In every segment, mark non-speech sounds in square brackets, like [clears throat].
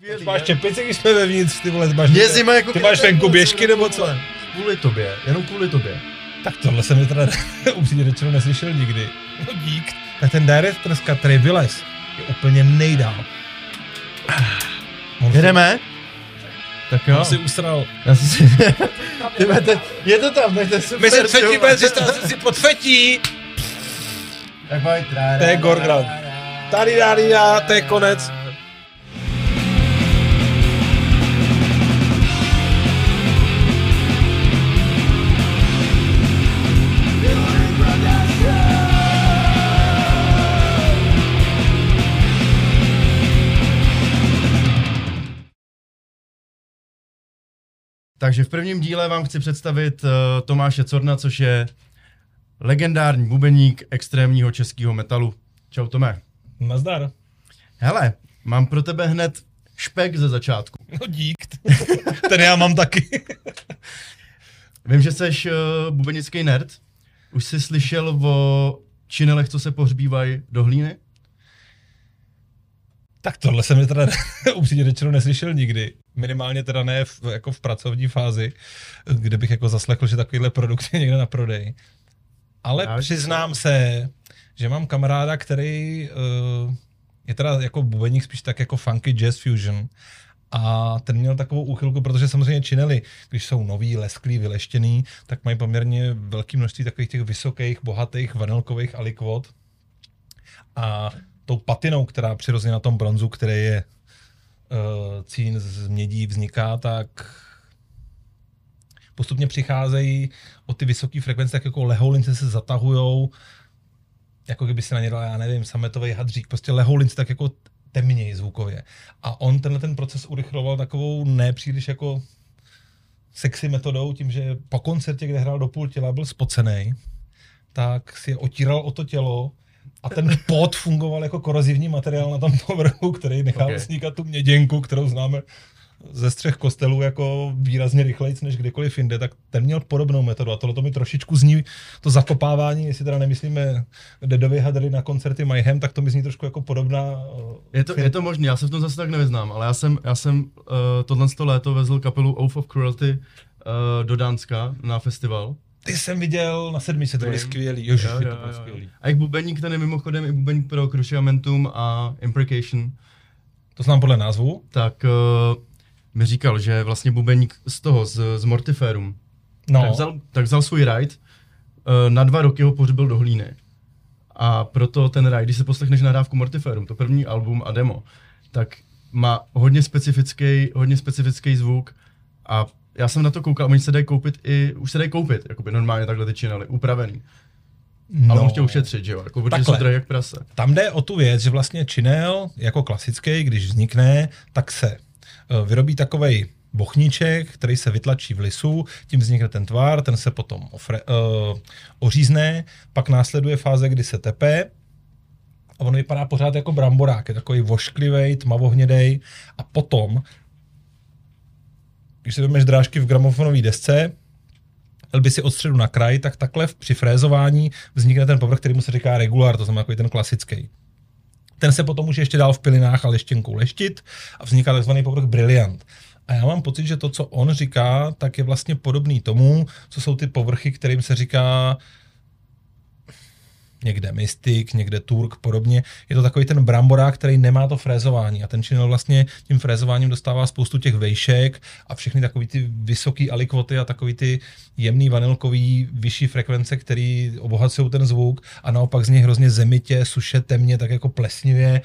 skvělý. Máš čepici, když jsme vevnitř, ty vole, ty máš, Je zima jako ty máš venku běžky nebo co? Kvůli tobě, jenom kvůli tobě. Tak tohle jsem mi teda [laughs] upřímně řečeno neslyšel nikdy. No dík. Tak ten directorska, který vylez, je úplně nejdál. On Jedeme? Tak jo. on si usral. Já jsem si... [laughs] Ty to- je to tam, je super. Mezi třetí ty vole. bez, jsem si pod fetí. Tak mají trá, To je Gorgrad. Tady, tady, to je konec. Takže v prvním díle vám chci představit uh, Tomáše Corna, což je legendární bubeník extrémního českého metalu. Čau Tome. Nazdar. Hele, mám pro tebe hned špek ze začátku. No dík. [laughs] Ten já mám taky. Vím, že jsi uh, bubenický nerd. Už jsi slyšel o činelech, co se pohřbívají do hlíny? Tak tohle jsem mi teda [laughs] upřímně řečeno neslyšel nikdy. Minimálně teda ne v, jako v pracovní fázi, kde bych jako zaslechl, že takovýhle produkt je někde na prodej. Ale Já- přiznám se, že mám kamaráda, který uh, je teda jako bubeník spíš tak jako funky jazz fusion. A ten měl takovou úchylku, protože samozřejmě činely, když jsou nový, lesklý, vyleštěný, tak mají poměrně velké množství takových těch vysokých, bohatých, vanilkových alikvot. A tou patinou, která přirozeně na tom bronzu, který je uh, cín z mědí vzniká, tak postupně přicházejí o ty vysoké frekvence, tak jako lehoulince se zatahujou, jako kdyby si na ně dal, já nevím, sametový hadřík, prostě lehoulince tak jako temněji zvukově. A on tenhle ten proces urychloval takovou nepříliš jako sexy metodou, tím, že po koncertě, kde hrál do půl těla, byl spocený, tak si je otíral o to tělo a ten pot fungoval jako korozivní materiál na tom povrchu, který nechal Ok. okay. sníkat tu měděnku, kterou známe ze střech kostelů jako výrazně rychlejc než kdekoliv jinde, tak ten měl podobnou metodu a tohle to mi trošičku zní, to zakopávání, jestli teda nemyslíme Dedovi hadry na koncerty Mayhem, tak to mi zní trošku jako podobná. eh, Je to, je to možné, já se v tom zase tak nevyznám, ale já jsem, já jsem uh, tohle léto vezl kapelu Oath of Cruelty uh, do Dánska na festival. Ty jsem viděl na sedmice, to byly skvělý. Jo, to jo, bylo jo. skvělý. A jejich bubeník ten je mimochodem i bubeník pro Cruciamentum a Imprecation, To znám podle názvu. tak uh, mi říkal, že vlastně bubeník z toho, z, z Mortiferum, No, tak, vzal, tak vzal svůj ride, uh, na dva roky ho pohřbil do hlíny. A proto ten ride, když se poslechneš nahrávku Mortiferum, to první album a demo, tak má hodně specifický, hodně specifický zvuk a já jsem na to koukal, oni se dají koupit i, už se dají koupit, jakoby normálně takhle ty činely, upravený. No. Ale on chtěl ušetřit, že jo, jako, protože Takhle. jsou drahé jak prase. Tam jde o tu věc, že vlastně činel jako klasický, když vznikne, tak se eh, vyrobí takovej bochníček, který se vytlačí v lisu, tím vznikne ten tvar, ten se potom ofre, uh, ořízne, pak následuje fáze, kdy se tepe a on vypadá pořád jako bramborák, je takový vošklivý, tmavohnědej a potom, když si vezmeš drážky v gramofonové desce, by si od středu na kraj, tak takhle při frézování vznikne ten povrch, kterýmu se říká regulár, to znamená takový ten klasický. Ten se potom už ještě dál v pilinách a leštěnkou leštit a vzniká takzvaný povrch briliant. A já mám pocit, že to, co on říká, tak je vlastně podobný tomu, co jsou ty povrchy, kterým se říká někde mystik, někde turk, podobně. Je to takový ten bramborák, který nemá to frézování. A ten činel vlastně tím frézováním dostává spoustu těch vejšek a všechny takový ty vysoký alikvoty a takový ty jemný vanilkový vyšší frekvence, který obohacují ten zvuk a naopak z něj hrozně zemitě, suše, temně, tak jako plesnivě.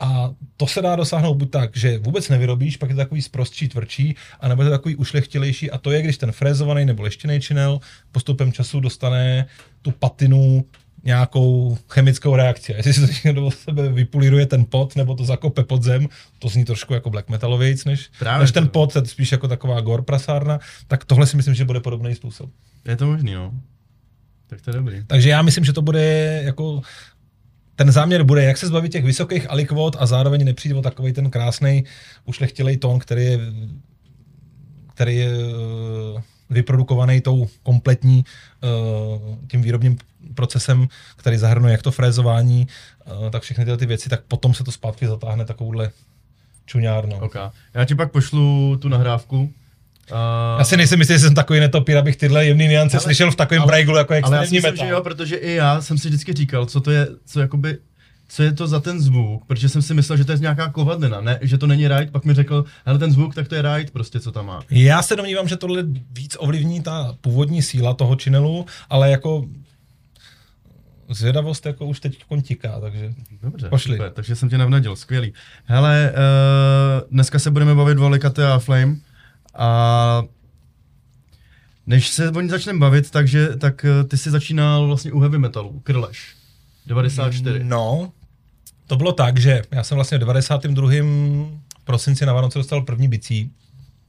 A to se dá dosáhnout buď tak, že vůbec nevyrobíš, pak je to takový sprostší, tvrdší, anebo je to takový ušlechtilejší. A to je, když ten frézovaný nebo leštěný činel postupem času dostane tu patinu nějakou chemickou reakci. Jestli si to někdo do sebe vypulíruje ten pot, nebo to zakope pod zem, to zní trošku jako black metalovějc, než, Právě než to. ten pot, to je spíš jako taková gor prasárna, tak tohle si myslím, že bude podobný způsob. Je to možný, no. Tak to je dobrý. Takže já myslím, že to bude jako ten záměr bude, jak se zbavit těch vysokých alikvot a zároveň nepřijde o takový ten krásný ušlechtilej tón, který je, který je vyprodukovaný tou kompletní eh, tím výrobním procesem, který zahrnuje jak to frézování, eh, tak všechny tyhle ty věci, tak potom se to zpátky zatáhne takovouhle čuňárno. OK. Já ti pak pošlu tu nahrávku. Uh, Já si nejsem jistý, že jsem takový netopír, abych tyhle jemný niance Ale- slyšel v takovém brajglu jako ale já si extrémní myslím, metal. že jo, protože i já jsem si vždycky říkal, co to je, co jakoby, co je to za ten zvuk, protože jsem si myslel, že to je nějaká kovadlina, ne, že to není ride, pak mi řekl, hele ten zvuk, tak to je ride, prostě co tam má. Já se domnívám, že tohle víc ovlivní ta původní síla toho channelu, ale jako zvědavost jako už teď kontiká, takže Dobře, Pošli. super, takže jsem tě navnadil, skvělý. Hele, uh, dneska se budeme bavit o Likate a Flame a než se o ní začneme bavit, takže, tak eh, ty jsi začínal vlastně u heavy metalu, Krleš, 94. No, to bylo tak, že já jsem vlastně v 92. prosinci na Vánoce dostal první bicí.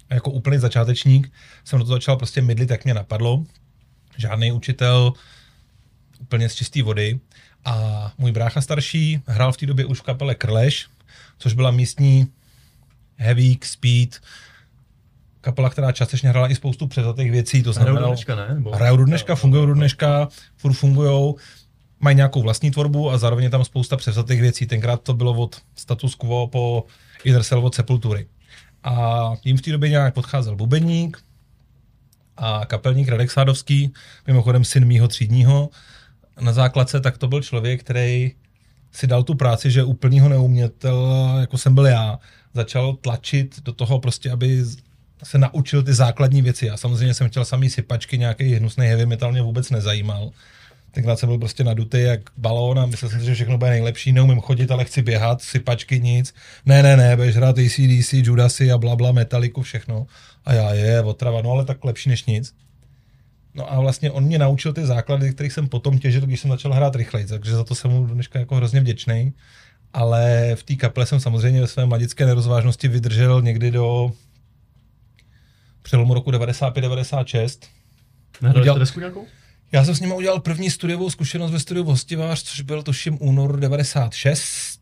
A jako úplný začátečník jsem do toho začal prostě mydlit, jak mě napadlo. Žádný učitel, úplně z čisté vody. A můj brácha starší hrál v té době už v kapele Krleš, což byla místní heavy, speed, kapela, která částečně hrála i spoustu převzatých věcí, to Hrajou do znamená... dneška, ne? Hrajou do dneška, fungují do dneška, furt fungují, mají nějakou vlastní tvorbu a zároveň je tam spousta převzatých věcí. Tenkrát to bylo od status quo po Idrsel od Sepultury. A tím v té době nějak podcházel bubeník a kapelník Radek Sádovský, mimochodem syn mýho třídního na základce, tak to byl člověk, který si dal tu práci, že úplnýho neumětel, jako jsem byl já, začal tlačit do toho prostě, aby se naučil ty základní věci. Já samozřejmě jsem chtěl samý sypačky, nějaký hnusný heavy metal mě vůbec nezajímal. Tenkrát jsem byl prostě nadutý jak balón a myslel jsem si, že všechno bude nejlepší, neumím chodit, ale chci běhat, sypačky nic. Ne, ne, ne, budeš hrát ACDC, Judasy a blabla, Metalliku, všechno. A já je, otrava, no ale tak lepší než nic. No a vlastně on mě naučil ty základy, kterých jsem potom těžil, když jsem začal hrát rychleji, takže za to jsem mu dneška jako hrozně vděčný. Ale v té kaple jsem samozřejmě ve své mladické nerozvážnosti vydržel někdy do přelomu roku 95-96. Nehrali jste desku nějakou? Já jsem s ním udělal první studiovou zkušenost ve studiu Hostivář, což byl tuším únor 96.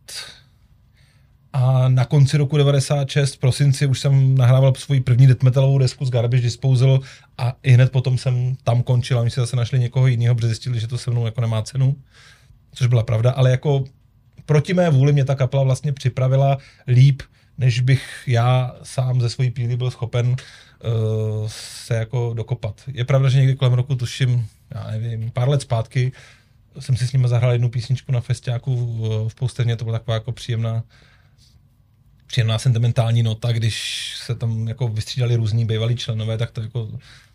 A na konci roku 96, v prosinci, už jsem nahrával svou první death metalovou desku z Garbage Disposal a i hned potom jsem tam končil a oni si zase našli někoho jiného, protože zjistili, že to se mnou jako nemá cenu, což byla pravda, ale jako proti mé vůli mě ta kapela vlastně připravila líp, než bych já sám ze svojí píly byl schopen se jako dokopat. Je pravda, že někdy kolem roku, tuším, já nevím, pár let zpátky, jsem si s nimi zahrál jednu písničku na festiáku v, v Pousterně, to byla taková jako příjemná příjemná sentimentální nota, když se tam jako vystřídali různí bývalí členové, tak to jako,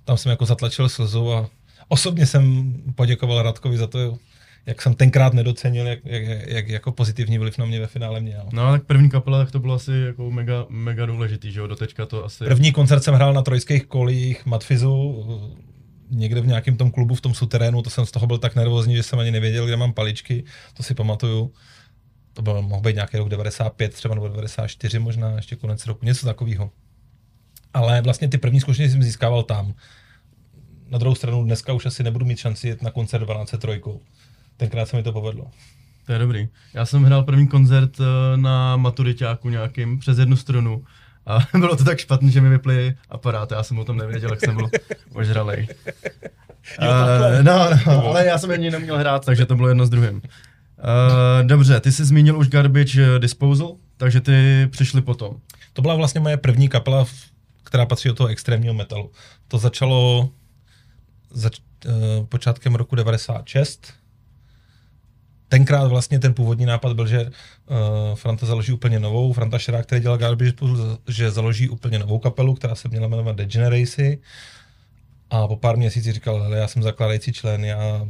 tam jsem jako zatlačil slzu a osobně jsem poděkoval Radkovi za to, jak jsem tenkrát nedocenil, jak, jak, jak jako pozitivní vliv na mě ve finále měl. No tak první kapela, tak to bylo asi jako mega, mega důležitý, že jo, doteďka to asi... První koncert jsem hrál na trojských kolích Matfizu, někde v nějakém tom klubu v tom suterénu, to jsem z toho byl tak nervózní, že jsem ani nevěděl, kde mám paličky, to si pamatuju. To byl, mohl být nějaký rok 95, třeba nebo 94 možná, ještě konec roku, něco takového. Ale vlastně ty první zkušenosti jsem získával tam. Na druhou stranu dneska už asi nebudu mít šanci jet na koncert 12 trojkou. Tenkrát se mi to povedlo. To je dobrý. Já jsem hrál první koncert eh, na maturitáku nějakým přes jednu strunu a [laughs] bylo to tak špatný, že mi vyply aparát, já jsem o tom nevěděl, jak jsem byl [laughs] ožralej. Uh, no, no, ale já jsem ani neměl hrát, takže to bylo jedno s druhým. Uh, dobře, ty jsi zmínil už Garbage Disposal, takže ty přišli potom. To byla vlastně moje první kapela, která patří do toho extrémního metalu. To začalo zač, uh, počátkem roku 96. Tenkrát vlastně ten původní nápad byl, že uh, Franta založí úplně novou, Franta Šerák, který dělal Garbage Disposal, že založí úplně novou kapelu, která se měla jmenovat Degeneracy. A po pár měsících říkal, hele, já jsem zakládající člen, já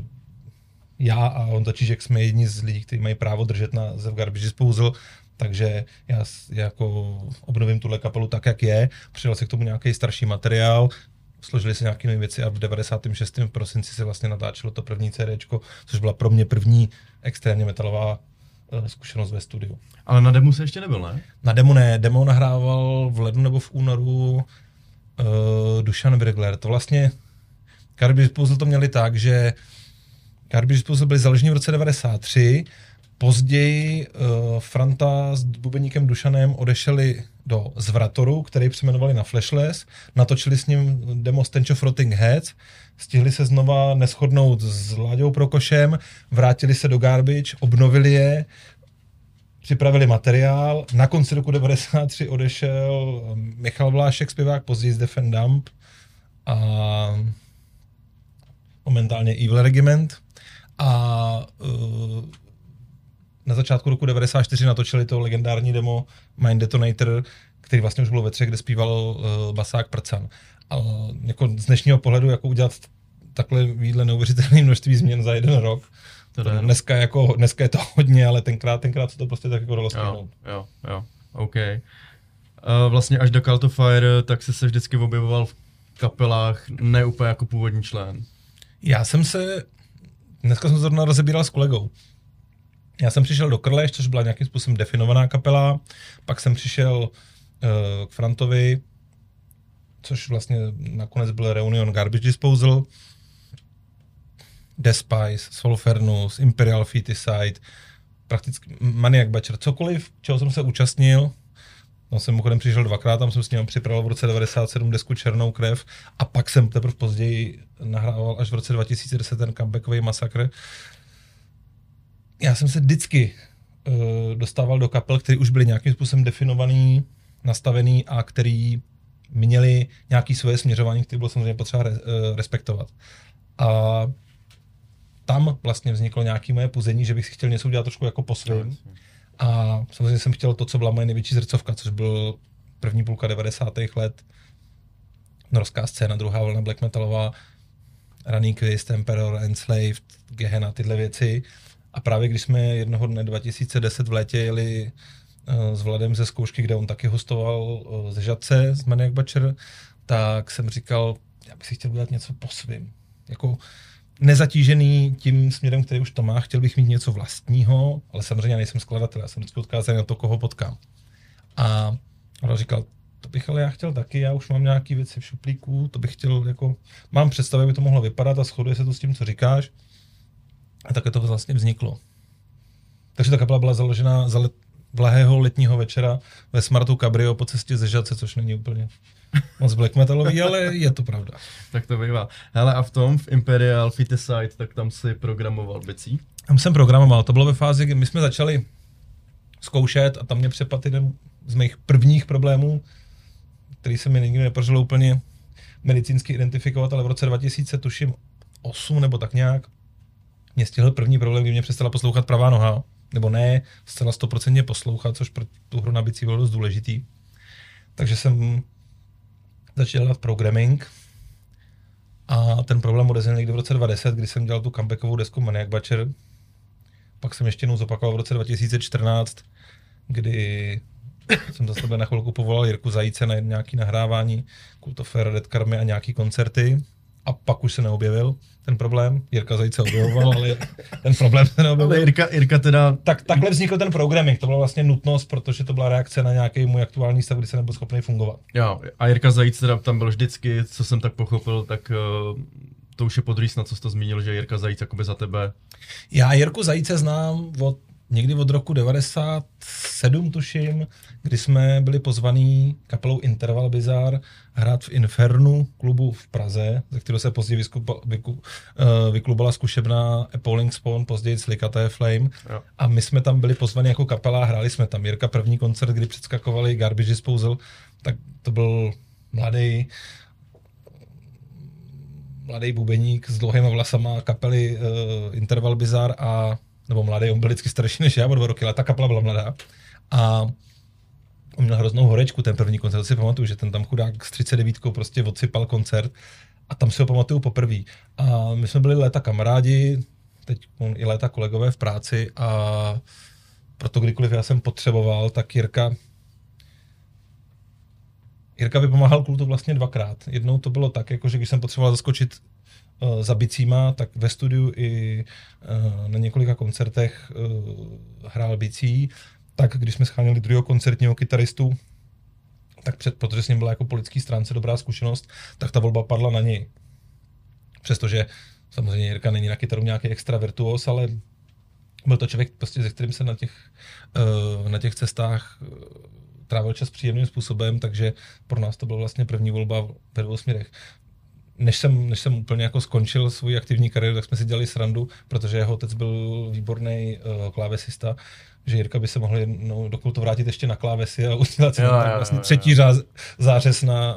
já a on Tačížek jsme jedni z lidí, kteří mají právo držet na zev Garbage Disposal, takže já jako obnovím tuhle kapelu tak, jak je, přidal se k tomu nějaký starší materiál, složili se nějaké nové věci a v 96. v prosinci se vlastně natáčelo to první CDčko, což byla pro mě první extrémně metalová eh, zkušenost ve studiu. Ale na demo se ještě nebyl, ne? Na demo ne, demo nahrával v lednu nebo v únoru uh, Dušan Brigler. To vlastně Garbage Disposal to měli tak, že Garbage Disposal byli založeni v roce 93, později uh, Franta s bubeníkem Dušanem odešeli do Zvratoru, který přejmenovali na Flashless, natočili s ním demo Stench of Rotting Heads, stihli se znova neschodnout s Láďou Prokošem, vrátili se do Garbage, obnovili je, připravili materiál. Na konci roku 93 odešel Michal Vlášek, zpěvák, později z Defen Dump a momentálně Evil Regiment. A uh, na začátku roku 94 natočili to legendární demo Mind Detonator, který vlastně už bylo ve třech, kde zpíval uh, basák Prcan. A jako z dnešního pohledu, jako udělat takhle výdle neuvěřitelné množství změn za jeden rok, to to dneska, jako, dneska je to hodně, ale tenkrát, tenkrát se to prostě tak jako dalo Jo, jo, jo, OK. Uh, vlastně až do Cult of Fire, tak jsi se vždycky objevoval v kapelách, ne úplně jako původní člen. Já jsem se, dneska jsem zrovna rozebíral s kolegou. Já jsem přišel do Krleš, což byla nějakým způsobem definovaná kapela, pak jsem přišel uh, k Frantovi, což vlastně nakonec byl Reunion Garbage Disposal, Despice, Solfernus, Imperial Feticide, prakticky Maniac Butcher, cokoliv, čeho jsem se účastnil, No jsem mimochodem přišel dvakrát, tam jsem s ním připravil v roce 97 desku Černou krev a pak jsem teprve později nahrával až v roce 2010 ten comebackový masakr. Já jsem se vždycky uh, dostával do kapel, které už byly nějakým způsobem definovaný, nastavený a který měli nějaký svoje směřování, které bylo samozřejmě potřeba re, uh, respektovat. A tam vlastně vzniklo nějaké moje puzení, že bych si chtěl něco udělat trošku jako po svém. A samozřejmě jsem chtěl to, co byla moje největší zrcovka, což byl první půlka 90. let. Norská scéna, druhá vlna black metalová, Running Quiz, Emperor, Enslaved, Gehenna, tyhle věci. A právě když jsme jednoho dne 2010 v létě jeli uh, s Vladem ze zkoušky, kde on taky hostoval uh, ze Žadce, z Maniac Butcher, tak jsem říkal, já bych si chtěl udělat něco po svým. Jako nezatížený tím směrem, který už to má, chtěl bych mít něco vlastního, ale samozřejmě nejsem skladatel, já jsem vždycky odkázaný na to, koho potkám. A on říkal, to bych ale já chtěl taky, já už mám nějaké věci v šuplíku, to bych chtěl, jako, mám představu, jak by to mohlo vypadat a shoduje se to s tím, co říkáš. A také to vlastně vzniklo. Takže ta kapela byla založena za let, vlahého letního večera ve Smartu Cabrio po cestě ze Žadce, což není úplně moc black metalový, ale je to pravda. tak to bývá. Hele, a v tom, v Imperial Fitteside, tak tam si programoval bicí? Tam jsem programoval, to bylo ve fázi, kdy my jsme začali zkoušet a tam mě přepad jeden z mých prvních problémů, který se mi nikdy nepodařilo úplně medicínsky identifikovat, ale v roce 2000, tuším 8 nebo tak nějak, mě stihl první problém, kdy mě přestala poslouchat pravá noha, nebo ne, zcela stoprocentně poslouchat, což pro tu hru na bicí bylo dost důležitý. Takže jsem začal dělat programming a ten problém odezněl někdy v roce 2010, kdy jsem dělal tu comebackovou desku Maniac Butcher. Pak jsem ještě jednou zopakoval v roce 2014, kdy jsem za sebe na chvilku povolal Jirku Zajíce na nějaký nahrávání Cult of Red Karmy a nějaký koncerty a pak už se neobjevil ten problém. Jirka Zajíce objevoval, ale ten problém se neobjevil. Ale Jirka, Jirka teda... Tak, takhle vznikl ten programming, to byla vlastně nutnost, protože to byla reakce na nějaký můj aktuální stav, kdy se nebyl schopný fungovat. Jo, a Jirka Zajíc teda tam byl vždycky, co jsem tak pochopil, tak uh, to už je podrýs, na co jsi to zmínil, že Jirka Zajíc jakoby za tebe. Já Jirku Zajíce znám od někdy od roku 97, tuším, kdy jsme byli pozvaní kapelou Interval Bizar hrát v Infernu klubu v Praze, ze kterého se později vyskupa, vyku, uh, vyklubala zkušebná Appalling Spawn, později Slikaté Flame. Jo. A my jsme tam byli pozvaní jako kapela a hráli jsme tam. Jirka první koncert, kdy předskakovali Garbage Disposal, tak to byl mladý mladý bubeník s dlouhýma vlasama kapely uh, Interval Bizar a nebo mladý, on byl vždycky starší než já, o dva roky, ale ta kapela byla mladá. A on měl hroznou horečku ten první koncert, si pamatuju, že ten tam chudák s 39 prostě odsypal koncert a tam si ho pamatuju poprvé. A my jsme byli léta kamarádi, teď i léta kolegové v práci a proto kdykoliv já jsem potřeboval, tak Jirka Jirka vypomáhal kultu vlastně dvakrát. Jednou to bylo tak, jako že když jsem potřeboval zaskočit uh, za bicíma, tak ve studiu i uh, na několika koncertech uh, hrál bicí. Tak když jsme scháněli druhého koncertního kytaristu, tak před, protože s ním byla jako politický stránce dobrá zkušenost, tak ta volba padla na něj. Přestože samozřejmě Jirka není na kytaru nějaký extra virtuos, ale byl to člověk, prostě, se kterým se na těch, na těch cestách trávil čas příjemným způsobem, takže pro nás to byla vlastně první volba ve dvou směrech než jsem, než jsem úplně jako skončil svůj aktivní kariéru, tak jsme si dělali srandu, protože jeho otec byl výborný uh, klávesista, že Jirka by se mohl jednou do kultu vrátit ještě na klávesy a udělat si Jo, tam jo, vlastně jo, třetí řáz, zářez na,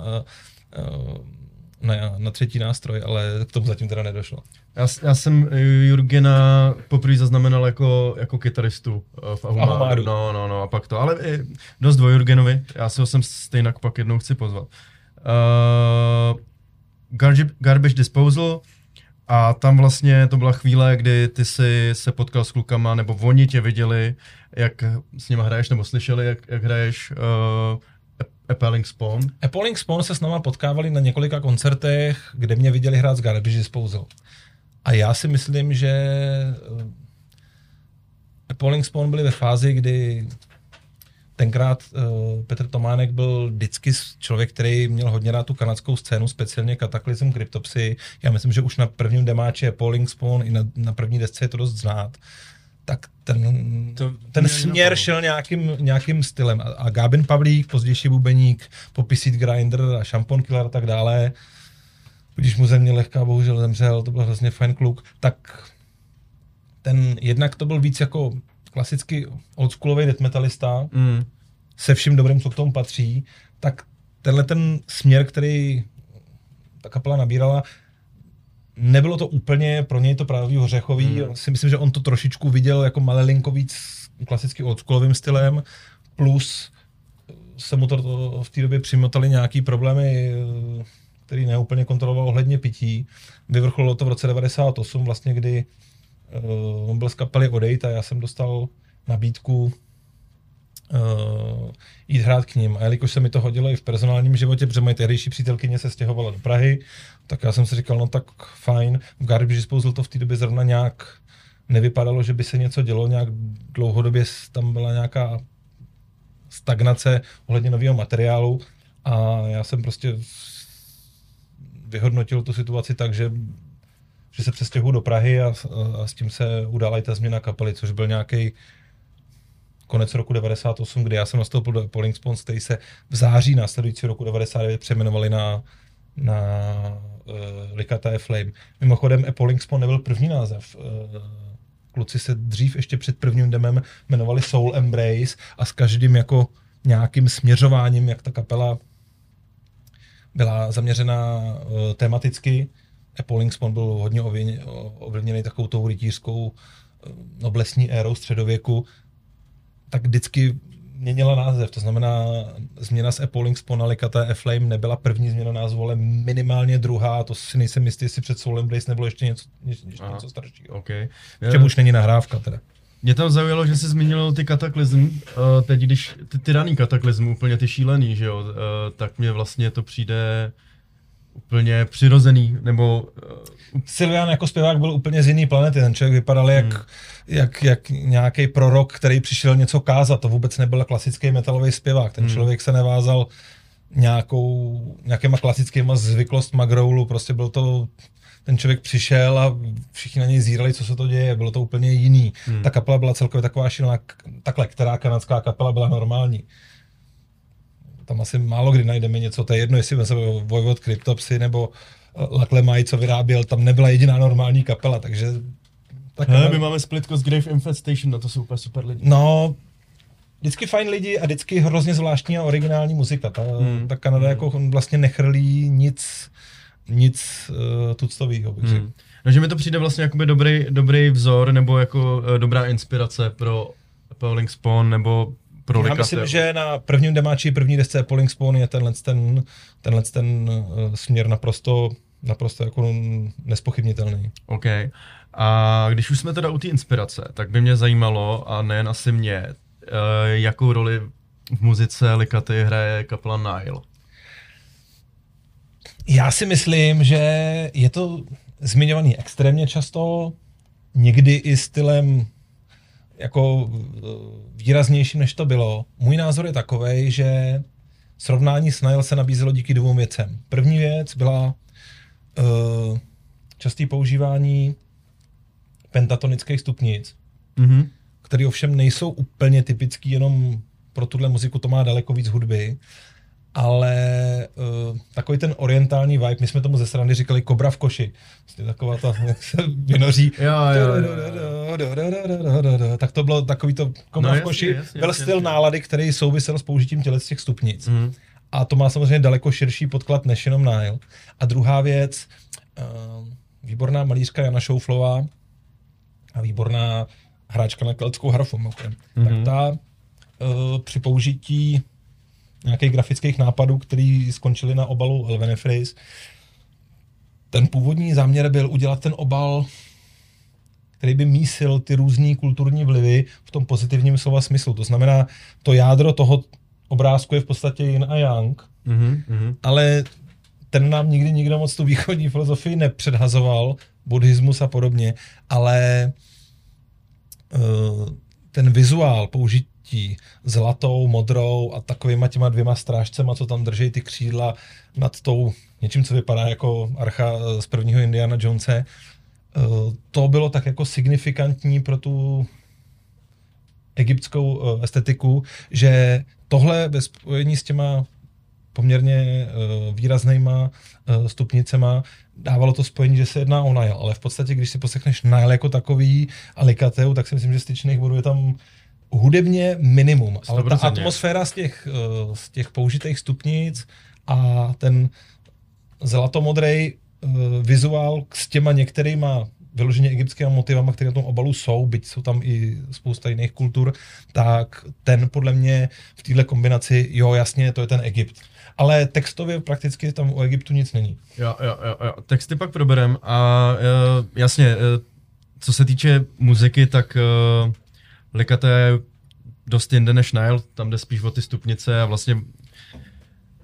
uh, na, na třetí nástroj, ale k tomu zatím teda nedošlo. Já, já jsem Jurgena poprvé zaznamenal jako, jako kytaristu v Ahumáru. No, no, no, a pak to. Ale i dost o Jurgenovi, já si ho sem stejně pak jednou chci pozvat. Uh, Garbage, Garbage Disposal a tam vlastně to byla chvíle, kdy ty si se potkal s klukama, nebo oni tě viděli, jak s nima hraješ, nebo slyšeli, jak, jak hraješ uh, Appalling Spawn. Appalling Spawn se s náma potkávali na několika koncertech, kde mě viděli hrát z Garbage Disposal. A já si myslím, že Appalling Spawn byli ve fázi, kdy tenkrát uh, Petr Tománek byl vždycky člověk, který měl hodně rád tu kanadskou scénu, speciálně Cataclysm, Cryptopsy. Já myslím, že už na prvním demáči Appalling Spawn i na, na první desce je to dost znát. Tak ten, To- ten mě směr nenapadlo. šel nějakým, nějakým stylem. A, a Gabin Pavlík, pozdější bubeník, Popisit Grinder a Shampoo Killer a tak dále, když mu země lehká bohužel zemřel, to byl hrozně fajn kluk, tak ten jednak to byl víc jako klasicky oldschoolový death metalista, Mm. se vším dobrým, co k tomu patří, tak tenhle ten směr, který ta kapela nabírala, nebylo to úplně pro něj to právě hořechový. Hmm. Si myslím, že on to trošičku viděl jako malelinko víc klasicky oldschoolovým stylem, plus se mu to, to v té době přimotali nějaký problémy, který neúplně kontroloval ohledně pití. Vyvrcholilo to v roce 98, vlastně, kdy uh, on byl z kapely odejít a já jsem dostal nabídku uh, jít hrát k ním. A jelikož se mi to hodilo i v personálním životě, protože moje tehdejší přítelkyně se stěhovala do Prahy, tak já jsem si říkal, no tak fajn. V Garbage Disposal to v té době zrovna nějak nevypadalo, že by se něco dělo, nějak dlouhodobě tam byla nějaká stagnace ohledně nového materiálu a já jsem prostě vyhodnotil tu situaci tak, že že se přestěhuji do Prahy a, a s tím se udala i ta změna kapely, což byl nějaký konec roku 98, kdy já jsem nastoupil do Polling Spons, který se v září následující roku 99 přejmenovali na, na uh, Likaté Flame. Mimochodem, Polling Spawn nebyl první název. Uh, kluci se dřív ještě před prvním demem jmenovali Soul Embrace a s každým jako nějakým směřováním, jak ta kapela byla zaměřena uh, tematicky. Appalling Spawn byl hodně ovlivně- ovlivněný takovou tou rytířskou uh, noblesní érou středověku, tak vždycky měnila název. To znamená, změna z Appalling Spawn na Likata F-Flame nebyla první změna názvu, ale minimálně druhá. To si nejsem jistý, jestli před Soul Embrace nebylo ještě něco, ještě Aha. něco staršího. OK. Čemu už není nahrávka teda. Mě tam zaujalo, že jsi zmínil ty kataklizm, uh, teď když ty tyraný kataklizm, úplně ty šílený, že jo, uh, tak mně vlastně to přijde úplně přirozený, nebo uh, Silvian jako zpěvák byl úplně z jiný planety. Ten člověk vypadal jak, hmm. jak, jak nějaký prorok, který přišel něco kázat. To vůbec nebyl klasický metalový zpěvák. Ten Hmm. člověk se nevázal nějakou, nějakýma klasickýma zvyklostma growlu. Prostě byl to ten člověk přišel a všichni na něj zírali, co se to děje, bylo to úplně jiný. Hmm. Ta kapela byla celkově taková šílená, takhle, která kanadská kapela byla normální. Tam asi málo kdy najdeme něco, to je jedno, jestli se Vojvod Cryptopsy nebo Laklemaj, co vyráběl, tam nebyla jediná normální kapela, takže... Tak Hele, my máme splitko z Grave Infestation, na to jsou úplně super lidi. No, vždycky fajn lidi a vždycky hrozně zvláštní a originální muzika. Ta, Hmm. hmm. ta Kanada jako vlastně nechrlí nic, nic uh, tuctovýho, bych. Hmm. No, že mi to přijde vlastně jakoby dobrý, dobrý vzor, nebo jako uh, dobrá inspirace pro Appalling Spawn, nebo pro Já myslím, že na prvním demáči, první desce Polling Spawn je tenhle ten, tenhle ten uh, směr naprosto, naprosto jako nespochybnitelný. OK. A když už jsme teda u té inspirace, tak by mě zajímalo, a nejen asi mě, uh, jakou roli v muzice Likaty hraje kapela Nile. Já si myslím, že je to zmiňovaný extrémně často, někdy i stylem jako eh, výraznějším, než to bylo. Můj názor je takový, že srovnání s Nile se nabízelo díky dvou věcem. První věc byla uh, častý používání pentatonických stupnic, Mhm. které ovšem nejsou úplně typický jenom pro tuhle muziku, to má daleko víc hudby, ale uh, ta takový ten orientální vibe, my jsme tomu ze strany říkali kobra v koši. Vlastně taková ta, jak se vynoří. Tak to bylo takový to kobra No v jasně, koši. jasně, Byl jasně, styl jasně. nálady, který souvisel s použitím těle z těch stupnic. Mhm. A to má samozřejmě daleko širší podklad než jenom Nile. A druhá věc, uh, výborná malířka Jana Šouflová a výborná hráčka na keltskou harfu. Mhm. tak ta uh, při použití nějakých grafických nápadů, který skončili na obalu Elvenefris, ten původní záměr byl udělat ten obal který by mísil ty různé kulturní vlivy v tom pozitivním slova smyslu. To znamená, to jádro toho obrázku je v podstatě yin a yang, Mhm, mhm. ale ten nám nikdy nikdo moc tu východní filozofii nepředhazoval, buddhismus a podobně, ale uh, ten vizuál použití zlatou, modrou a takovýma těma dvěma strážcema, co tam drží ty křídla nad tou něčím, co vypadá jako archa eh, z prvního Indiana Jonese, uh, to bylo tak jako signifikantní pro tu egyptskou uh, estetiku, že tohle ve spojení s těma poměrně výraznýma stupnicema dávalo to spojení, že se jedná o Nile, ale v podstatě, když si poslechneš Nile jako takový a Likateu, tak si myslím, že styčných bodů je tam hudebně minimum, ale ta 100%. atmosféra z těch, uh, z těch použitých stupnic a ten zlatomodrej uh, vizuál s těma některýma vyloženě egyptskými motivama, které na tom obalu jsou, byť jsou tam i spousta jiných kultur, tak ten podle mě v této kombinaci, jo, jasně, to je ten Egypt. Ale textově prakticky tam o Egyptu nic není. Jo, jo, jo, jo. Texty pak proberem a uh, jasně, uh, co se týče muziky, tak uh, Likata je dost jinde než Nile, tam jde spíš o ty stupnice a vlastně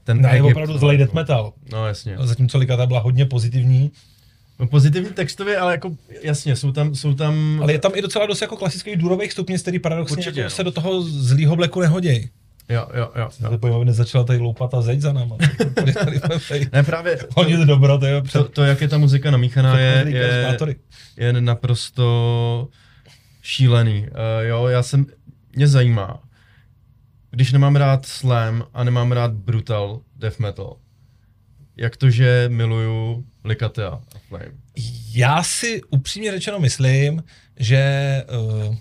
ten Ne, je Egypt- opravdu zlej death metal. No jasně. Zatímco Likata byla hodně pozitivní, No, pozitivní textově, ale jako jasně, jsou tam, jsou tam... ale je tam i docela dost jako klasických durových stupnic, který paradoxně Určitě, jako no. se do toho zlýho bleku nehodějí. Jo, jo, jo. Já jo. to pojím, aby nezačala tady loupat a zeď za náma. [laughs] Ne, právě to, Honit dobro, to je to, to, jak je ta muzika namíchaná, je, před je, je naprosto šílený. Uh, jo, já jsem, mě zajímá, když nemám rád slam a nemám rád brutal death metal, jak to, že miluju Likatea a Flame. Já si upřímně řečeno myslím, že uh,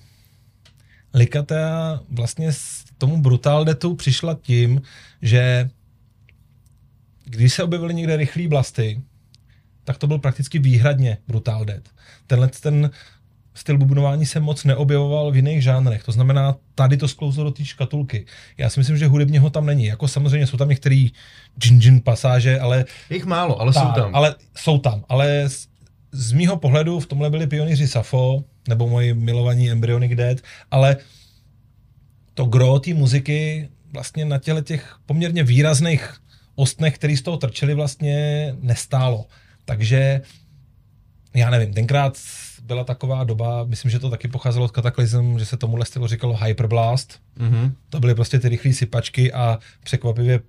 Likatea vlastně s tomu Brutal Deathu přišla tím, že když se objevily někde rychlý blasty, tak to byl prakticky výhradně Brutal Death. Tenhle ten styl bubnování se moc neobjevoval v jiných žánrech. To znamená, tady to sklouzlo do té škatulky. Já si myslím, že hudebně ho tam není. Jako samozřejmě jsou tam některé džin pasáže, ale jich málo, ale jsou tak, tam. Ale jsou tam, ale z, z mýho pohledu v tomhle byli pionýři Safo, nebo moji milovaní Embryonic Dead, ale to gro té muziky vlastně na těle těch poměrně výrazných ostnech, který z toho trčeli, vlastně nestálo. Takže já nevím, tenkrát byla taková doba, myslím, že to taky pocházelo od Cataclysm, že se tomuhle stylu říkalo Hyperblast. Mhm. To byly prostě ty rychlé sypačky a překvapivě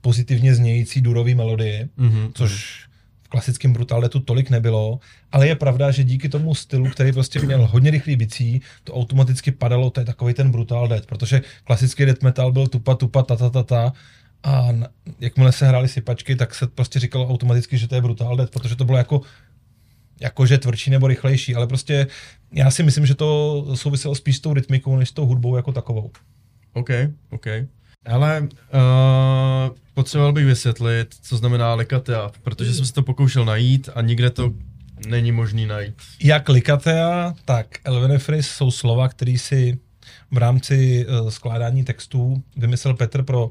pozitivně znějící durové melodie, Mhm. což v klasickém Brutaldetu tolik nebylo, ale je pravda, že díky tomu stylu, který prostě měl hodně rychlý bicí, to automaticky padalo, to je takový ten Brutal Death, protože klasický death metal byl tupa, tupa, ta, ta, ta, ta, a jakmile se hrály sypačky, tak se prostě říkalo automaticky, že to je Brutal Death, protože to bylo jako jakože tvrdší nebo rychlejší, ale prostě já si myslím, že to souviselo spíš s tou rytmikou, než s tou hudbou jako takovou. OK, OK. Ale uh, potřeboval bych vysvětlit, co znamená Likatea, protože jsem se to pokoušel najít a nikde to není možný najít. Jak Likatea, tak Elvenefris jsou slova, který si v rámci uh, skládání textů vymyslel Petr pro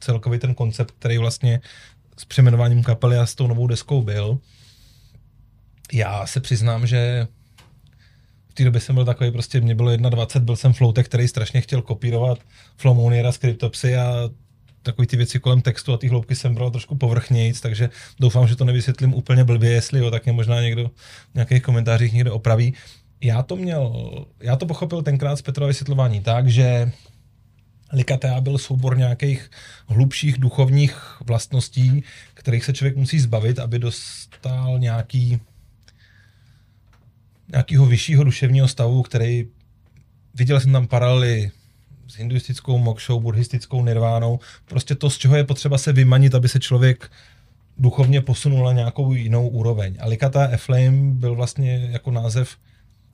celkový ten koncept, který vlastně s přejmenováním kapely a s tou novou deskou byl. Já se přiznám, že v té době jsem byl takový, prostě mě bylo 21, byl jsem floutek, který strašně chtěl kopírovat Flomoniera z Cryptopsy a takový ty věci kolem textu a ty hloubky jsem bral trošku povrchnějíc, takže doufám, že to nevysvětlím úplně blbě, jestli jo, tak mě možná někdo v nějakých komentářích někde opraví. Já to měl, já to pochopil tenkrát z Petrova vysvětlování tak, že Likatea byl soubor nějakých hlubších duchovních vlastností, kterých se člověk musí zbavit, aby dostal nějaký nějakého vyššího duševního stavu, který viděl jsem tam paralely s hinduistickou mokšou, buddhistickou nirvánou, prostě to, z čeho je potřeba se vymanit, aby se člověk duchovně posunul na nějakou jinou úroveň. Alicata Eflame byl vlastně jako název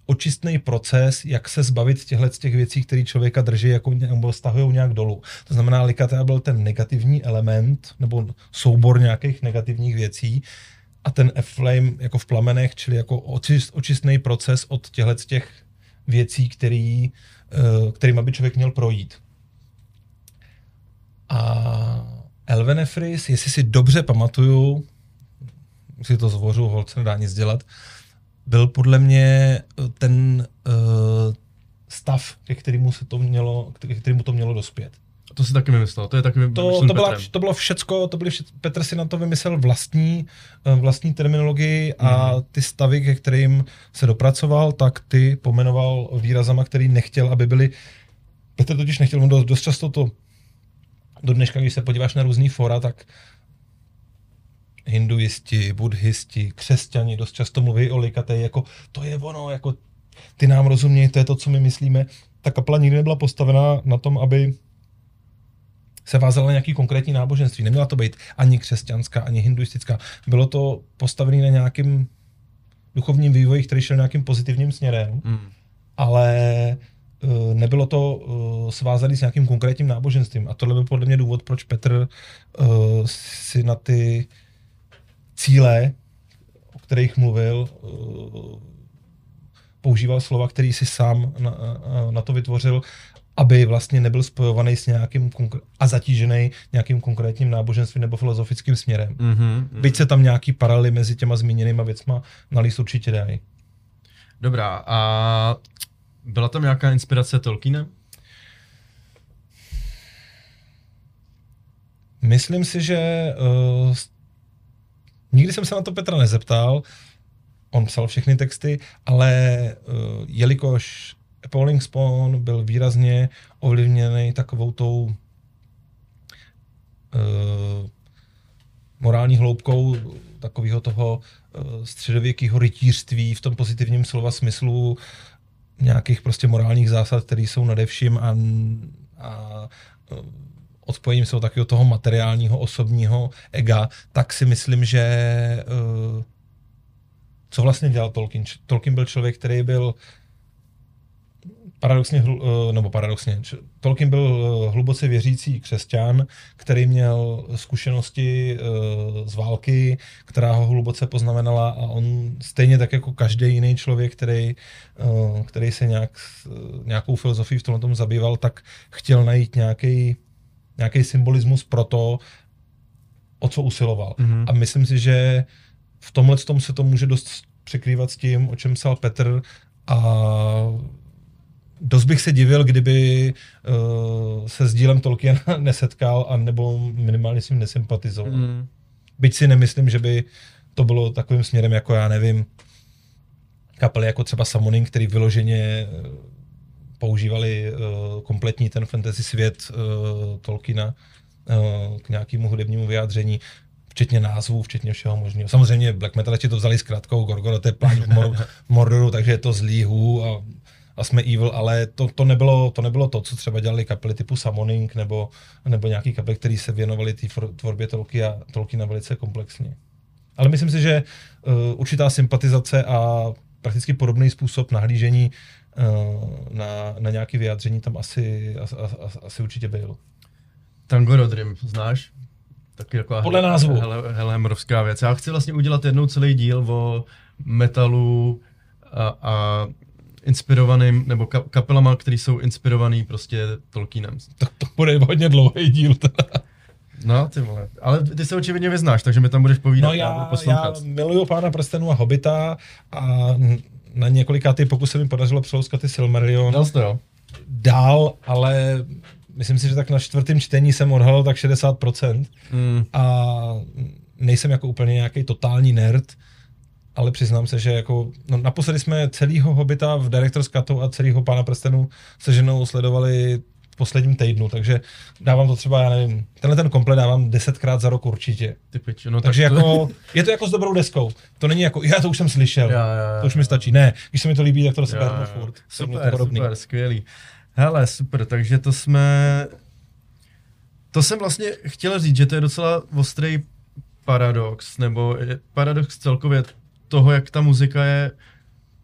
očistný proces, jak se zbavit těchto těch věcí, které člověka drží jako, nebo stahují nějak dolů. To znamená, Alicata byl ten negativní element, nebo soubor nějakých negativních věcí, a ten F-flame jako v plamenech, čili jako očist, očistný proces od těchto těch věcí, který, uh, kterým by člověk měl projít. A Elvenefris, jestli si dobře pamatuju, si to zvořu, holce nedá nic dělat, byl podle mě eh, ten uh, stav, ke kterému, se to mělo, ke kterému to mělo dospět. To si taky vymyslel, to je taky to, to, byla, to bylo všecko, to byly vše, Petr si na to vymyslel vlastní, eh, vlastní terminologii a mm. ty stavy, ke kterým se dopracoval, tak ty pomenoval výrazama, který nechtěl, aby byly Petr totiž nechtěl, dost, dost často to do dneška, když se podíváš na různý fora, tak hinduisti, buddhisti, křesťani dost často mluví o likate, jako to je ono, jako ty nám rozumějí, to je to, co my myslíme. Ta kapela nikdy nebyla postavena na tom, aby se vázala na nějaký konkrétní náboženství. Neměla to být ani křesťanská, ani hinduistická. Bylo to postavené na nějakým duchovním vývoji, který šel nějakým pozitivním směrem, mm. ale uh, nebylo to uh, svázané s nějakým konkrétním náboženstvím. A tohle byl podle mě důvod, proč Petr uh, si na ty cíle, o kterých mluvil, používal slova, který si sám na, na to vytvořil aby vlastně nebyl spojovaný s nějakým a zatížený nějakým konkrétním náboženstvím nebo filozofickým směrem. Mm-hmm, Byť se tam nějaký paralely mezi těma zmíněnýma věcma nalíst určitě dají. Dobrá, a byla tam nějaká inspirace Tolkiena? Myslím si, že uh, nikdy jsem se na to Petra nezeptal, on psal všechny texty, ale uh, jelikož Falling Spawn byl výrazně ovlivněný takovou tou uh, morální hloubkou takového toho uh, středověkého rytířství v tom pozitivním slova smyslu nějakých prostě morálních zásad, které jsou nade vším a, a uh, odpojením se takového toho materiálního osobního ega, tak si myslím, že uh, co vlastně dělal Tolkien? Tolkien byl člověk, který byl paradoxně, eh, nebo paradoxně, Tolkien byl eh, hluboce věřící křesťan, který měl zkušenosti eh, z války, která ho hluboce poznamenala a on stejně tak jako každý jiný člověk, který, který se nějak, nějakou filozofii v tomhle tom zabýval, tak chtěl najít nějaký nějaký symbolismus pro to, o co usiloval. Mm-hmm. A myslím si, že v tomhle tom se to může dost překrývat s tím, o čem psal Petr a dost bych se divil, kdyby uh, se s dílem Tolkiena [laughs] nesetkal a nebo minimálně s ním nesympatizoval. Mm. Byť si nemyslím, že by to bylo takovým směrem, jako já nevím, kapely jako třeba Summoning, který vyloženě eh, používali uh, kompletní ten fantasy svět uh, Tolkiena uh, k nějakému hudebnímu vyjádření, včetně názvů, včetně všeho možného. Samozřejmě black metalisti to vzali s krátkou Gorgoroth je plán v, Mor- Mordoru, takže je to zlý hů a a jsme evil, ale to, to, nebylo, to nebylo to, co třeba dělali kapely typu Summoning nebo, nebo nějaký kapely, který se věnovali té tvorbě Tolkiena, Tolkiena velice komplexně. Ale myslím si, že uh, určitá sympatizace a prakticky podobný způsob nahlížení uh, na, na nějaké vyjádření tam asi, asi, asi určitě byl. Tango Rodrim, znáš? Taky jako Podle názvu. Hele, helhemrovská věc. Já chci vlastně udělat jednou celý díl o metalu a, a inspirovaným, nebo ka- kapelama, který jsou inspirovaný prostě Tolkienem. Tak to bude hodně dlouhý díl teda. No, ty vole. Ale ty se očividně vyznáš, takže mi tam budeš povídat. No já, já miluju Pána prstenů a Hobita a na několika ty pokusy mi podařilo přelouskat ty Silmarillion. Dal to, jo? Dál, ale myslím si, že tak na čtvrtém čtení jsem odhalil tak 60% mm. a nejsem jako úplně nějaký totální nerd, ale přiznám se, že jako, no, naposledy jsme celýho Hobita v Director's Cutu a celýho Pána prstenů se ženou sledovali v posledním týdnu, takže dávám to třeba, já nevím, tenhle ten komplet dávám desetkrát za rok určitě. Ty pič, no takže tak to... jako, je to jako s dobrou deskou. To není jako, já to už jsem slyšel, já, já, já, to už mi stačí. Ne, když se mi to líbí, tak to se hrnu furt. Super, to super, skvělý. Hele, super, takže to jsme, to jsem vlastně chtěl říct, že to je docela ostrý paradox, nebo paradox celkově toho, jak ta muzika je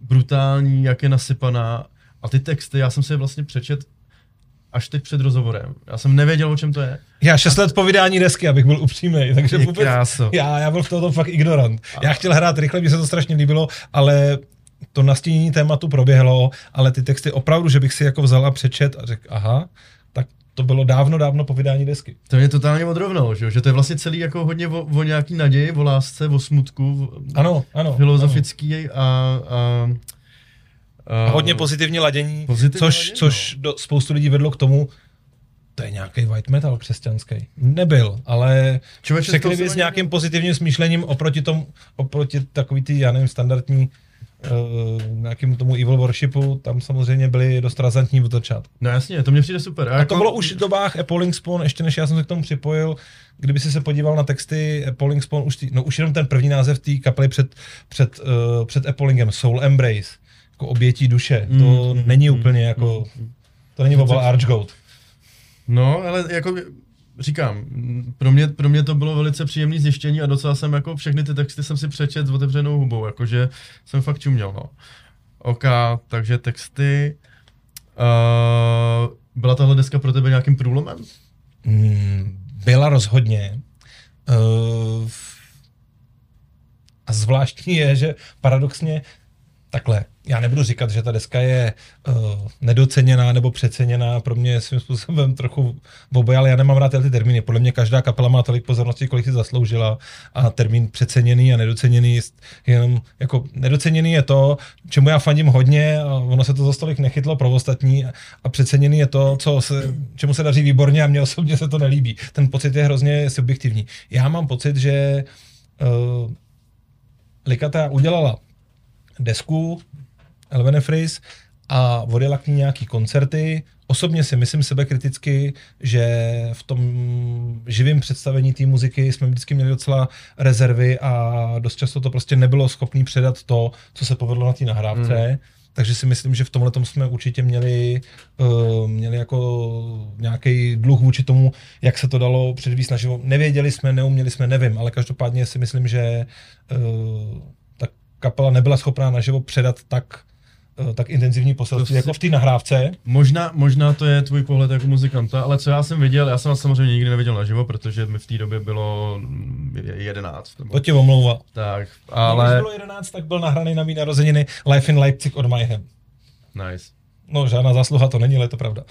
brutální, jak je nasypaná a ty texty, já jsem si je vlastně přečet až teď před rozhovorem. Já jsem nevěděl, o čem to je. Já šest let po vydání desky, abych byl upřímný, takže vůbec, kráso. já, já byl v tom fakt ignorant. Já chtěl hrát rychle, mně se to strašně líbilo, ale to nastínění tématu proběhlo, ale ty texty opravdu, že bych si jako vzal a přečet a řekl, aha, to bylo dávno, dávno po vydání desky. To mě totálně odrovnalo, že, jo? že to je vlastně celý jako hodně o, o nějaký naději, o lásce, o smutku, Ano, ano. filozofický a, a, A hodně pozitivní ladění, Pozitivní což, ladění, což do, spoustu lidí vedlo k tomu, to je nějaký white metal křesťanský. Nebyl, ale Člověče, řekli by s nějakým pozitivním smýšlením oproti tomu, oproti takový ty, já nevím, standardní uh, nějakým tomu evil worshipu, tam samozřejmě byly dost razantní od začátku. No jasně, to mě přijde super. A to bylo už v dobách Appalling Spawn, ještě než já jsem se k tomu připojil, kdyby si se podíval na texty Appalling Spawn, už, tý, no už jenom ten první název té kapely před, před, uh, před Appallingem, Soul Embrace, jako obětí duše, to Mm, není mm, úplně jako, to není obal Archgoat. No, ale jako říkám, pro mě, pro mě to bylo velice příjemné zjištění a docela jsem jako všechny ty texty jsem si přečet s otevřenou hubou, jakože jsem fakt čuměl, no. OK, takže texty. Uh, byla tahle deska pro tebe nějakým průlomem? Mm, byla rozhodně. Uh, a zvláštní je, že paradoxně takhle, já nebudu říkat, že ta deska je uh, nedoceněná nebo přeceněná, pro mě je svým způsobem trochu oboje, ale já nemám rád ty termíny. Podle mě každá kapela má tolik pozornosti, kolik si zasloužila a termín přeceněný a nedoceněný je jenom, jako nedoceněný je to, čemu já fandím hodně a ono se to za stolik nechytlo pro ostatní a přeceněný je to, co se, čemu se daří výborně a mně osobně se to nelíbí. Ten pocit je hrozně subjektivní. Já mám pocit, že uh, Likata udělala desku Elvene Fris a odjela k ní nějaký koncerty. Osobně si myslím sebe kriticky, že v tom živém představení té muziky jsme vždycky měli docela rezervy a dost často to prostě nebylo schopný předat to, co se povedlo na té nahrávce. Mm. Takže si myslím, že v tomhle jsme určitě měli, uh, měli jako nějaký dluh vůči tomu, jak se to dalo předvíst naživo. Nevěděli jsme, neuměli jsme, nevím, ale každopádně si myslím, že uh, ta kapela nebyla schopná naživo předat tak, tak intenzivní poselství, jako v té nahrávce. Možná, možná to je tvůj pohled jako muzikanta, ale co já jsem viděl, já jsem vás samozřejmě nikdy neviděl naživo, protože mi v té době bylo mm, 11. Nebo, To tě omlouvá. tak, Když ale... bylo 11, tak byl nahraný na mý narozeniny Life in Leipzig od Mayhem. Nice. No, žádná zásluha to není, ale je to pravda.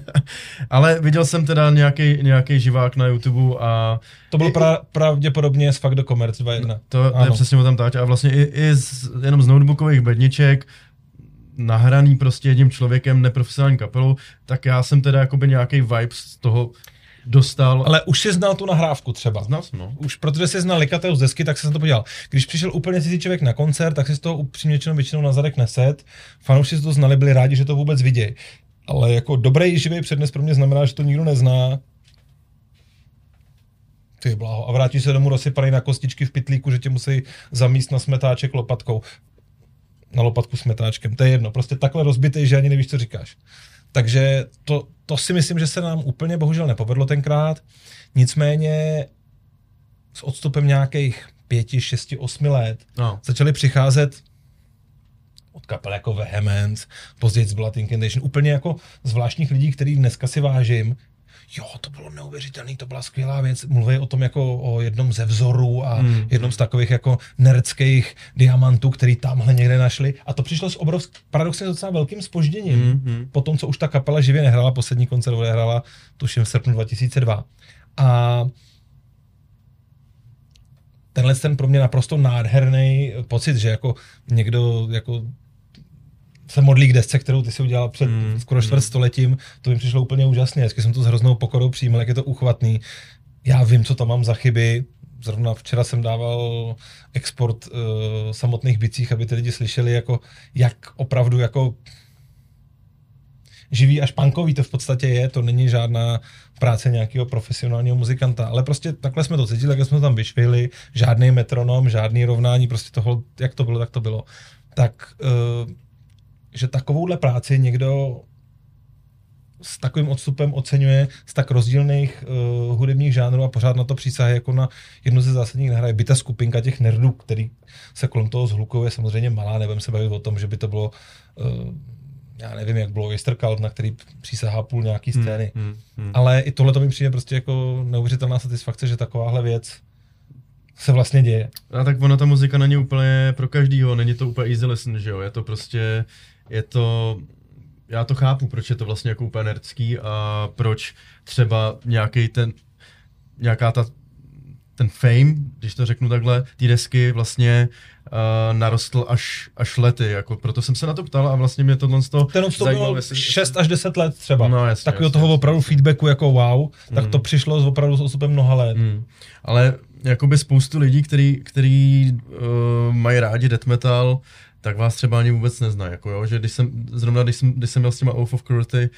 [laughs] ale viděl jsem teda nějaký, nějaký živák na YouTube a To bylo pra, pravděpodobně z Fuck the Commerce 2.1. to, to je Ano. přesně o tam táč. A vlastně i, i z, jenom z notebookových bedniček, nahraný prostě jedním člověkem, neprofesionální kapelou, tak já jsem teda jakoby nějaký vibe z toho dostal. Ale už si znal tu nahrávku třeba. znal jsem, no. Už protože jsi znal Likateu z desky, tak se na to podíval. Když přišel úplně cizí člověk na koncert, tak si z toho upřímně většinou na zadek neset. Fanoušci si to znali, byli rádi, že to vůbec vidějí. Ale jako dobrý živý přednes pro mě znamená, že to nikdo nezná. Ty bláho. A vrátí se domů rozsypaný na kostičky v pitlíku, že tě musí zamíst na smetáček lopatkou. Na lopatku smetáčkem. To je jedno. Prostě takhle rozbitý, že ani nevíš, co říkáš. Takže to, to si myslím, že se nám úplně bohužel nepovedlo tenkrát. Nicméně s odstupem nějakých pěti, šesti, osmi let no. začaly přicházet od kapel jako Vehemence, později z Blood Incantation, úplně jako zvláštních lidí, který dneska si vážím. Jo, to bylo neuvěřitelné, to byla skvělá věc. Mluví o tom jako o jednom ze vzorů a Mm. jednom z takových jako nerdských diamantů, který tamhle někde našli. A to přišlo s obrovským, paradoxně docela velkým spožděním. Mm, mm. Po tom, co už ta kapela živě nehrála, poslední koncert odehrála, tuším v srpnu 2002. A tenhle ten pro mě naprosto nádherný pocit, že jako někdo jako se modlí k desce, kterou ty si udělal před Mm, skoro čtvrt mm. stoletím, to mi přišlo úplně úžasně. Vždycky jsem to s hroznou pokorou přijímal, jak je to uchvatný. Já vím, co tam mám za chyby. Zrovna včera jsem dával export uh, samotných bicích, aby ty lidi slyšeli, jako, jak opravdu jako živý až punkový to v podstatě je, to není žádná práce nějakého profesionálního muzikanta, ale prostě takhle jsme to cítili, jak jsme to tam vyšvihli, žádný metronom, žádný rovnání, prostě toho, jak to bylo, tak to bylo. Tak, uh, že takovouhle práci někdo s takovým odstupem oceňuje z tak rozdílných uh, hudebních žánrů a pořád na to přísahuje jako na jednu ze zásadních nahraj. By ta skupinka těch nerdů, který se kolem toho zhlukují, je samozřejmě malá, nebudeme se bavit o tom, že by to bylo uh, já nevím, jak bylo Cult, na který přísahá půl nějaký hmm, scény. Hmm, hmm, hmm. Ale i tohle to mi přijde prostě jako neuvěřitelná satisfakce, že takováhle věc se vlastně děje. A tak ona ta muzika není úplně pro každýho, není to úplně easy listen, že jo, je to prostě, je to, já to chápu, proč je to vlastně jako úplně nerdský a proč třeba nějaký ten, nějaká ta, ten fame, když to řeknu takhle, ty desky vlastně uh, narostl až, až lety, jako proto jsem se na to ptal a vlastně mě tohle z toho Ten odstup bylo 6 až 10 let třeba. No, jasně, Takového toho opravdu jasně. feedbacku jako wow, tak mm. to přišlo s opravdu s odstupem mnoha let. Mm. Ale jakoby spoustu lidí, který, který uh, mají rádi death metal, tak vás třeba ani vůbec neznají, jako jo, že když jsem, zrovna když jsem, když jsem měl s těma Oath of Cruelty,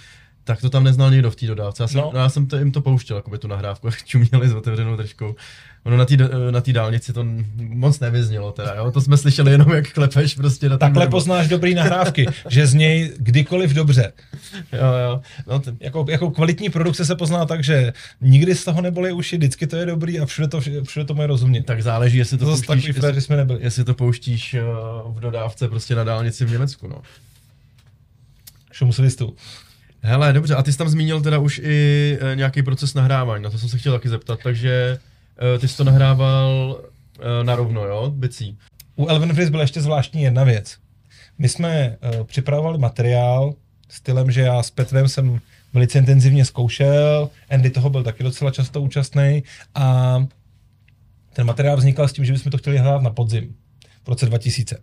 tak to tam neznal nikdo v té dodávce. Já jsem, no. já jsem to, jim to pouštěl, jakoby tu nahrávku, jak čuměli s otevřenou držkou. Ono na té na dálnici to moc nevyznělo teda, jo? To jsme slyšeli jenom, jak klepeš prostě na Takhle nebo. poznáš dobrý nahrávky, že z něj kdykoliv dobře. Jo, jo. No, ten... jako, jako, kvalitní produkce se pozná tak, že nikdy z toho nebolí uši, vždycky to je dobrý a všude to, všude to mají rozumět. Tak záleží, jestli to, to pouštíš, jestli, jsme nebyli. jestli to pouštíš uh, v dodávce prostě na dálnici v Německu, no. Šumu svistu. Hele, dobře, a ty jsi tam zmínil teda už i e, nějaký proces nahrávání, na to jsem se chtěl taky zeptat, takže ty jsi to nahrával e, na rovno, jo, bicí. U Elven Freeze byla ještě zvláštní jedna věc. My jsme e, připravovali materiál stylem, že já s Petrem jsem velice intenzivně zkoušel, Andy toho byl taky docela často účastný a ten materiál vznikal s tím, že bychom to chtěli hrát na podzim v roce 2000.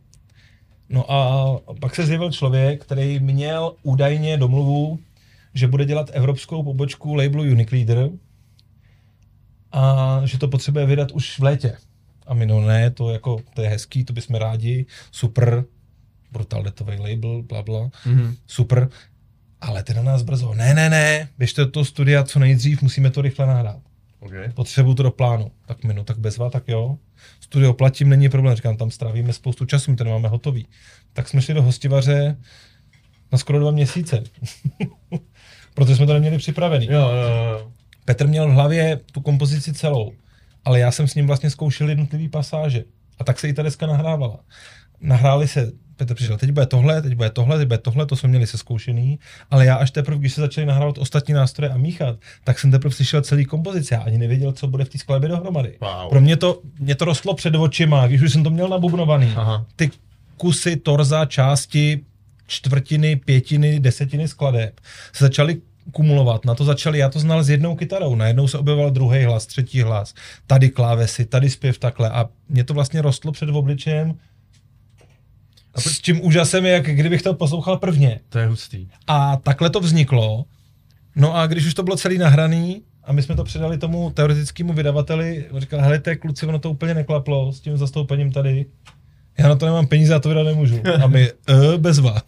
No a pak se zjevil člověk, který měl údajně domluvu že bude dělat evropskou pobočku labelu Unique Leader a že to potřebuje vydat už v létě. A my no ne, to, jako, to je hezký, to bychom rádi, super, brutal detový label, bla, bla, mm-hmm. super, ale teda nás brzo, ne, ne, ne, běžte do toho studia co nejdřív, musíme to rychle nahrát. Okay. Potřebuju to do plánu. Tak mi, no tak bezva, tak jo. Studio platím, není problém, říkám, tam strávíme spoustu času, my to nemáme hotový. Tak jsme šli do hostivaře na skoro dva měsíce. [laughs] protože jsme to neměli připravený. Jo, jo, jo. Petr měl v hlavě tu kompozici celou, ale já jsem s ním vlastně zkoušel jednotlivý pasáže. A tak se i ta deska nahrávala. Nahráli se, Petr přišel, teď bude tohle, teď bude tohle, teď bude tohle, to jsme měli se zkoušený, ale já až teprve, když se začali nahrávat ostatní nástroje a míchat, tak jsem teprve slyšel celý kompozici. Já ani nevěděl, co bude v té skladbě dohromady. Wow. Pro mě to, mě to rostlo před očima, když už jsem to měl nabubnovaný. Aha. Ty kusy, torza, části, čtvrtiny, pětiny, desetiny skladeb se začaly kumulovat. Na to začali, já to znal s jednou kytarou, najednou se objevoval druhý hlas, třetí hlas, tady klávesy, tady zpěv takhle a mě to vlastně rostlo před obličejem a s tím úžasem, jak kdybych to poslouchal prvně. To je hustý. A takhle to vzniklo. No a když už to bylo celý nahraný, a my jsme to předali tomu teoretickému vydavateli, on říkal, hele, kluci, ono to úplně neklaplo s tím zastoupením tady já na to nemám peníze a to vydat nemůžu. A my, e, bezva.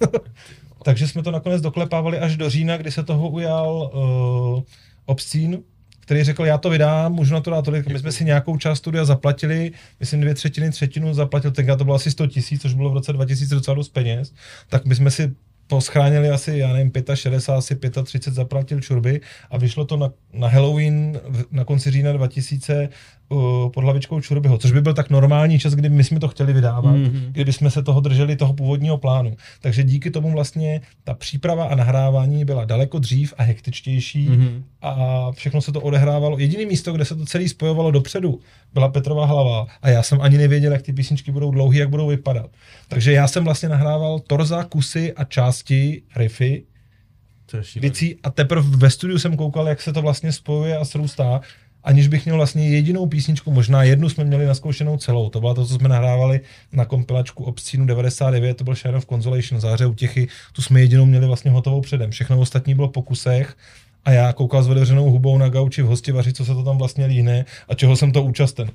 Takže jsme to nakonec doklepávali až do října, kdy se toho ujal uh, Obscín, který řekl, já to vydám, můžu na to dát tolik. My jsme si nějakou část studia zaplatili, myslím dvě třetiny, třetinu zaplatil, tenkrát to bylo asi 100 tisíc, což bylo v roce 2000 docela dost peněz, tak my jsme si poschránili asi, já nevím, 65, asi 35 zaplatil čurby a vyšlo to na, na Halloween na konci října 2000 uh, pod hlavičkou Čurbyho, což by byl tak normální čas, kdy my jsme to chtěli vydávat, mm-hmm. kdyby jsme se toho drželi, toho původního plánu. Takže díky tomu vlastně ta příprava a nahrávání byla daleko dřív a hektičtější mm-hmm. a všechno se to odehrávalo. Jediné místo, kde se to celé spojovalo dopředu, byla Petrova hlava a já jsem ani nevěděl, jak ty písničky budou dlouhé, jak budou vypadat. Takže já jsem vlastně nahrával torza, kusy a části, riffy, věcí a teprve ve studiu jsem koukal, jak se to vlastně spojuje a srůstá aniž bych měl vlastně jedinou písničku, možná jednu jsme měli naskoušenou celou. To byla to, co jsme nahrávali na kompilačku Obscínu 99, to byl Share of Consolation, záře utěchy, tu jsme jedinou měli vlastně hotovou předem. Všechno ostatní bylo po kusech a já koukal s otevřenou hubou na gauči v hostivaři, co se to tam vlastně líhne a čeho jsem to účasten.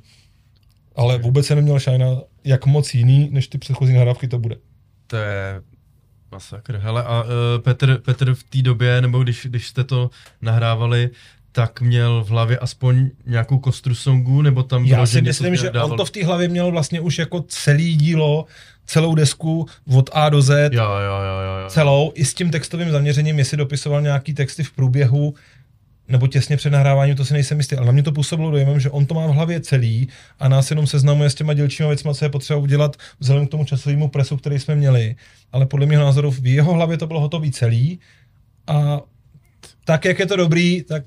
Ale vůbec se neměl šajna, jak moc jiný, než ty předchozí nahrávky to bude. To je masakr. Hele, a uh, Petr, Petr v té době, nebo když, když jste to nahrávali, tak měl v hlavě aspoň nějakou kostru songu, nebo tam bylo, Já si že myslím, že dával... on to v té hlavě měl vlastně už jako celý dílo, celou desku od A do Z, Jo, jo, jo, jo, jo. celou, i s tím textovým zaměřením, jestli dopisoval nějaký texty v průběhu, nebo těsně před nahráváním, to si nejsem jistý, ale na mě to působilo dojemem, že on to má v hlavě celý a nás jenom seznamuje s těma dílčíma věcmi, co je potřeba udělat vzhledem k tomu časovému presu, který jsme měli. Ale podle mého názoru v jeho hlavě to bylo hotový celý a tak, jak je to dobrý, tak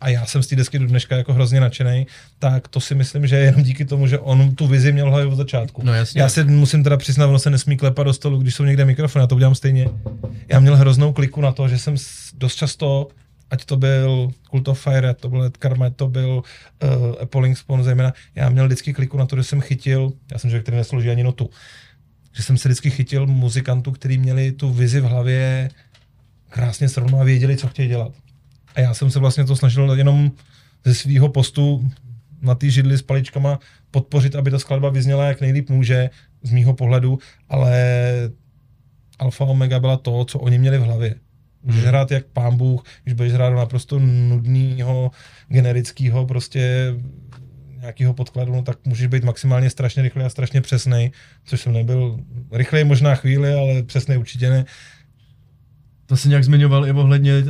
a já jsem z té desky do dneška jako hrozně nadšený, tak to si myslím, že je jenom díky tomu, že on tu vizi měl hlavě od začátku. No jasně. Já se musím teda přiznat, ono se nesmí klepat do stolu, když jsou někde mikrofony, já to udělám stejně. Já měl hroznou kliku na to, že jsem dost často, ať to byl Cult of Fire, to byl Ed Karma, to byl uh, Appalling Spawn zejména, já měl vždycky kliku na to, že jsem chytil, já jsem člověk, který nesloží ani notu, že jsem se vždycky chytil muzikantů, kteří měli tu vizi v hlavě krásně srovnat a věděli, co chtějí dělat. A já jsem se vlastně to snažil jenom ze svého postu na té židli s paličkama podpořit, aby ta skladba vyzněla jak nejlíp může, z mýho pohledu, ale Alfa Omega byla to, co oni měli v hlavě. Můžeš Hmm. hrát jak pán Bůh, když budeš hrát naprosto nudného, generického, prostě nějakého podkladu, no tak můžeš být maximálně strašně rychlý a strašně přesný, což jsem nebyl. Rychlej možná chvíli, ale přesný určitě ne. To si nějak zmiňoval i ohledně uh,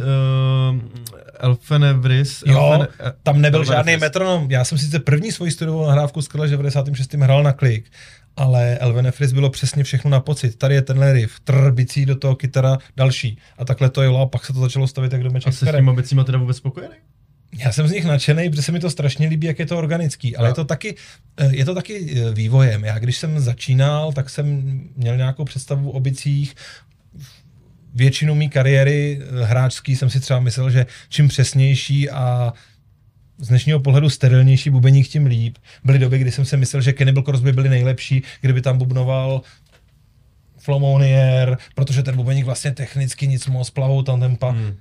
Elfenevris. Jo, Elfen, eh, Tam nebyl Elfen žádný metronom. Já jsem sice první svoji studovou nahrávku skvěle, že v 96. hrál na klik, ale Elven Fris bylo přesně všechno na pocit. Tady je tenhle riff, trbicí do toho kytara, další. A takhle to jelo a pak se to začalo stavit jak domeček A s jsi s těma věcima teda vůbec spokojený? Já jsem z nich nadšený, protože se mi to strašně líbí, jak je to organický, ale Jo. je to taky, eh, je to taky eh, vývojem. Já když jsem začínal, tak jsem měl nějakou představu o bicích, většinu mý kariéry eh, hráčský jsem si třeba myslel, že čím přesnější a z dnešního pohledu sterilnější bubeník, tím líp. Byly doby, kdy jsem si myslel, že Cannibal Corpse by byli nejlepší, kdyby tam bubnoval Flomonier, protože ten bubeník vlastně technicky nic moc plavou tam tempa. Hmm.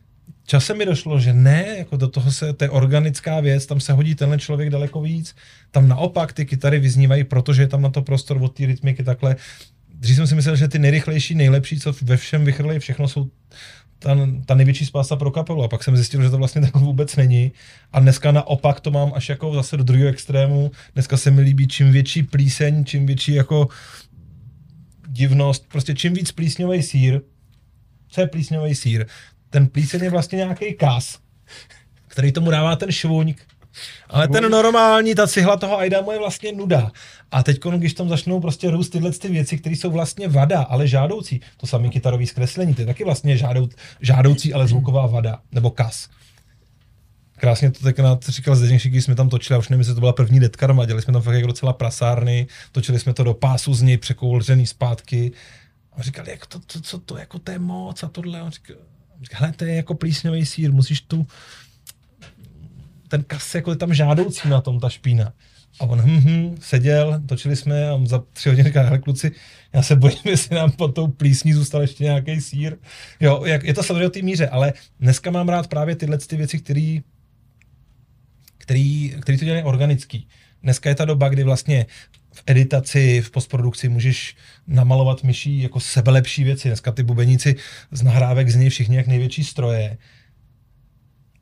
Časem mi došlo, že ne, jako do toho se, to je organická věc, tam se hodí tenhle člověk daleko víc. Tam naopak ty kytary vyznívají, protože je tam na to prostor od té rytmiky takhle. Dřív jsem si myslel, že ty nejrychlejší, nejlepší, co ve všem vychrlejí, všechno jsou ta, ta největší spása pro kapelu. A pak jsem zjistil, že to vlastně tak vůbec není. A dneska naopak to mám až jako zase do druhého extrému. Dneska se mi líbí čím větší plíseň, čím větší jako divnost, prostě čím víc plísňový sír. Co je plísňový sír? Ten plíseň je vlastně nějaký kas, který tomu dává ten švůňk. Ale ten normální, ta cihla toho Aidamu je vlastně nuda. A teď, když tam začnou prostě růst tyhle ty věci, které jsou vlastně vada, ale žádoucí, to samé kytarový zkreslení, to je taky vlastně žádou, žádoucí, ale zvuková vada, nebo kas. Krásně to tenkrát říkal Zdeněk Šiký, jsme tam točili, a už nevím, jestli to byla první detkarma, dělali jsme tam fakt jako docela prasárny, točili jsme to do pásu z něj, překouřený zpátky. A říkali, jak to, to, co to, jako to je moc a tohle. A říkal, on říkal, hele, to je jako plísňový sír, musíš tu, ten kas jako je tam žádoucí na tom, ta špína. A on hm, hm, seděl, točili jsme a on za tři hodiny říkal, hele kluci, já se bojím, [laughs] jestli nám pod tou plísní zůstal ještě nějaký sír. Jo, jak, je to samozřejmě o té míře, ale dneska mám rád právě tyhle ty věci, které který, který to dělají organický. Dneska je ta doba, kdy vlastně v editaci, v postprodukci můžeš namalovat myší jako sebelepší věci. Dneska ty bubeníci z nahrávek zní všichni jak největší stroje.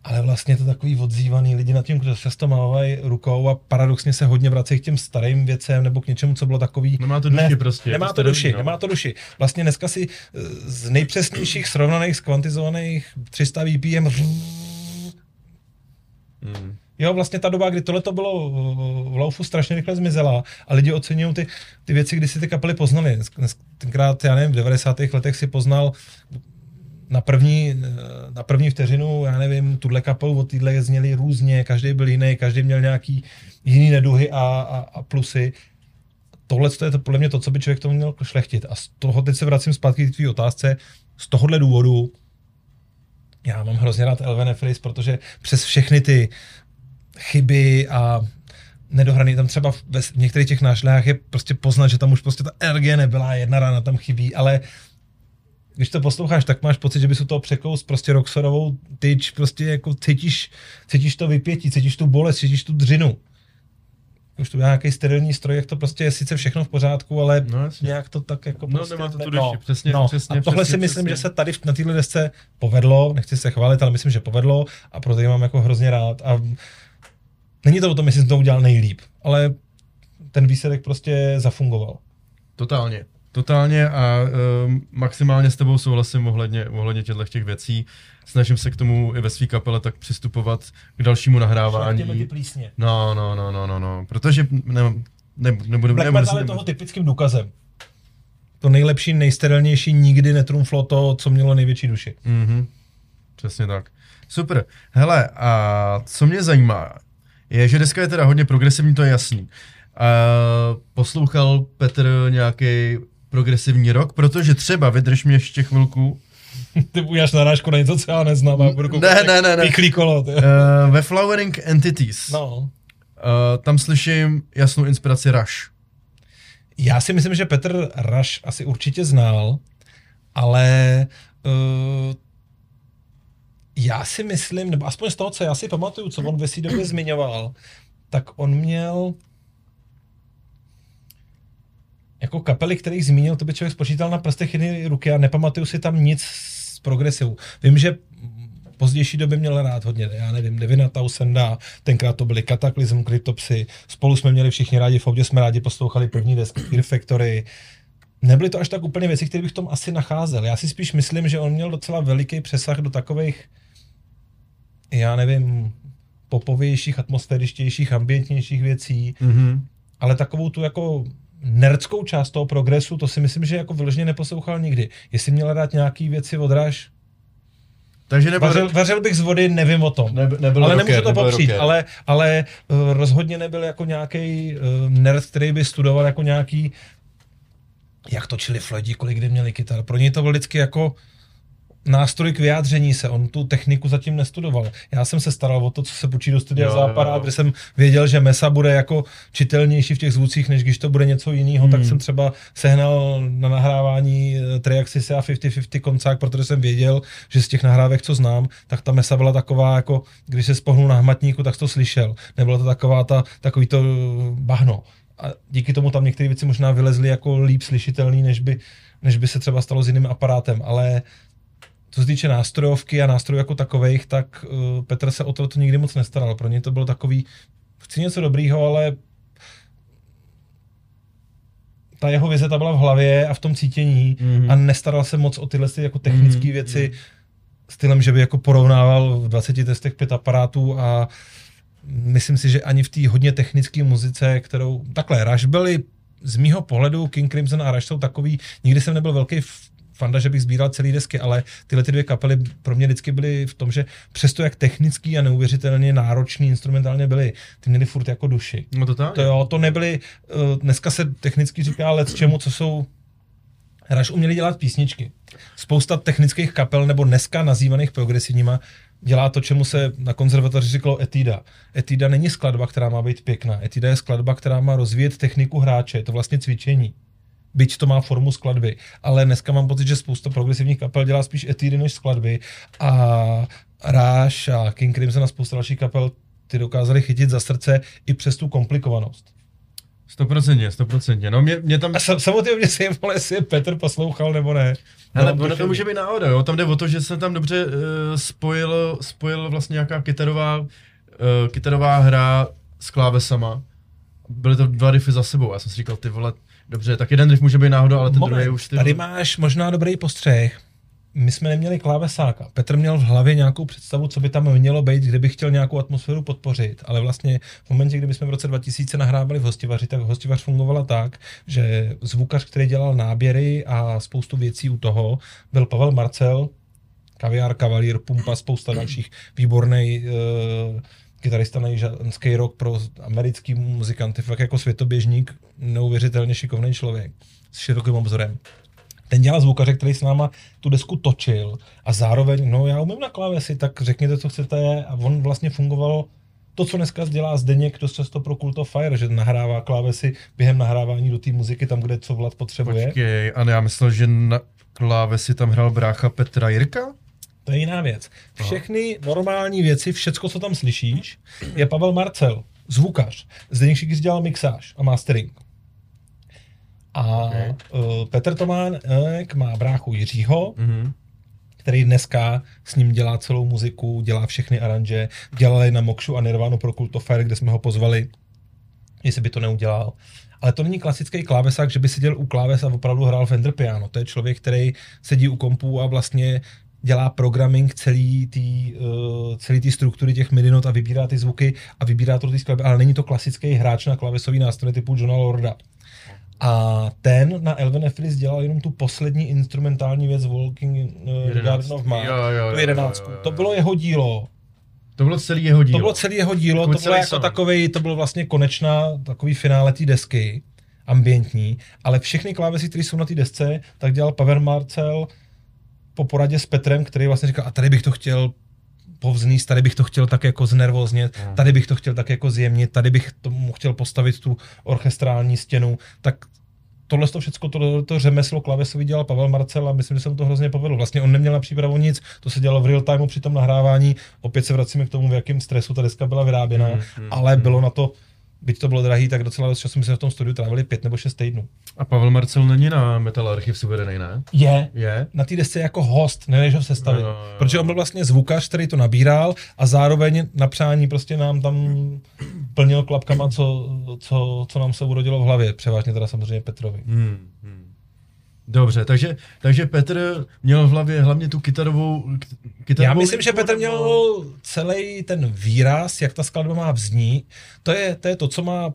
Ale vlastně je to takový odzývaný lidi nad tím, kdo často mávají rukou a paradoxně se hodně vracejí k těm starým věcem nebo k něčemu, co bylo takový. Nemá to duši prostě, je Nemá to to starý, duši, no. nemá to duši. Vlastně dneska si eh, z nejpřesnějších srovnaných, skvantizovaných 300 BPM Hmm. Jo, vlastně ta doba, kdy tohle to bylo v Laufu strašně rychle zmizela a lidi oceňují ty, ty věci, kdy si ty kapely poznali. Tenkrát, já nevím, v 90. letech si poznal na první, na první vteřinu, já nevím, tuhle kapelu od téhle zněli různě, každý byl jiný, každý měl nějaký jiný neduhy a, a, a plusy. Tohle je to podle mě to, co by člověk tomu měl šlechtit. A z toho teď se vracím zpátky k tvý otázce. Z tohohle důvodu já mám hrozně rád Elven Fris, protože přes všechny ty chyby a nedohraný, tam třeba ve v některých těch nášlách je prostě poznat, že tam už prostě ta energie nebyla, jedna rána tam chybí, ale když to posloucháš, tak máš pocit, že bys u toho překous prostě roxorovou tyč, prostě jako cítíš, cítíš to vypětí, cítíš tu bolest, cítíš tu dřinu. už to byl nějaký sterilní stroj, jak to prostě je sice všechno v pořádku, ale No, jasně. nějak to tak jako No, prostě nemá to tu duši, přesně, no. přesně, A tohle přesně, si myslím, přesně. že se tady na téhle desce povedlo, nechci se chválit, ale myslím, že povedlo a proto ji mám jako hrozně rád a není to o tom, jestli jsem to udělal nejlíp, ale ten výsledek prostě zafungoval. Totálně. Totálně a um, maximálně s tebou souhlasím ohledně, ohledně těchto těch věcí. Snažím se k tomu i ve své kapele tak přistupovat k dalšímu nahrávání. Šlechtěme ty plísně. No, no, no, no, no, no, protože ne, ne, nebudu, Black nebudu, Metal je toho typickým důkazem. To nejlepší, nejsterilnější nikdy netrumflo to, co mělo největší duši. Mhm, přesně tak. Super. Hele, a co mě zajímá, je, že deska je teda hodně progresivní, to je jasný. A poslouchal Petr nějaký progresivní rok, protože třeba, vydrž mě ještě chvilku, [laughs] Ty uděláš narážku na něco, co já neznám. A budu Ne, ne, ne, ne. Kolo. Ty. uh, ve Flowering Entities, No. uh, tam slyším jasnou inspiraci Rush. Já si myslím, že Petr Raš asi určitě znal, ale uh, já si myslím, nebo aspoň z toho, co já si pamatuju, co on ve své době zmiňoval, tak on měl jako kapely, kterých zmínil, to by člověk spočítal na prstech jedné ruky a nepamatuju si tam nic z progresivu. Vím, že pozdější době měl rád hodně, já nevím, Devina Tausenda, tenkrát to byly Cataclysm, Cryptopsy, spolu jsme měli všichni rádi, v Audě jsme rádi poslouchali první desky Fear Factory, Nebyly to až tak úplně věci, které bych v tom asi nacházel. Já si spíš myslím, že on měl docela veliký přesah do takových, já nevím, popovějších, atmosféričtějších, ambientnějších věcí, Mm-hmm. ale takovou tu jako nerdskou část toho progresu, to si myslím, že jako vyloženě neposlouchal nikdy. Jestli měl rád nějaký věci odráž, Takže nebyl, vařil, vařil bych z vody, nevím o tom. nebyl, nebyl ale rocker, nemůžu to popřít, rocker. ale, ale uh, rozhodně nebyl jako nějaký uh, nerd, který by studoval jako nějaký jak točili Floydi, kolik kdy měli kytar. Pro něj to byl vždycky jako nástroj k vyjádření se. On tu techniku zatím nestudoval. Já jsem se staral o to, co se počí do studia Jo, za jo, aparát, jo. kde jsem věděl, že mesa bude jako čitelnější v těch zvucích, než když to bude něco jiného, hmm. tak jsem třeba sehnal na nahrávání eh, Triaxis a 50-50 koncák, protože jsem věděl, že z těch nahrávek, co znám, tak ta mesa byla taková, jako když se spohnul na hmatníku, tak to slyšel. Nebyla to taková ta, takový to bahno. A díky tomu tam některé věci možná vylezly jako líp slyšitelný, než by, než by se třeba stalo s jiným aparátem, ale co se týče nástrojovky a nástrojů jako takových, tak uh, Petr se o to, to nikdy moc nestaral. Pro ně to bylo takový, chci něco dobrýho, ale ta jeho vize ta byla v hlavě a v tom cítění Mhm. a nestaral se moc o tyhle ty jako technické Mhm, věci stylem, že by jako porovnával v 20 testech pět aparátů a myslím si, že ani v té hodně technické muzice, kterou, takhle, Rush byli z mýho pohledu, King Crimson a Rush jsou takový, nikdy jsem nebyl velký fanda, že bych sbíral celý desky, ale tyhle ty dvě kapely pro mě vždycky byly v tom, že přesto jak technický a neuvěřitelně náročný instrumentálně byly, ty měli furt jako duši. No to tak. To jo, to nebyly, uh, dneska se technicky říká let čemu, co jsou Rush uměli dělat písničky. Spousta technických kapel, nebo dneska nazývaných progresivníma, dělá to, čemu se na konzervatoři říkalo etída. Etída není skladba, která má být pěkná. Etída je skladba, která má rozvíjet techniku hráče. Je to vlastně cvičení. Byť to má formu skladby. Ale dneska mám pocit, že spousta progresivních kapel dělá spíš etídy než skladby. A Rush a King Crimson a spousta dalších kapel ty dokázali chytit za srdce i přes tu komplikovanost. Stoprocentně, stoprocentně. No mě, mě tam... A sam, samotně mě zajímalo, jestli je Petr poslouchal nebo ne. Hele, No, ono to může být náhoda, jo. Tam jde o to, že se tam dobře uh, spojil, spojil vlastně nějaká kytarová, uh, kytarová hra s klávesama. Byly to dva riffy za sebou. Já jsem si říkal, ty vole, dobře, tak jeden riff může být náhoda, ale ten Moment, druhý už ty tady máš možná dobrý postřeh. My jsme neměli klávesáka. Petr měl v hlavě nějakou představu, co by tam mělo být, kde by chtěl nějakou atmosféru podpořit. Ale vlastně v momentě, kdy jsme v roce 2000 nahrávali v hostivaři, tak hostivař fungovala tak, že zvukař, který dělal náběry a spoustu věcí u toho, byl Pavel Marcel, Kaviár, Kavalír, Pumpa, spousta dalších výborný uh, kytarista na jižanský rok pro americký muzikanty, fakt jako světoběžník, neuvěřitelně šikovný člověk s širokým obzorem. Ten dělal zvukaře, který s náma tu desku točil a zároveň, no já umím na klávesi, tak řekněte, co chcete a on vlastně fungoval to, co dneska dělá Zdeněk dost často pro Cult of Fire, že nahrává klávesy během nahrávání do té muziky tam, kde co Vlad potřebuje. Počkej, a já myslel, že na klávesi tam hrál brácha Petra Jirka? To je jiná věc. Všechny normální věci, všecko, co tam slyšíš, je Pavel Marcel. zvukař. Zdeněk Šikic dělal mixáž a mastering. A Okay. uh, Petr Tománek má bráchu Jiřího, Mhm. který dneska s ním dělá celou muziku, dělá všechny aranže, dělali na Mokšu a Nirvanu pro Cult of Fire, kde jsme ho pozvali, jestli by to neudělal. Ale to není klasický klávesák, že by seděl u kláves a opravdu hrál Fender piano. To je člověk, který sedí u kompu a vlastně dělá programming celý tý, uh, celý tý struktury těch MIDI not a vybírá ty zvuky a vybírá to té skladby, ale není to klasický hráč na klavesový nástroj typu Johna Lorda. A ten na Elven Efris dělal jenom tu poslední instrumentální věc Walking uh. Garden of Man, Jo, jo, jo, tu jo, jedenáctku. jo, jo, To bylo jeho dílo. To bylo celý jeho dílo. To bylo celé jeho dílo, Jako to bylo celý jako song. takovej, to bylo vlastně konečná, takový finále té desky, ambientní, ale všechny klávesy, které jsou na té desce, tak dělal Pavel Marcel po poradě s Petrem, který vlastně říkal, a tady bych to chtěl povznést, tady bych to chtěl tak jako znervoznět, Hmm. tady bych to chtěl tak jako zjemnit, tady bych tomu chtěl postavit tu orchestrální stěnu, tak tohle to všechno, tohle to řemeslo klavesový dělal Pavel Marcel a myslím, že se mu to hrozně povedlo. Vlastně on neměl na přípravu nic, to se dělalo v real timeu při tom nahrávání. Opět se vracíme k tomu, v jakém stresu ta deska byla vyráběna, Mm, mm, ale mm. bylo na to, byť to bylo drahý, tak docela dost času my jsme v tom studiu trávili pět nebo šest týdnů. A Pavel Marcel není na Metal Archives uvedený, ne? Je, Je? na té desce jako host, nevíš ho sestavit. Jo, jo, jo. Protože on byl vlastně zvukař, který to nabíral a zároveň na přání prostě nám tam plnil klapkama, co, co, co nám se urodilo v hlavě. Převážně teda samozřejmě Petrovi. Hmm, hmm. Dobře, takže, takže Petr měl v hlavě hlavně tu kytarovou... kytarovou Já myslím, že Petr měl celý ten výraz, jak ta skladba má vznít. To je to, je to co má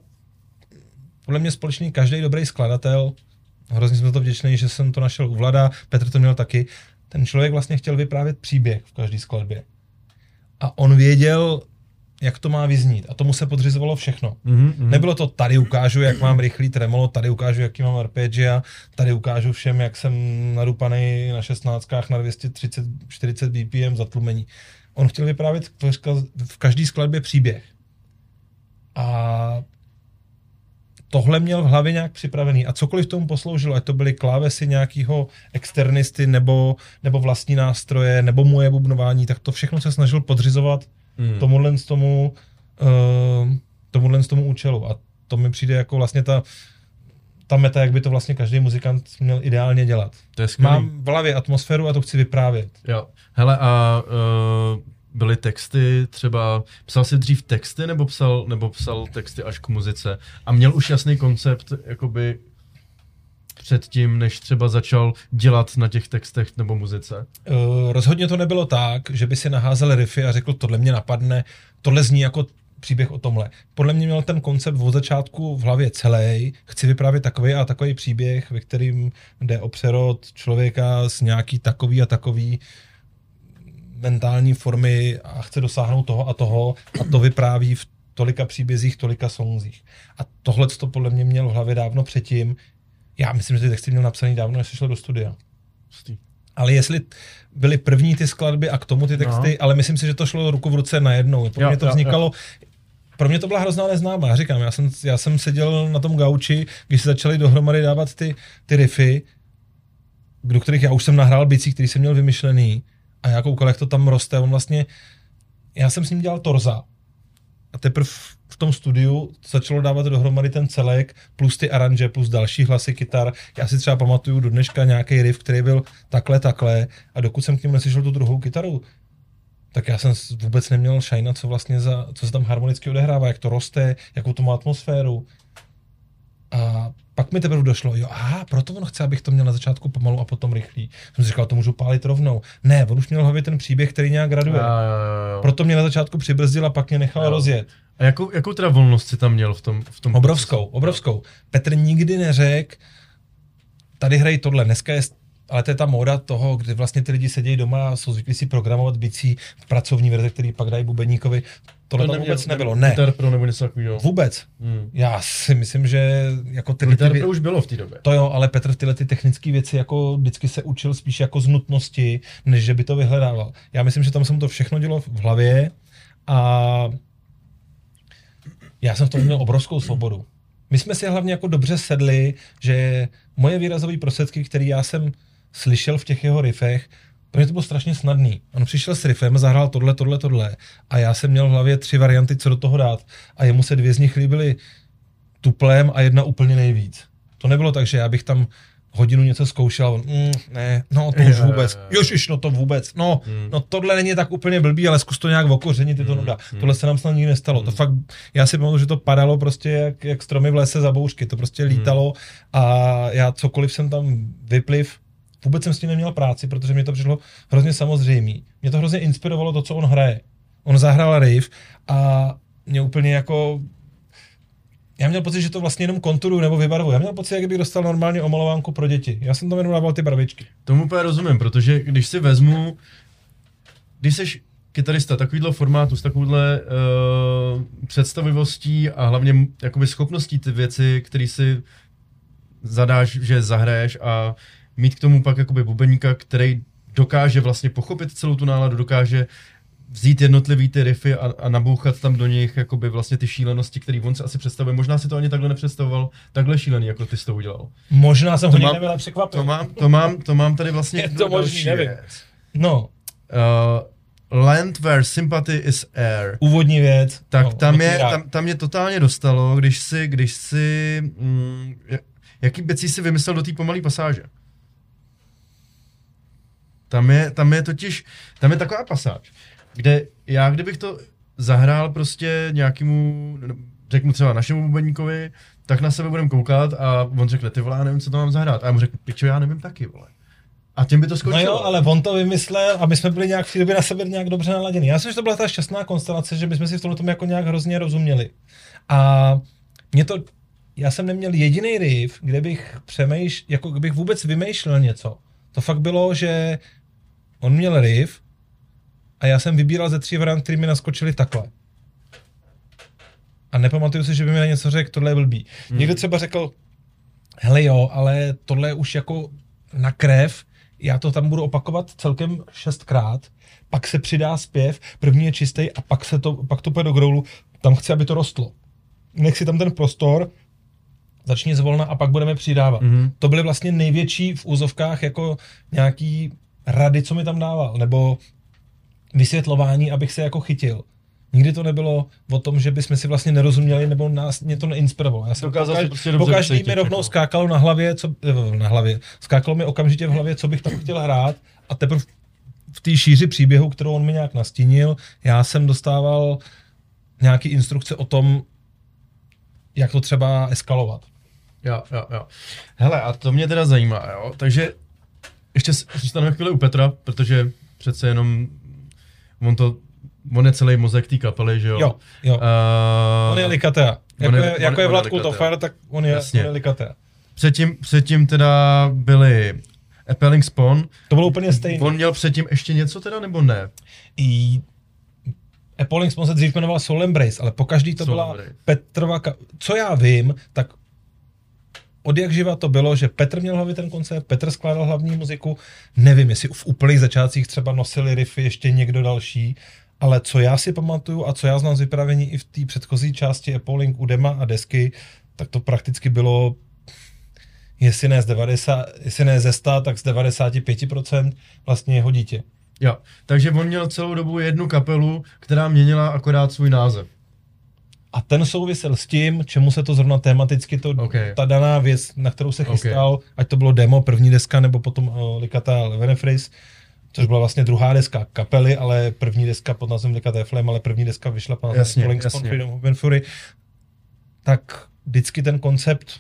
podle mě společný každý dobrý skladatel. Hrozně jsem za to vděčný, že jsem to našel u Vlada, Petr to měl taky. Ten člověk vlastně chtěl vyprávět příběh v každé skladbě. A on věděl, jak to má vyznít. A tomu se podřizovalo všechno. Mhm, mhm. Nebylo to tady ukážu, jak mám rychlý tremolo, tady ukážu, jaký mám arpegia, tady ukážu všem, jak jsem nadupaný na 16 na 230-40 BPM zatlumení. On chtěl vyprávět v každé skladbě příběh. A tohle měl v hlavě nějak připravený. A cokoliv tomu posloužilo, ať to byly klávesy nějakého externisty, nebo, nebo vlastní nástroje, nebo moje bubnování, tak to všechno se snažil podřizovat Hmm. tomuhle z tomu, uh, tomuhle z tomu účelu. A to mi přijde jako vlastně ta, ta meta, jak by to vlastně každý muzikant měl ideálně dělat. To je skvělý. Mám v hlavě atmosféru a to chci vyprávět. Jo. Hele, a uh, byly texty třeba, psal si dřív texty nebo psal, nebo psal texty až k muzice? A měl už jasný koncept, jakoby předtím, než třeba začal dělat na těch textech nebo muzice? Uh, rozhodně to nebylo tak, že by si naházel riffy a řekl, tohle mě napadne, tohle zní jako příběh o tomhle. Podle mě měl ten koncept od začátku v hlavě celý. Chci vyprávět takový a takový příběh, ve kterým jde o přerod člověka z nějaký takový a takový mentální formy a chce dosáhnout toho a toho a to vypráví v tolika příbězích, tolika songzích. A tohle to podle mě měl v hlavě dávno předtím. Já myslím, že ty texty měl napsaný dávno, než se šel do studia. Hustý. Ale jestli byly první ty skladby a k tomu ty texty, no. ale myslím si, že to šlo ruku v ruce najednou. Pro Jo, mě to jo, vznikalo, pro mě to byla hrozná neznámá. Já říkám, já jsem, já jsem seděl na tom gauči, když se začaly dohromady dávat ty, ty riffy, do kterých já už jsem nahrál bicí, který jsem měl vymyšlený a já koukal, jak to tam roste. On vlastně, já jsem s ním dělal torza a teprve v tom studiu začalo dávat dohromady ten celek, plus ty aranže, plus další hlasy kytar. Já si třeba pamatuju do dneška nějaký riff, který byl takhle, takhle a dokud jsem k němu neslyšel tu druhou kytaru, tak já jsem vůbec neměl šajna, co vlastně za, co se tam harmonicky odehrává, jak to roste, jakou to má atmosféru. A pak mi teprve došlo, jo, aha, proto on chce, abych to měl na začátku pomalu a potom rychlý. Jsem si říkal, to můžu pálit rovnou. Ne, on už měl v hlavě ten příběh, který nějak graduje. Jo, jo, jo. Proto mě na začátku přibrzdil a pak mě nechal Jo. rozjet. A jakou, jakou teda volnost si tam měl v tom, v tom Obrovskou, procesu? obrovskou. Petr nikdy neřekl, tady hrají tohle, dneska je ale to je ta móda toho, kdy vlastně ty lidi sedějí doma a jsou zvyklí si programovat bicí v pracovní verze, který pak dají bubeníkovi. Tohle tam vůbec nebylo. Ne, Guitar Pro nebo něco takového. vůbec. Hmm. Já si myslím, že jako ty Guitar vě- Pro už bylo v té době. to jo, ale Petr tyhle ty technické věci jako vždycky se učil spíš jako z nutnosti, než že by to vyhledával. Já myslím, že tam se mu to všechno dělo v hlavě a já jsem v tom měl obrovskou svobodu. My jsme si hlavně jako dobře sedli, že moje výrazové prostředky, které já jsem slyšel v těch jeho riffech, Pro mě to bylo strašně snadný. On přišel s riffem, zahrál tohle, tohle, tohle a já jsem měl v hlavě tři varianty, co do toho dát a jemu se dvě z nich líbily tuplem a jedna úplně nejvíc. To nebylo tak, že já bych tam hodinu něco zkoušel a on, mm, ne, no to už vůbec, jo, jo. jožiš, no to vůbec, no, no tohle není tak úplně blbý, ale zkus to nějak okořenit, je to nuda. Tohle se nám snad nikdy nestalo. To fakt, já si pamatuju, že to padalo prostě jak, jak stromy v lese za bouřky, to prostě lítalo a já cokoliv jsem tam vypliv, vůbec jsem s tím neměl práci, protože mě to přišlo hrozně samozřejmý. Mě to hrozně inspirovalo to, co on hraje. On zahrál riff a mě úplně jako já měl pocit, že to vlastně jenom konturu nebo vybarvuje. Já měl pocit, jak bych dostal normálně omalovánku pro děti. Já jsem tam jenom dával ty barvičky. Tomu úplně rozumím, protože když si vezmu, když jsi kytarista takovýhle formátu, s takovouhle uh, představivostí a hlavně jakoby schopností ty věci, které si zadáš, že zahraješ a mít k tomu pak jakoby bubeníka, který dokáže vlastně pochopit celou tu náladu, dokáže vzít jednotlivý ty riffy a, a nabouchat tam do nich jakoby vlastně ty šílenosti, které on si asi představuje. Možná si to ani takhle nepředstavoval, takhle šílený, jako ty jsi to udělal. Možná jsem To ho mám- překvapil. To mám, to mám, to mám tady vlastně Je to možný, nevím. věc. No, Uh, Land where sympathy is air. úvodní věc. Tak no, tam, je, tam, tam mě totálně dostalo, když si, když si, mm, jak- jaký becí si vymyslel do té pomalé pasáže. Tam je, tam je totiž, tam je taková pasáž, kde já kdybych to zahrál prostě nějakému, řeknu třeba našemu bubeníkovi, tak na sebe budeme koukat a on řekne, ty vole, já nevím, co to mám zahrát. A já mu řeknu, pičo, já nevím taky, vole. A tím by to No skončilo. jo, ale on to vymyslel a my jsme byli nějak v té době na sebe nějak dobře naladěni. Já myslím, že to byla ta šťastná konstelace, že my jsme si v tomhle tom jako nějak hrozně rozuměli. A mě to, já jsem neměl jediný riff, kde bych přemýšl, jako kdybych vůbec vymýšlel něco. To fakt bylo, že on měl riff a já jsem vybíral ze tří variant, které mi naskočily takhle. A nepamatuju si, že by mi na něco řekl, tohle je blbý. Hmm. Někdo třeba řekl, hele jo, ale tohle je už jako na krev, já to tam budu opakovat celkem šestkrát, pak se přidá zpěv, první je čistý a pak, se to, pak to půjde do growlu, tam chci, aby to rostlo. Nech si tam ten prostor, začni zvolna a pak budeme přidávat. Mm-hmm. To byly vlastně největší v úzovkách jako nějaký rady, co mi tam dával, nebo vysvětlování, abych se jako chytil. Nikdy to nebylo o tom, že bychom si vlastně nerozuměli, nebo nás mě to neinspirovalo. Já jsem Dokázal pokaž, prostě dobře pokaždý mi rovnou jako. skákalo na hlavě, co, eh, na hlavě, skákalo mi okamžitě v hlavě, co bych tam chtěl hrát a teprve v té šíři příběhu, kterou on mi nějak nastínil, já jsem dostával nějaký instrukce o tom, jak to třeba eskalovat. Jo, jo, jo. Hele, a to mě teda zajímá, jo. Takže ještě zůstaneme chvíli u Petra, protože přece jenom on to, on je celý mozek té kapely, že jo. Jo, jo. Uh, On je likatea. Jako on je, on jako je Vlad. Kultofer, tak on je, Jasně. on je likatea. Předtím, předtím teda byli Appelling Spawn. To bylo úplně stejné. On měl předtím ještě něco teda, nebo ne? I Appalling Spawn se dřív jmenoval Soul Embrace, ale pokaždý to Soul byla Embrace. Petrova... Ka- Co já vím, tak od jak živa to bylo, že Petr měl hlavě ten koncert, Petr skládal hlavní muziku, nevím, jestli v úplných začátcích třeba nosili riffy ještě někdo další, ale co já si pamatuju a co já znám z vyprávění i v té předchozí části Appalling u dema a desky, tak to prakticky bylo jestli ne z 90, jestli ne ze 100, tak z 95% vlastně jeho dítě. Jo, takže on měl celou dobu jednu kapelu, která měnila akorát svůj název. A ten souvisel s tím, čemu se to zrovna tematicky, to, Ok. ta daná věc, na kterou se chystal, ať to bylo demo, první deska, nebo potom uh, Likata Venefris, což byla vlastně druhá deska kapely, ale první deska pod názvem Likata Flame, ale první deska vyšla pod názvem jasně. Freedom Fury, tak vždycky ten koncept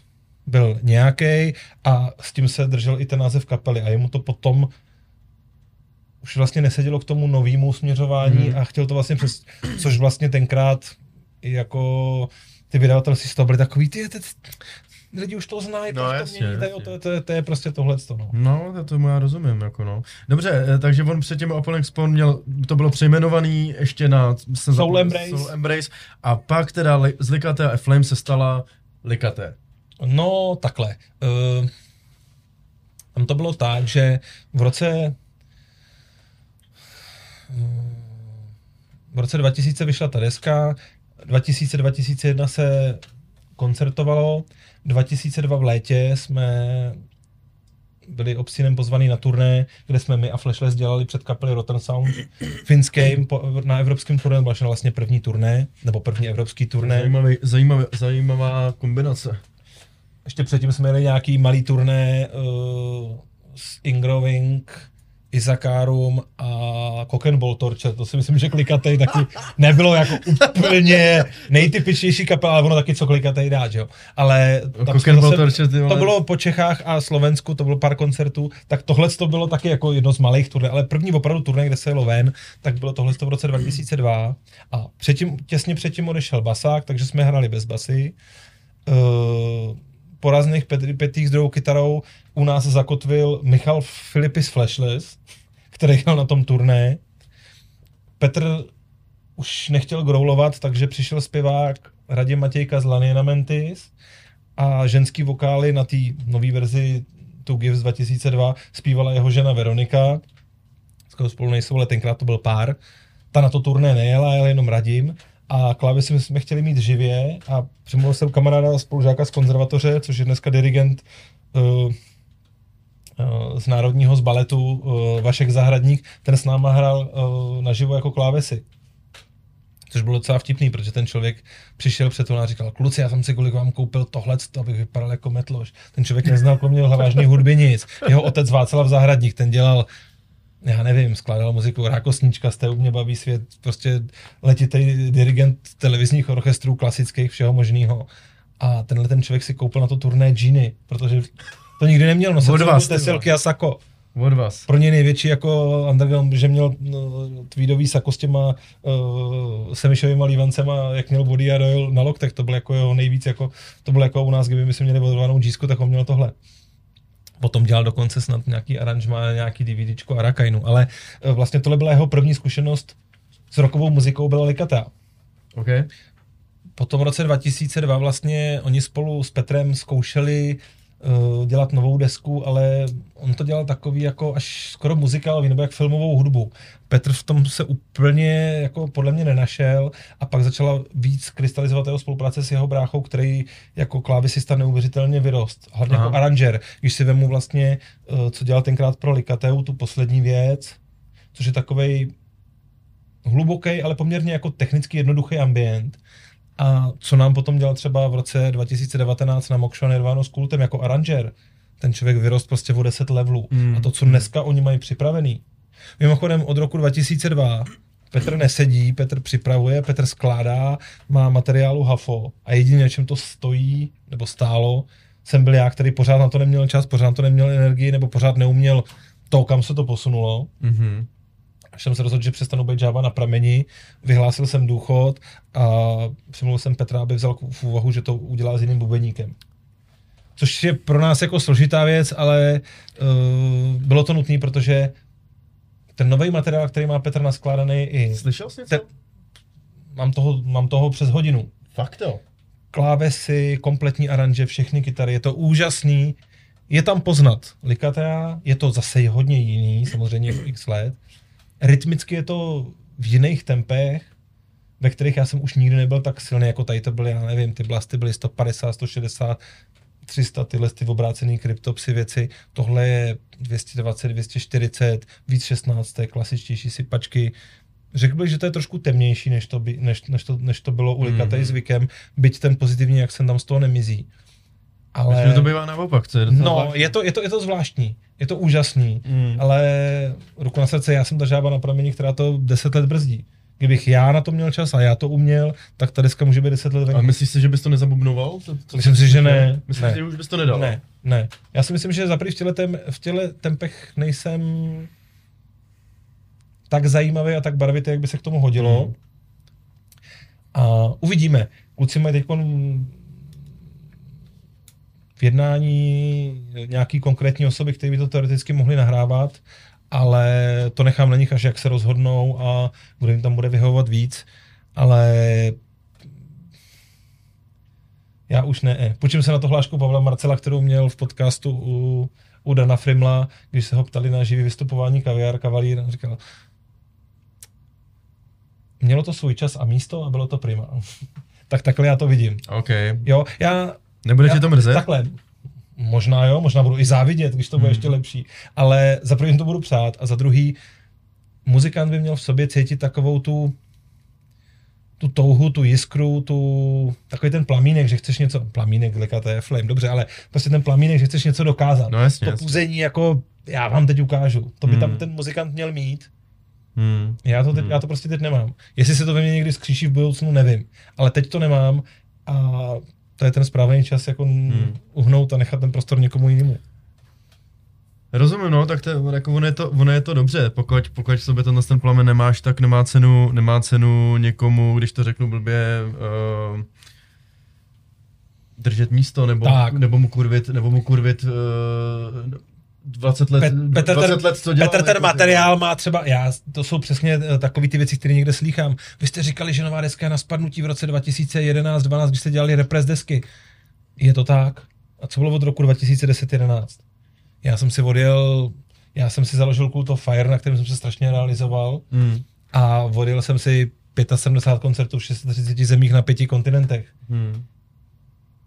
byl nějaký a s tím se držel i ten název kapely a jemu to potom už vlastně nesedělo k tomu novému směřování Mhm. a chtěl to vlastně přes, což vlastně tenkrát jako ty vydavatelství z toho byly takový, ty, ty, ty lidi už to znají, No, jasně, to jasně. to, je- to, to, je prostě tohle. No. No, to tomu já rozumím, jako no. Dobře, eh, takže on předtím Appelling Spawn měl, to bylo přejmenovaný ještě na Soul zapomněl, Embrace. Soul Embrace a pak teda z Likaté a Flame se stala Likaté. No, takhle. Uh, tam to bylo tak, že v roce v roce 2000 vyšla ta deska, 2000-2001 se koncertovalo, 2002 v létě jsme byli obsinem pozvaný na turné, kde jsme my a Flashless dělali před kapely Rotten Sound finským na evropském turné, byla vlastně první turné, nebo první evropský turné. Zajímavý, zajímavý, zajímavá kombinace. Ještě předtím jsme měli nějaký malý turné uh, s Ingrowing, Izakárum a Cokenball Torture, to si myslím, že klikatej taky nebylo jako úplně nejtypičnější kapela, ale ono taky co klikatej dá, že jo. Ale tam Torture, ty to vole. bylo po Čechách a Slovensku, to bylo pár koncertů, tak tohle to bylo taky jako jedno z malých turné, ale první opravdu turné, kde se jelo ven, tak bylo tohle v roce 2002 a předtím, těsně předtím odešel basák, takže jsme hráli bez basy. Uh, po rázných peripetích s druhou kytarou u nás zakotvil Michal Filipis Flashless, který jel na tom turné. Petr už nechtěl growlovat, takže přišel zpěvák Radim Matějka z Laniena Mentis a ženský vokály na té nové verzi tu Gives 2002 zpívala jeho žena Veronika. Skoro spolu nejsou, ale tenkrát to byl pár. Ta na to turné nejela, jel jenom Radim. A klávesy jsme chtěli mít živě a přemluvil jsem kamaráda spolužáka z konzervatoře, což je dneska dirigent uh, z Národního z baletu uh, Vašek Zahradník, ten s náma hrál uh, naživo jako klávesy. Což bylo docela vtipný, protože ten člověk přišel před to a říkal, kluci, já jsem si kolik vám koupil tohle, abych vypadal jako metloš. Ten člověk neznal kromě vážné hudby nic. Jeho otec Václav Zahradník, ten dělal já nevím, skládal muziku Rákosníčka, z té u mě baví svět, prostě letitý dirigent televizních orchestrů, klasických, všeho možného. A tenhle ten člověk si koupil na to turné džíny, protože to nikdy neměl nosit. Od vás, ty tesilky a sako. Od vás. Pro něj největší jako underground, že měl no, tweedový sako s těma uh, semišovýma lívancema, jak měl body a dojel na loktech, to bylo jako jeho nejvíc, jako, to bylo jako u nás, kdyby my jsme měli odvolanou džísku, tak on měl tohle. Potom dělal dokonce snad nějaký aranžma, nějaký DVDčko Arakajnu, ale uh, vlastně tohle byla jeho první zkušenost s rokovou muzikou, byla Likata. OK. Potom v roce 2002 vlastně oni spolu s Petrem zkoušeli uh, dělat novou desku, ale on to dělal takový jako až skoro muzikálový, nebo jak filmovou hudbu. Petr v tom se úplně jako podle mě nenašel a pak začala víc krystalizovat jeho spolupráce s jeho bráchou, který jako klávisista neuvěřitelně vyrost. Hlavně Aha. jako aranžer. Když si vemu vlastně, uh, co dělal tenkrát pro Likateu, tu poslední věc, což je takovej hluboký, ale poměrně jako technicky jednoduchý ambient. A co nám potom dělal třeba v roce 2019 na Moksha Nirvana s kultem jako aranžer. Ten člověk vyrost prostě o 10 levelů. Mm. A to, co dneska oni mají připravený. Mimochodem od roku 2002 Petr nesedí, Petr připravuje, Petr skládá, má materiálu hafo a jediné, na čem to stojí nebo stálo, jsem byl já, který pořád na to neměl čas, pořád na to neměl energii nebo pořád neuměl to, kam se to posunulo Mhm. Až jsem se rozhodl, že přestanu být Java na prameni, vyhlásil jsem důchod a přemluvil jsem Petra, aby vzal v úvahu, že to udělá s jiným bubeníkem. Což je pro nás jako složitá věc, ale uh, bylo to nutné, protože ten nový materiál, který má Petr naskládaný i... Slyšel jsi něco? Te, mám, toho, mám toho přes hodinu. Fakt jo. Klávesy, kompletní aranže, všechny kytary, je to úžasný. Je tam poznat Likatea, je to zase hodně jiný, samozřejmě v x let. Rytmicky je to v jiných tempech, ve kterých já jsem už nikdy nebyl tak silný, jako tady to byly, já nevím, ty blasty byly 150, 160, 300, tyhle ty obrácený kryptopsy věci. Tohle je 220, 240, víc 16, klasičtější sypačky. Řekl bych, že to je trošku temnější, než to, by, než, než to, než to bylo u Likatej Mhm. zvykem, byť ten pozitivní akcent tam z toho nemizí. Ale... Myslím, že to bývá naopak, co je docela No, zvláštní. je to, je, to, je to zvláštní, je to úžasný, Mm. ale ruku na srdce, já jsem ta žába na prameni, která to 10 let brzdí. Kdybych já na to měl čas a já to uměl, tak ta deska může být 10 let A myslíš si, že bys to nezabubnoval? To, to Myslím si, že ne. Myslíš Ne. si, že už bys to nedal? Ne, ne. Já si myslím, že za v těle, tem, v těle tempech nejsem tak zajímavý a tak barvitý, jak by se k tomu hodilo. Hmm. A uvidíme. Kluci mají teď v jednání nějaký konkrétní osoby, které by to teoreticky mohli nahrávat, ale to nechám na nich, až jak se rozhodnou a kdo jim tam bude vyhovovat víc. Ale já už ne. Počím se na to hlášku Pavla Marcela, kterou měl v podcastu u, u Dana Frimla, když se ho ptali na živý vystupování kaviár, kavalír, a říkal, mělo to svůj čas a místo a bylo to prima. [laughs] tak takhle já to vidím. OK. Jo, já... Nebude já, tě to mrzet? Takhle. Možná jo, možná budu i závidět, když to bude Hmm. ještě lepší, ale za první to budu přát a za druhý muzikant by měl v sobě cítit takovou tu tu touhu, tu jiskru, tu, takový ten plamínek, že chceš něco, plamínek, leka to je flame, dobře, ale prostě ten plamínek, že chceš něco dokázat. No jasně, to puzení jako, já vám teď ukážu, to by Hmm. tam ten muzikant měl mít, Hmm. já to, teď, Hmm. já to prostě teď nemám. Jestli se to ve mně někdy skříší v budoucnu, nevím. Ale teď to nemám a to je ten správný čas jako Hmm. uhnout a nechat ten prostor někomu jinému. Rozumím, no, tak to, jako ono, je to, ono je to dobře, pokud, pokud v sobě tenhle ten plamen nemáš, tak nemá cenu, nemá cenu někomu, když to řeknu blbě, uh, držet místo, nebo, Tak. nebo mu kurvit, nebo mu kurvit uh, 20 let, Pet- Petr 20 ten- let, co dělal. Petr ten jako, materiál má třeba, já, to jsou přesně eh, takové ty věci, které někde slýchám. Vy jste říkali, že nová deska je na spadnutí v roce 2011-12, když jste dělali repres desky. Je to tak? A co bylo od roku 2010-11? Já jsem si odjel, já jsem si založil Cult of Fire, na kterém jsem se strašně realizoval Hmm. a odjel jsem si 75 koncertů v 630 zemích na pěti kontinentech. Hmm.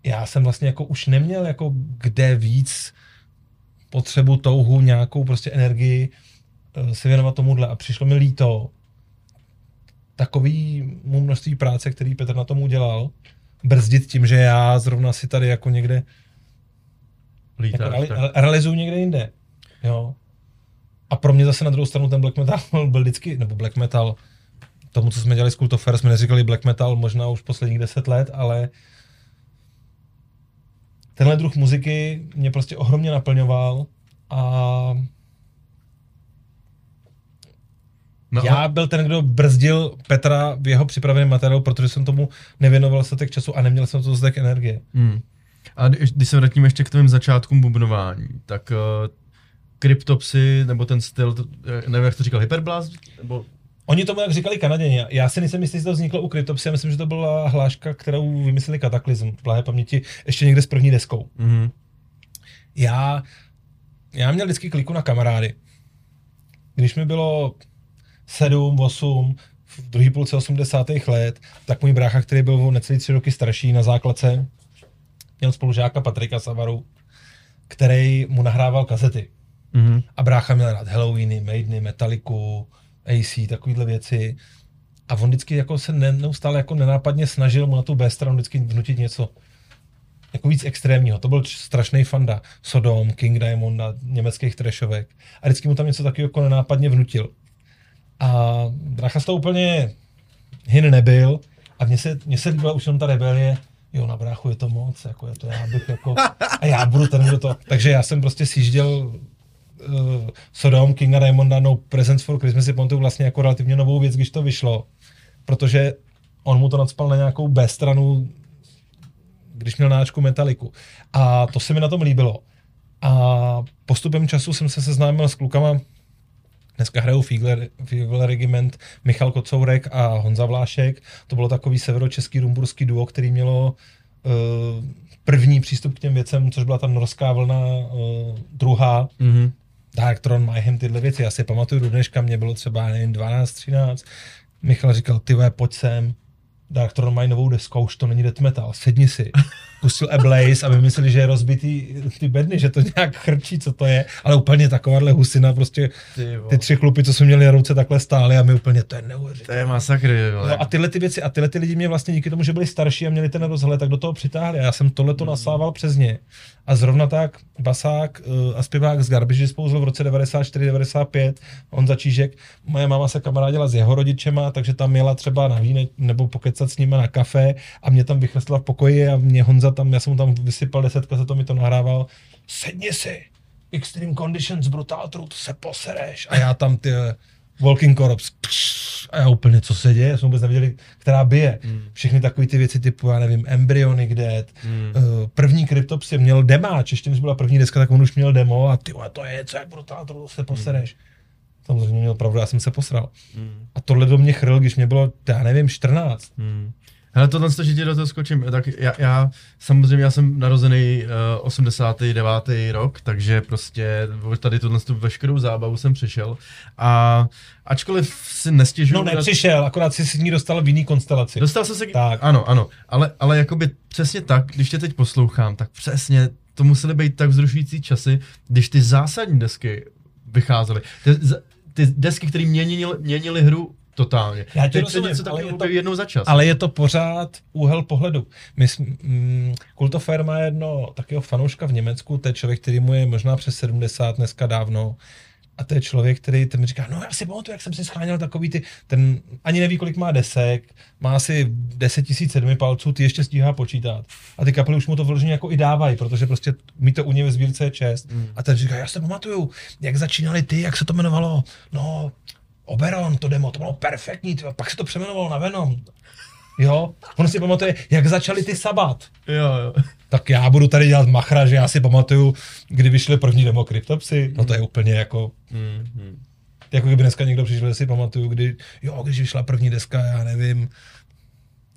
Já jsem vlastně jako už neměl jako kde víc potřebu, touhu, nějakou prostě energii eh, se věnovat tomuhle a přišlo mi líto takový mu množství práce, který Petr na tom udělal, brzdit tím, že já zrovna si tady jako někde jako Lítáš, reali, tak. realizuju někde jinde. Jo. A pro mě zase na druhou stranu ten black metal [laughs] byl vždycky, nebo black metal, tomu, co jsme dělali s Cult of Fire, jsme neříkali black metal možná už posledních deset let, ale tenhle druh muziky mě prostě ohromně naplňoval a No, já byl ten, kdo brzdil Petra v jeho připraveném materiálu, protože jsem tomu nevěnoval dostatek času a neměl jsem to dostatek energie. Hmm. A když, když se vrátím ještě k tvým začátkům bubnování, tak uh, Cryptopsy, nebo ten styl, to, eh, nevím, jak to říkal, Hyperblast, nebo Oni tomu jak říkali Kanaděni. Já si nejsem jistý, jestli to vzniklo u Cryptopsy, já myslím, že to byla hláška, kterou vymysleli Kataklizm v blahé paměti ještě někde s první deskou. mhm. Já, já měl vždycky kliku na kamarády. Když mi bylo 7, 8, v druhé půlce 80. let, tak můj brácha, který byl o necelý tři roky starší na základce, měl spolužáka Patrika Savaru, který mu nahrával kazety. Mhm. A brácha měl rád Halloweeny, Maideny, Metalliku, AC, takovýhle věci. A on vždycky jako se ne, neustále jako nenápadně snažil mu na tu B stranu vždycky vnutit něco jako víc extrémního. To byl strašný fanda. Sodom, King Diamond a německých trešovek. A vždycky mu tam něco takového jako nenápadně vnutil. A brácha z toho úplně hin nebyl a mně se, mně se líbila už jenom ta rebelie, jo, na bráchu je to moc, jako je to já bych jako, a já budu ten, kdo to, takže já jsem prostě sjížděl uh, Sodom, Kinga Diamonda, no Presents for Christmas si pamatuju vlastně jako relativně novou věc, když to vyšlo, protože on mu to nadspal na nějakou B stranu, když měl náčku Metaliku. A to se mi na tom líbilo. A postupem času jsem se seznámil s klukama, Dneska hrajou Fiegler, Fiegler Regiment, Michal Kocourek a Honza Vlášek. To bylo takový severočeský rumburský duo, který mělo uh, první přístup k těm věcem, což byla ta norská vlna uh, druhá. Mhm. Dark Throne, Mayhem, tyhle věci. Já si pamatuju do dneška, mě bylo třeba, nevím, 12, 13. Michal říkal, ty vole, pojď sem, Dark Throne mají novou desku, už to není death metal, sedni si. Pustil Ablaze a my mysleli, že je rozbitý ty bedny, že to nějak chrčí, co to je, ale úplně takováhle husina, prostě Ty, tři chlupy, co jsme měli na ruce, takhle stály a my úplně, to je neuvěřitelné. To je masakr. No a tyhle ty věci, a tyhle ty lidi mě vlastně díky tomu, že byli starší a měli ten rozhled, tak do toho přitáhli. A já jsem tohle to nasával přes ně. A zrovna tak basák uh, a zpěvák z Garbage Disposal v roce 94-95, on začížek, moje máma se kamarádila s jeho rodičema, takže tam jela třeba na víne nebo pokecat s nimi na kafe a mě tam vychrstla v pokoji a mě Honza tam, já jsem mu tam vysypal deset kaset, to mi to nahrával. Sedni si, Extreme Conditions, Brutal Truth, se posereš. A já tam ty eh, Walking Corpse, pš, a já úplně, co se děje, jsme vůbec nevěděli, která bije. Hmm. Všechny takové ty věci typu, já nevím, Embryonic Dead, Hmm. uh, první Cryptopsy měl demáč, ještě než byla první deska, tak on už měl demo a ty to je něco jak Brutal Truth, se posereš. Samozřejmě měl pravdu, já jsem se posral. Hmm. A tohle do mě chrl, když mě bylo, já nevím, 14. Hmm. Hele, tohle, že ti do toho skočím, tak já, já samozřejmě já jsem narozený uh, 89. rok, takže prostě tady tuhle tu veškerou zábavu jsem přišel a ačkoliv si nestěžuju... No nepřišel, akorát si s ní dostal v jiný konstelaci. Dostal jsem se... Tak. Ano, ano, ale, ale jakoby přesně tak, když tě teď poslouchám, tak přesně to musely být tak vzrušující časy, když ty zásadní desky vycházely. Ty, ty desky, které měnily, měnily hru totálně. Já Teď rozumím, se něco ale je to- jednou za čas. Ale je to pořád úhel pohledu. My jsme, mm, Kultofer má jedno takového fanouška v Německu, to je člověk, který mu je možná přes 70 dneska dávno. A to je člověk, který ten mi říká, no já si pamatuju, jak jsem si scháněl takový ty, ten ani neví, kolik má desek, má asi 10 tisíc sedmi palců, ty ještě stíhá počítat. A ty kapely už mu to vyloženě jako i dávají, protože prostě mi to u něj ve sbírce je čest. Mm. A ten říká, já si pamatuju, jak začínali ty, jak se to jmenovalo, no, Oberon, to demo, to bylo perfektní, tyjo, pak se to přeměnovalo na Venom. Jo, on si pamatuje, jak začali ty Sabat. Jo, jo. Tak já budu tady dělat machra, že já si pamatuju, kdy vyšly první demo Cryptopsy. No to je úplně jako, Mm-hmm. jako kdyby dneska někdo přišel, že si pamatuju, kdy, jo, když vyšla první deska, já nevím,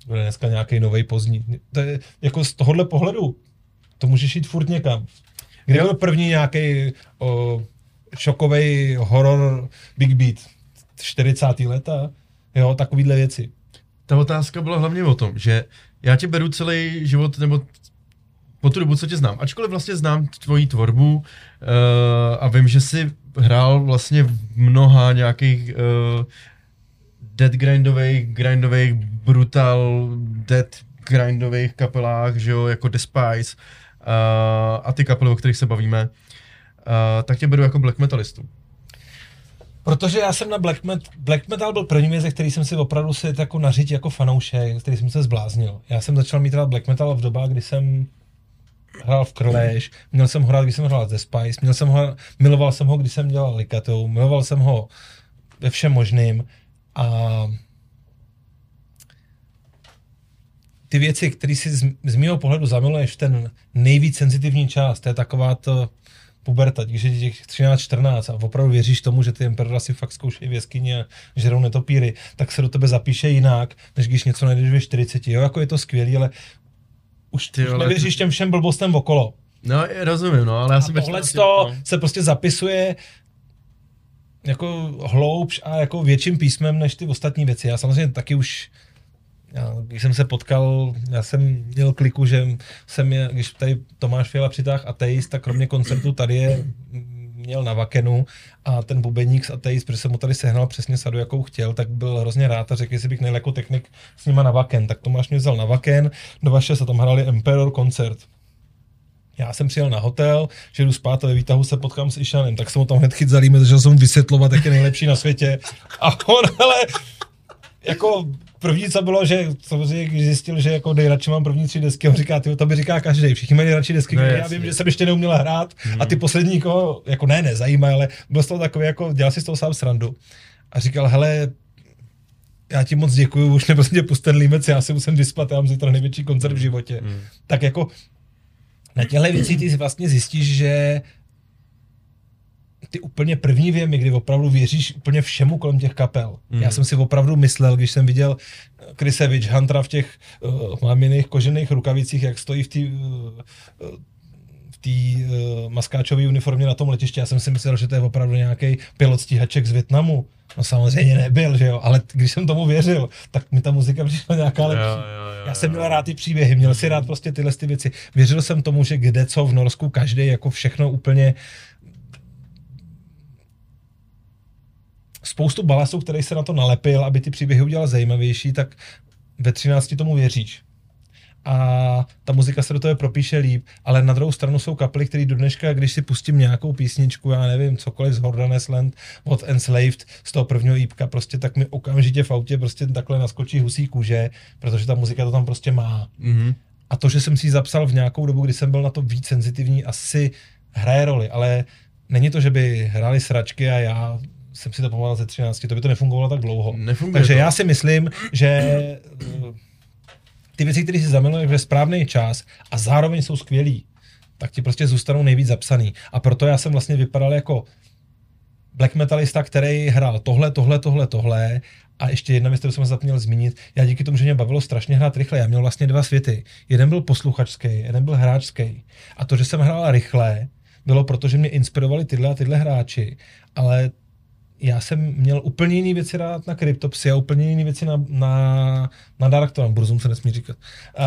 bude dneska nějaký nový pozdní. To je jako z tohohle pohledu, to můžeš jít furt někam. Kdy byl první nějaký šokový horor Big Beat? 40. leta? Jo, takovýhle věci. Ta otázka byla hlavně o tom, že já tě beru celý život, nebo po tu dobu, co tě znám. Ačkoliv vlastně znám tvoji tvorbu uh, a vím, že jsi hrál vlastně v mnoha nějakých uh, dead grindových, grindových, brutal, dead grindových kapelách, že jo, jako Despise uh, a ty kapely, o kterých se bavíme, uh, tak tě beru jako black metalistu. Protože já jsem na Black, Met, Black Metal byl první věc, který jsem si opravdu si jako nařít jako fanoušek, který jsem se zbláznil. Já jsem začal mít rád Black Metal v dobách, kdy jsem hrál v Clash, měl jsem ho rád, když jsem hrál The Spice, měl jsem ho, miloval jsem ho, když jsem dělal Likatou, miloval jsem ho ve všem možným a ty věci, které si z, z mého pohledu zamiluješ ten nejvíc senzitivní čas, to je taková to puberta, když je těch 13-14 a opravdu věříš tomu, že ty Emperora si fakt zkoušejí v jeskyni a žerou netopíry, tak se do tebe zapíše jinak, než když něco najdeš ve 40. Jo, jako je to skvělý, ale už, Ty už nevěříš těm všem blbostem okolo. No, rozumím, no, ale já jsem tohle 14, to no. se prostě zapisuje jako hloubš a jako větším písmem než ty ostatní věci. Já samozřejmě taky už já, když jsem se potkal, já jsem měl kliku, že jsem je, když tady Tomáš Fiala přitáhl Ateist, tak kromě koncertu tady je mm, měl na Vakenu a ten bubeník z Ateist, protože jsem mu tady sehnal přesně sadu, jakou chtěl, tak byl hrozně rád a řekl, jestli bych nejel jako technik s nima na Vaken. Tak Tomáš mě vzal na Vaken, do vaše se tam hráli Emperor koncert. Já jsem přijel na hotel, že jdu spát a ve výtahu se potkám s Ishanem, tak jsem ho tam hned chyt začal jsem mu vysvětlovat, jak je nejlepší na světě. A on, ale jako první, co bylo, že samozřejmě, když zjistil, že jako nejradši mám první tři desky, on říká, ty to by říká každý, všichni mají nejradši desky, No já vím, že jsem ještě neuměla hrát a ty poslední, koho, jako ne, nezajímají, ale byl z toho takový, jako dělal si z toho sám srandu. A říkal, hele, já ti moc děkuju, už neprosím tě pust ten límec, já si musím vyspat, já mám zítra největší koncert v životě. Mm. Tak jako na těchto věcí ty si vlastně zjistíš, že ty úplně první věmy, kdy opravdu věříš úplně všemu kolem těch kapel. Mm. Já jsem si opravdu myslel, když jsem viděl Krise Witch Huntera v těch uh, máminých kožených rukavicích, jak stojí v té uh, v té uh, maskáčové uniformě na tom letišti, já jsem si myslel, že to je opravdu nějaký pilot stíhaček z Větnamu. No samozřejmě nebyl, že jo, ale když jsem tomu věřil, tak mi ta muzika přišla nějaká lepší. Jo, jo, jo, Já jsem měl rád ty příběhy, měl si rád prostě tyhle ty věci. Věřil jsem tomu, že kde co v Norsku, každý jako všechno úplně spoustu balastů, který se na to nalepil, aby ty příběhy udělal zajímavější, tak ve 13 tomu věříš. A ta muzika se do toho propíše líp, ale na druhou stranu jsou kapely, které do dneška, když si pustím nějakou písničku, já nevím, cokoliv z Hordanes Land od Enslaved, z toho prvního jípka, prostě tak mi okamžitě v autě prostě takhle naskočí husí kůže, protože ta muzika to tam prostě má. Mhm. A to, že jsem si ji zapsal v nějakou dobu, kdy jsem byl na to víc senzitivní, asi hraje roli, ale není to, že by hráli sračky a já jsem si to pamatoval ze 13, to by to nefungovalo tak dlouho. Nefunguje Takže to. já si myslím, že eh, ty věci, které si zamiluješ ve správný čas a zároveň jsou skvělý, tak ti prostě zůstanou nejvíc zapsaný. A proto já jsem vlastně vypadal jako black metalista, který hrál tohle, tohle, tohle, tohle a ještě jedna věc, kterou jsem zapomněl zmínit, já díky tomu, že mě bavilo strašně hrát rychle, já měl vlastně dva světy. Jeden byl posluchačský, jeden byl hráčský. A to, že jsem hrál rychle, bylo proto, že mě inspirovali tyhle a tyhle hráči, ale já jsem měl úplně jiné věci rád na Cryptopsy a úplně jiné věci na, na, na Darktron, Burzum se nesmí říkat. Uh,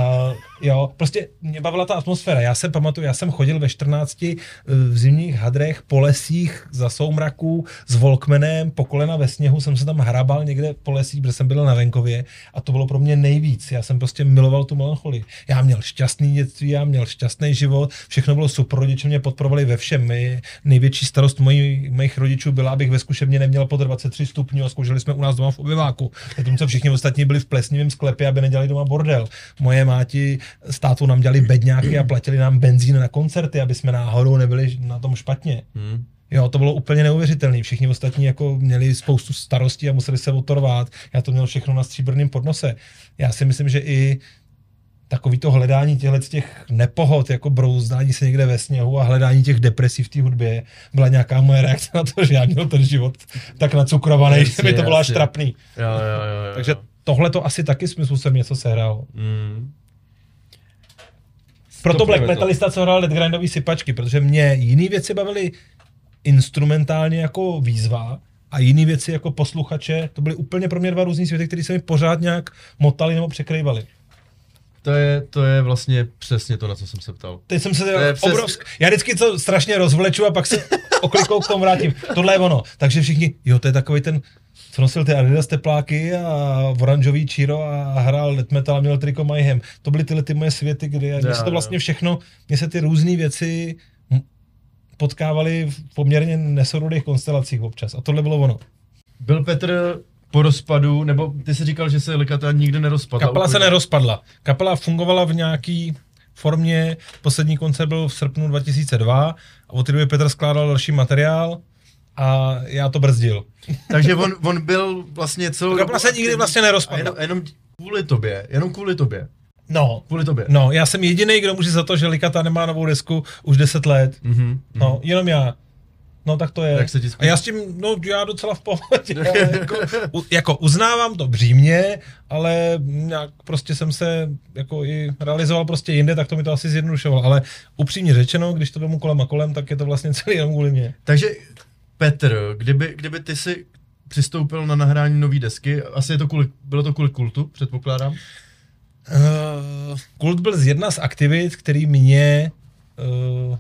jo, prostě mě bavila ta atmosféra. Já se pamatuju, já jsem chodil ve 14 eh, v zimních hadrech po lesích za soumraků s Volkmenem, po kolena ve sněhu jsem se tam hrabal někde po lesích, protože jsem byl na venkově a to bylo pro mě nejvíc. Já jsem prostě miloval tu melancholii. Já měl šťastný dětství, já měl šťastný život, všechno bylo super, rodiče mě podporovali ve všem. My, největší starost mojí, mojich rodičů byla, abych ve zkušebně neměl pod 23 stupňů a zkoušeli jsme u nás doma v obyváku. Zatímco všichni ostatní byli v plesnivém sklepě, aby nedělali doma bordel. Moje máti s tátou nám dělali bedňáky a platili nám benzín na koncerty, aby jsme náhodou nebyli na tom špatně. Hmm. Jo, to bylo úplně neuvěřitelné. Všichni ostatní jako měli spoustu starostí a museli se otorvat. Já to měl všechno na stříbrném podnose. Já si myslím, že i takový to hledání těchto těch nepohod, jako brouzdání se někde ve sněhu a hledání těch depresí v té hudbě, byla nějaká moje reakce na to, že já měl ten život tak nacukrovaný, že mi to bylo až trapný. Jo, jo, jo, jo, Takže tohle to asi taky smyslu jsem něco sehrálo. Mm. Proto Black Metalista, co hrál Dead Grindový sypačky, protože mě jiné věci bavily instrumentálně jako výzva, a jiné věci jako posluchače, to byly úplně pro mě dva různý světy, které se mi pořád nějak motali nebo překrývali. To je, to je vlastně přesně to, na co jsem se ptal. Teď jsem se to přes... obrovsk... Já vždycky to strašně rozvleču a pak se oklikou k tomu vrátím. Tohle je ono. Takže všichni, jo, to je takový ten, co nosil ty Adidas tepláky a oranžový číro a hrál death metal a měl triko Mayhem. To byly tyhle ty moje světy, kdy mě se to vlastně všechno, mě se ty různé věci potkávaly v poměrně nesorodých konstelacích občas. A tohle bylo ono. Byl Petr po rozpadu, nebo ty jsi říkal, že se Likata nikdy nerozpadla. Kapela úplně. se nerozpadla. Kapela fungovala v nějaký formě, poslední koncert byl v srpnu 2002 a od té doby Petr skládal další materiál a já to brzdil. [laughs] Takže on, on byl vlastně celou... Kapela se nikdy vlastně nerozpadla. Jenom, jenom kvůli tobě, jenom kvůli tobě. No. Kvůli tobě. No, já jsem jediný, kdo může za to, že Likata nemá novou desku už 10 let. Mm-hmm, no, jenom já. No tak to je. Jak se ti a já s tím, no já docela v pohodě. [laughs] jako, u, jako uznávám to břímně, ale nějak prostě jsem se jako i realizoval prostě jinde, tak to mi to asi zjednodušovalo. Ale upřímně řečeno, když to domů kolem a kolem, tak je to vlastně celý jenom kvůli mě. Takže Petr, kdyby, kdyby ty si přistoupil na nahrání nové desky, asi je to kvůli, bylo to kvůli kultu, předpokládám? Uh, kult byl z jedna z aktivit, který mě uh,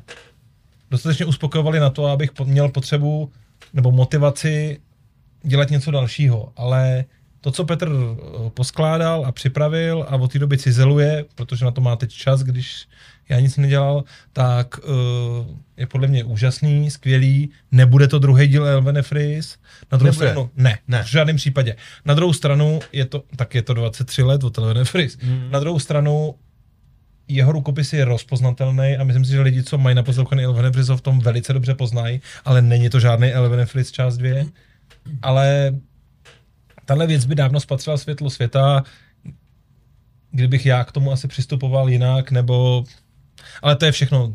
dostatečně uspokojovali na to, abych měl potřebu nebo motivaci dělat něco dalšího. Ale to, co Petr eh, poskládal a připravil a od té doby cizeluje, protože na to má teď čas, když já nic nedělal, tak uh, je podle mě úžasný, skvělý. Nebude to druhý díl Elvene Freeze. Na druhou Nebude. stranu, ne, ne, v žádném případě. Na druhou stranu je to, tak je to 23 let od Elvene Freeze. Mm. Na druhou stranu jeho rukopis je rozpoznatelný a myslím si, že lidi, co mají naposlouchaný Elven Fritz, ho v tom velice dobře poznají, ale není to žádný Elven část 2. Ale tahle věc by dávno spatřila světlo světa, kdybych já k tomu asi přistupoval jinak, nebo... Ale to je všechno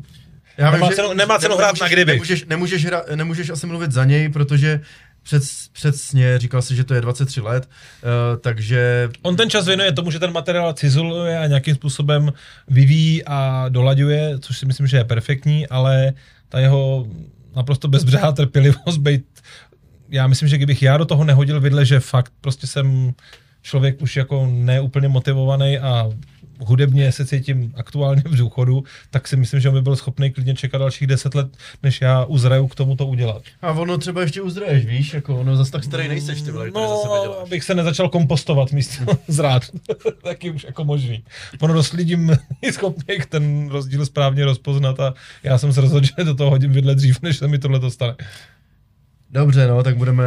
já nemá, vím, cenu, nemá cenu hrát na kdyby. Nemůžeš, nemůžeš, hra, nemůžeš asi mluvit za něj, protože před, přesně, říkal si, že to je 23 let, uh, takže... On ten čas věnuje tomu, že ten materiál cizuluje a nějakým způsobem vyvíjí a dolaďuje, což si myslím, že je perfektní, ale ta jeho naprosto bezbřehá trpělivost být, já myslím, že kdybych já do toho nehodil vidle, že fakt prostě jsem člověk už jako neúplně motivovaný a hudebně se cítím aktuálně v důchodu, tak si myslím, že on by byl schopný klidně čekat dalších deset let, než já uzraju k tomu to udělat. A ono třeba ještě uzraješ, víš, jako ono zase tak starý nejseš, ty vole, no, za sebe abych se nezačal kompostovat místo [laughs] zrát. [laughs] Taky už jako možný. Ono dost lidím je schopný ten rozdíl správně rozpoznat a já jsem se rozhodl, [laughs] že do toho hodím vidle dřív, než se mi tohle to stane. Dobře, no, tak budeme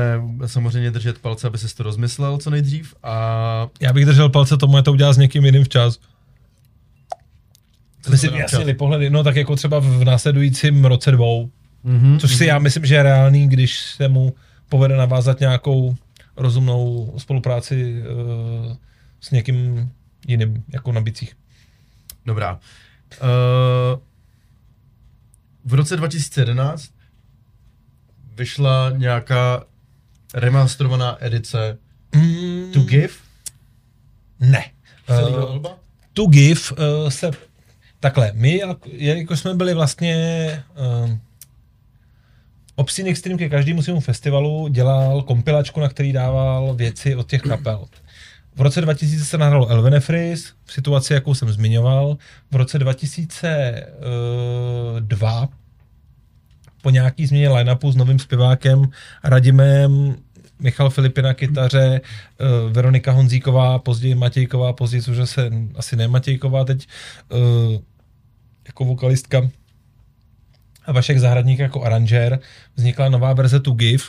samozřejmě držet palce, aby se to rozmyslel co nejdřív a... Já bych držel palce tomu, je to udělal s někým jiným včas. Si vyjasnili pohledy, no tak jako třeba v následujícím roce dvou, mm-hmm, což si mm-hmm. já myslím, že je reálný, když se mu povede navázat nějakou rozumnou spolupráci uh, s někým jiným, jako na bicích. Dobrá. Uh, v roce 2011 vyšla nějaká remasterovaná edice mm. To Give? Ne. Uh, to Give uh, se Takhle, my, jako jsme byli vlastně uh, Obscene Extreme ke každému svému festivalu dělal kompilačku, na který dával věci od těch kapel. V roce 2000 se nahrál Elvenefris, v situaci, jakou jsem zmiňoval. V roce 2002 po nějaký změně line-upu s novým zpěvákem Radimem Michal Filipy na kytaře, uh, Veronika Honzíková, později Matějková, později už se asi ne Matějková teď, uh, jako vokalistka a Vašek Zahradník jako aranžér, vznikla nová verze To Give,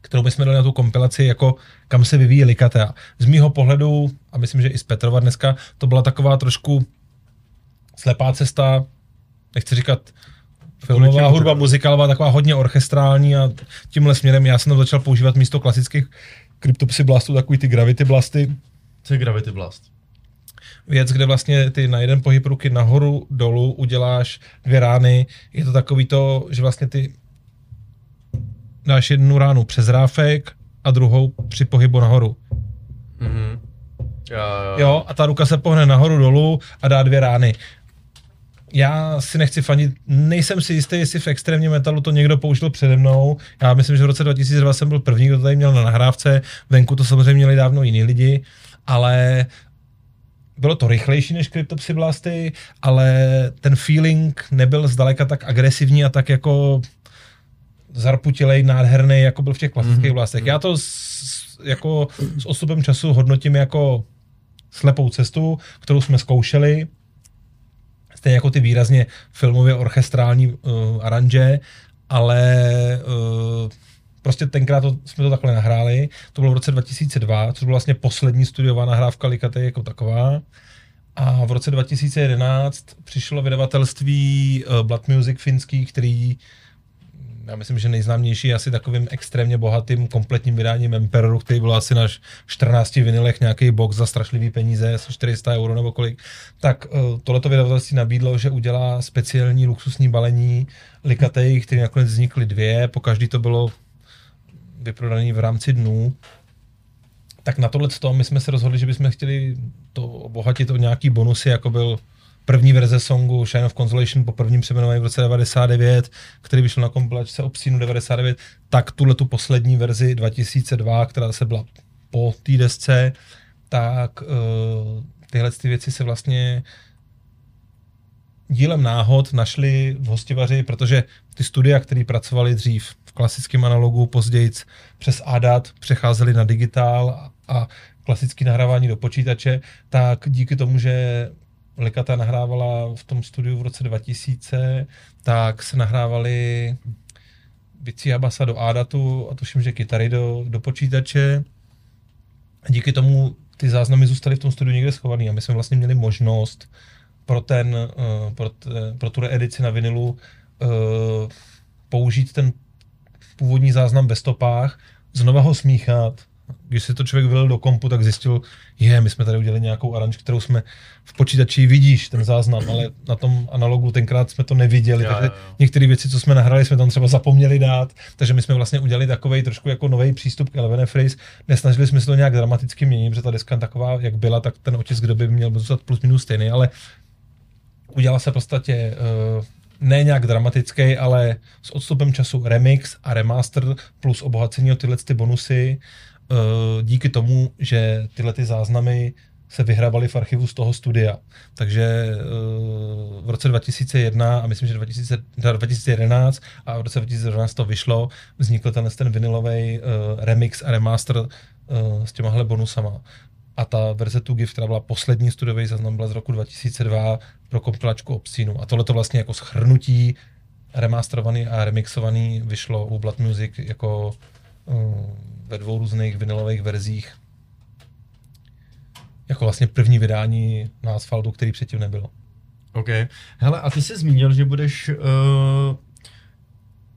kterou bychom dali na tu kompilaci, jako kam se vyvíjí Likatea. Z mýho pohledu, a myslím, že i z Petrova dneska, to byla taková trošku slepá cesta, nechci říkat filmová hudba, muzikálová, taková hodně orchestrální a tímhle směrem já jsem začal používat místo klasických Cryptopsy blastů takový ty Gravity blasty. Co je Gravity blast? Věc, kde vlastně ty na jeden pohyb ruky nahoru, dolů uděláš dvě rány. Je to takový to, že vlastně ty dáš jednu ránu přes ráfek a druhou při pohybu nahoru. Mm-hmm. Jo, jo. jo, a ta ruka se pohne nahoru dolů a dá dvě rány já si nechci fanit, nejsem si jistý, jestli v extrémním metalu to někdo použil přede mnou. Já myslím, že v roce 2002 jsem byl první, kdo to tady měl na nahrávce. Venku to samozřejmě měli dávno jiní lidi, ale bylo to rychlejší než Cryptopsy Blasty, ale ten feeling nebyl zdaleka tak agresivní a tak jako zarputilej, nádherný, jako byl v těch klasických mm-hmm. blastech. Já to s, jako s odstupem času hodnotím jako slepou cestu, kterou jsme zkoušeli, stejně jako ty výrazně filmově orchestrální uh, aranže, ale uh, prostě tenkrát to, jsme to takhle nahráli. To bylo v roce 2002, což byla vlastně poslední studiová nahrávka Likate jako taková. A v roce 2011 přišlo vydavatelství uh, Blood Music finský, který já myslím, že nejznámější asi takovým extrémně bohatým kompletním vydáním Emperoru, který byl asi na 14 vinilech nějaký box za strašlivý peníze, asi 400 euro nebo kolik. Tak uh, tohleto vydavatelství nabídlo, že udělá speciální luxusní balení likatej, které nakonec vznikly dvě, po každý to bylo vyprodané v rámci dnů. Tak na tohle my jsme se rozhodli, že bychom chtěli to obohatit o nějaký bonusy, jako byl první verze songu Shine of Consolation po prvním přeměnování v roce 99, který vyšel na kompilačce Obscene 99, tak tuhle tu poslední verzi 2002, která zase byla po té desce, tak uh, tyhle ty věci se vlastně dílem náhod našli v hostivaři, protože ty studia, které pracovali dřív v klasickém analogu, později přes ADAT přecházeli na digitál a klasické nahrávání do počítače, tak díky tomu, že Likata nahrávala v tom studiu v roce 2000, tak se nahrávaly bicí a basa do Adatu a tuším, že kytary do, do počítače. Díky tomu ty záznamy zůstaly v tom studiu někde schovaný a my jsme vlastně měli možnost pro, ten, uh, pro, pro tu reedici na vinilu uh, použít ten původní záznam ve stopách, znova ho smíchat, když si to člověk vylil do kompu, tak zjistil, je, my jsme tady udělali nějakou aranž, kterou jsme v počítači vidíš, ten záznam, ale na tom analogu tenkrát jsme to neviděli, jo, takže některé věci, co jsme nahrali, jsme tam třeba zapomněli dát, takže my jsme vlastně udělali takový trošku jako nový přístup k Eleven Phrase. Nesnažili jsme se to nějak dramaticky měnit, protože ta deska taková, jak byla, tak ten otisk doby měl zůstat plus minus stejný, ale udělala se v podstatě uh, ne nějak dramatický, ale s odstupem času remix a remaster plus obohacení o tyhle ty bonusy Eh, díky tomu, že tyhle ty záznamy se vyhrávaly v archivu z toho studia. Takže eh, v roce 2001 a myslím, že 2000, 2011 a v roce 2012 to vyšlo, vznikl ten, ten vinilový uh, remix a remaster s těmahle bonusama. A ta verze tu která byla poslední studiový záznam, byla z roku 2002 pro kompilačku Obscenu. A tohle to vlastně jako schrnutí remasterovaný a remixovaný vyšlo u Blood Music jako ve dvou různých vinilových verzích. Jako vlastně první vydání na asfaltu, který předtím nebylo. OK. Hele, a ty jsi zmínil, že budeš uh,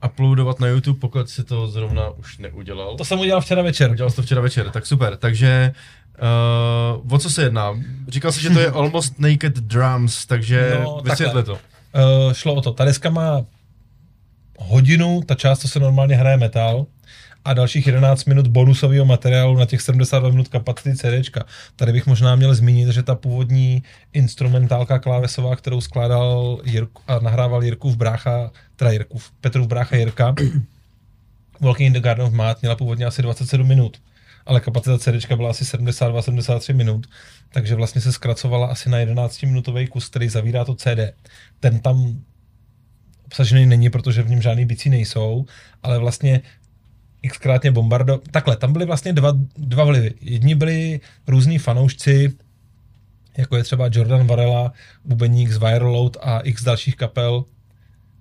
uploadovat na YouTube, pokud si to zrovna už neudělal. To jsem udělal včera večer. Udělal jsi to včera večer, tak super. Takže uh, o co se jedná? Říkal jsi, že to je [laughs] Almost Naked Drums, takže no, vysvětle to. Uh, šlo o to. Ta deska má hodinu, ta část, co se normálně hraje metal, a dalších 11 minut bonusového materiálu na těch 72 minut kapacity CDčka. Tady bych možná měl zmínit, že ta původní instrumentálka klávesová, kterou skládal Jirku, a nahrával Jirku v brácha, teda Petru v brácha Jirka, [clears throat] Walking in the Garden of Math měla původně asi 27 minut, ale kapacita CD byla asi 72-73 minut, takže vlastně se zkracovala asi na 11-minutový kus, který zavírá to CD. Ten tam obsažený není, protože v něm žádný bicí nejsou, ale vlastně xkrátně bombardo... Takhle, tam byly vlastně dva, dva vlivy. Jedni byli různí fanoušci, jako je třeba Jordan Varela, bubeník z Viral a x dalších kapel,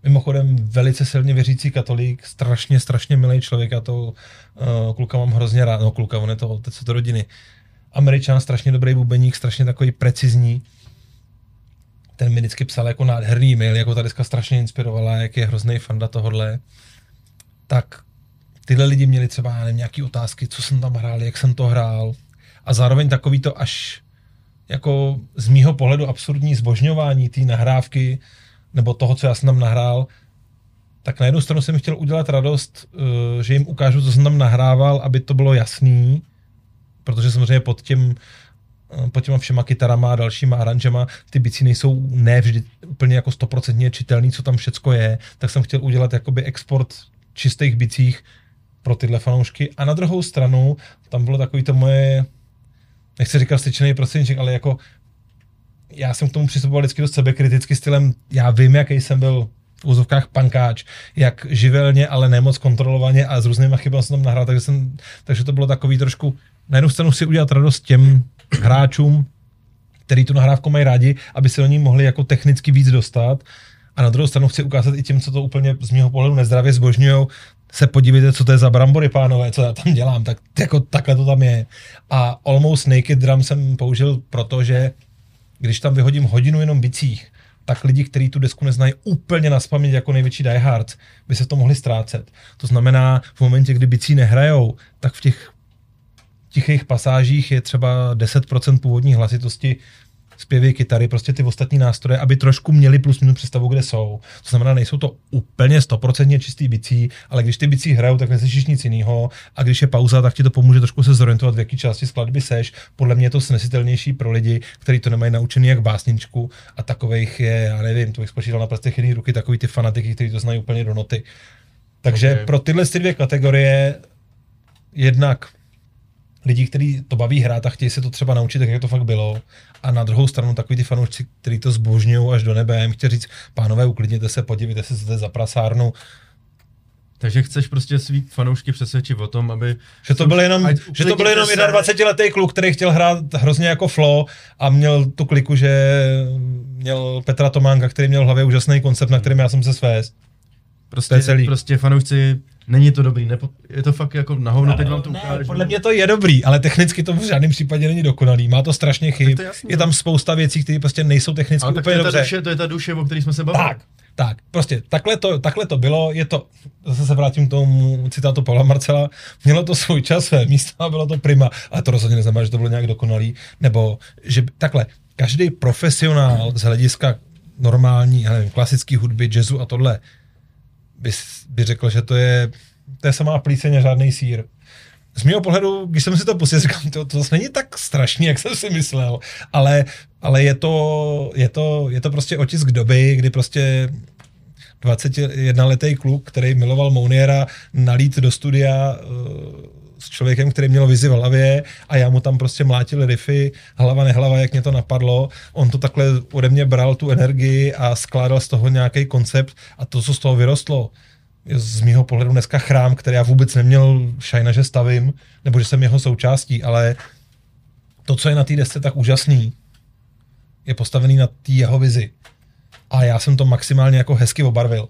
Mimochodem velice silně věřící katolík, strašně, strašně milý člověk, já to uh, kluka mám hrozně rád, no kluka, on je to otec to rodiny. Američan, strašně dobrý bubeník, strašně takový precizní. Ten mi vždycky psal jako nádherný mail, jako ta deska strašně inspirovala, jak je hrozný fanda tohodle. Tak tyhle lidi měli třeba nevím, nějaký otázky, co jsem tam hrál, jak jsem to hrál. A zároveň takový to až jako z mýho pohledu absurdní zbožňování té nahrávky, nebo toho, co já jsem tam nahrál, tak na jednu stranu jsem chtěl udělat radost, eh, že jim ukážu, co jsem tam nahrával, aby to bylo jasný, protože samozřejmě pod tím eh, pod těma všema kytarama a dalšíma aranžema ty bicí nejsou ne vždy úplně jako stoprocentně čitelný, co tam všecko je, tak jsem chtěl udělat jakoby export čistých bicích pro tyhle fanoušky. A na druhou stranu, tam bylo takový to moje, nechci říkat styčený prostředníček, ale jako já jsem k tomu přistupoval vždycky dost sebekriticky stylem, já vím, jaký jsem byl v úzovkách pankáč, jak živelně, ale nemoc kontrolovaně a s různými chybami jsem tam nahrál, takže, jsem, takže to bylo takový trošku, na jednu stranu si udělat radost těm hráčům, který tu nahrávku mají rádi, aby se o ní mohli jako technicky víc dostat, a na druhou stranu chci ukázat i těm, co to úplně z mého pohledu nezdravě zbožňují, se podívejte, co to je za brambory, pánové, co já tam dělám, tak jako takhle to tam je. A Almost Naked Drum jsem použil, protože když tam vyhodím hodinu jenom bicích, tak lidi, kteří tu desku neznají úplně na spaměť jako největší diehards, by se to mohli ztrácet. To znamená, v momentě, kdy bicí nehrajou, tak v těch tichých pasážích je třeba 10% původní hlasitosti zpěvy, kytary, prostě ty ostatní nástroje, aby trošku měli plus minus představu, kde jsou. To znamená, nejsou to úplně stoprocentně čistý bicí, ale když ty bicí hrajou, tak neslyšíš nic jiného a když je pauza, tak ti to pomůže trošku se zorientovat, v jaký části skladby seš. Podle mě je to snesitelnější pro lidi, kteří to nemají naučený jak básničku a takových je, já nevím, to bych spočítal na prstech jedné ruky, takový ty fanatiky, kteří to znají úplně do noty. Takže okay. pro tyhle ty dvě kategorie jednak lidí, kteří to baví hrát a chtějí se to třeba naučit, tak jak to fakt bylo. A na druhou stranu takový ty fanoušci, kteří to zbožňují až do nebe, jim chtějí říct, pánové, uklidněte se, podívejte se, co to je za prasárnu. Takže chceš prostě svý fanoušky přesvědčit o tom, aby... Že to byl jenom, že to byl jenom 21 letý kluk, který chtěl hrát hrozně jako flow a měl tu kliku, že měl Petra Tománka, který měl v hlavě úžasný koncept, na kterým já jsem se svést. Prostě, prostě fanoušci Není to dobrý, nepo, je to fakt jako na hovno, teď vám to ukážu. Podle mě to je dobrý, ale technicky to v žádném případě není dokonalý. Má to strašně chyb, to je, jasný, je tam no. spousta věcí, které prostě nejsou technicky ale úplně to je dobře. Duše, to je ta duše, o které jsme se bavili. Tak, tak, prostě takhle to, takhle to bylo, je to, zase se vrátím k tomu citátu Pavla Marcela, mělo to svůj čas, své místo a bylo to prima, ale to rozhodně neznamená, že to bylo nějak dokonalý, nebo že takhle, každý profesionál z hlediska normální, já nevím, klasické hudby, jazzu a tohle, by, by řekl, že to je, to je samá plíseň žádný sír. Z mého pohledu, když jsem si to pustil, [laughs] říkám, to, to zase není tak strašný, jak jsem si myslel, ale, ale je, to, je, to, je to prostě otisk doby, kdy prostě 21 letý kluk, který miloval Mouniera, nalít do studia uh, s člověkem, který měl vizi v hlavě a já mu tam prostě mlátil riffy, hlava nehlava, jak mě to napadlo. On to takhle ode mě bral tu energii a skládal z toho nějaký koncept a to, co z toho vyrostlo, je z mýho pohledu dneska chrám, který já vůbec neměl šajna, že stavím, nebo že jsem jeho součástí, ale to, co je na té desce tak úžasný, je postavený na té jeho vizi. A já jsem to maximálně jako hezky obarvil.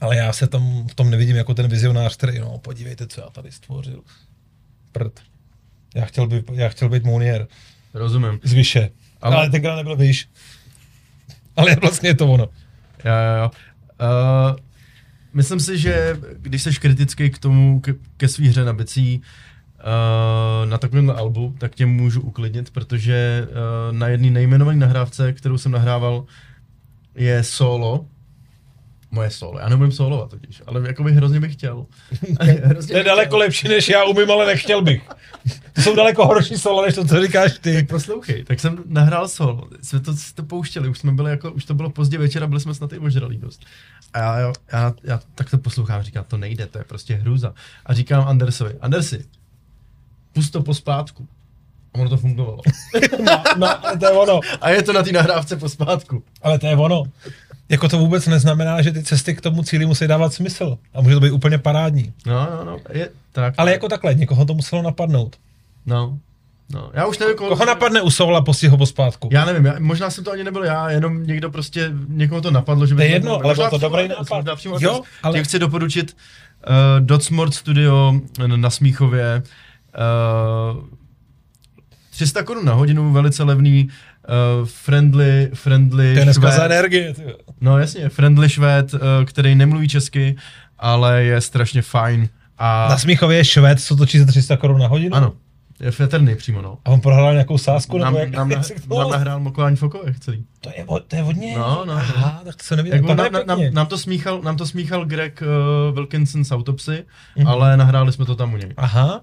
Ale já se tam v tom nevidím jako ten vizionář, který, no podívejte, co já tady stvořil. Prd. Já chtěl, by, já chtěl být Mounier. Rozumím. Z Vyše. Ale, ale tenkrát nebyl Vyš. Ale vlastně je to ono. Jo, jo, jo. Uh, myslím si, že když jsi kritický k tomu, ke, ke svý hře na bicí, uh, na takovém albu, tak tě můžu uklidnit, protože uh, na jedné nejmenované nahrávce, kterou jsem nahrával, je solo Moje solo. Já nebudem solovat totiž, ale jako bych hrozně bych chtěl. [laughs] to je daleko lepší, než já umím, ale nechtěl bych. To jsou daleko horší solo, než to, co říkáš ty. Tak poslouchej, tak jsem nahrál solo, jsme to, to pouštěli, už jsme byli jako, už to bylo pozdě večera, byli jsme snad i ožralí dost. A já, já, já, já tak to poslouchám, říkám, to nejde, to je prostě hrůza. A říkám Andersovi, Andersi, pust to pospátku. A ono to fungovalo. [laughs] no, no, to je ono. A je to na té nahrávce pospátku. Ale to je ono. Jako to vůbec neznamená, že ty cesty k tomu cíli musí dávat smysl. A může to být úplně parádní. No, no, no. Je, tak, Ale jako takhle, někoho to muselo napadnout. No. No, já už nevím, koho, koho napadne u Soula postí ho pospátku. Já nevím, já, možná jsem to ani nebyl já, jenom někdo prostě, někoho to napadlo, že by to je jedno, ale to dobrý nápad. Jo, ale... Tím chci doporučit uh, Dotsmart Studio na Smíchově. Uh, 300 korun na hodinu, velice levný, uh, friendly, friendly To je dneska za energie. Tyjo. No jasně, friendly švéd, uh, který nemluví česky, ale je strašně fajn. A... Na Smíchově je švéd, co točí za 300 korun na hodinu? Ano, je feterný přímo, no. A on prohrál nějakou sásku? Nám, nebo jak, nám, jak nám nahrál Mokování Fokových celý. To je, to je hodně? No, no. Aha, tak to se neví. Jako nám, nám, nám, to smíchal, nám to smíchal Greg uh, Wilkinson z Autopsy, mm-hmm. ale nahráli jsme to tam u něj. Aha.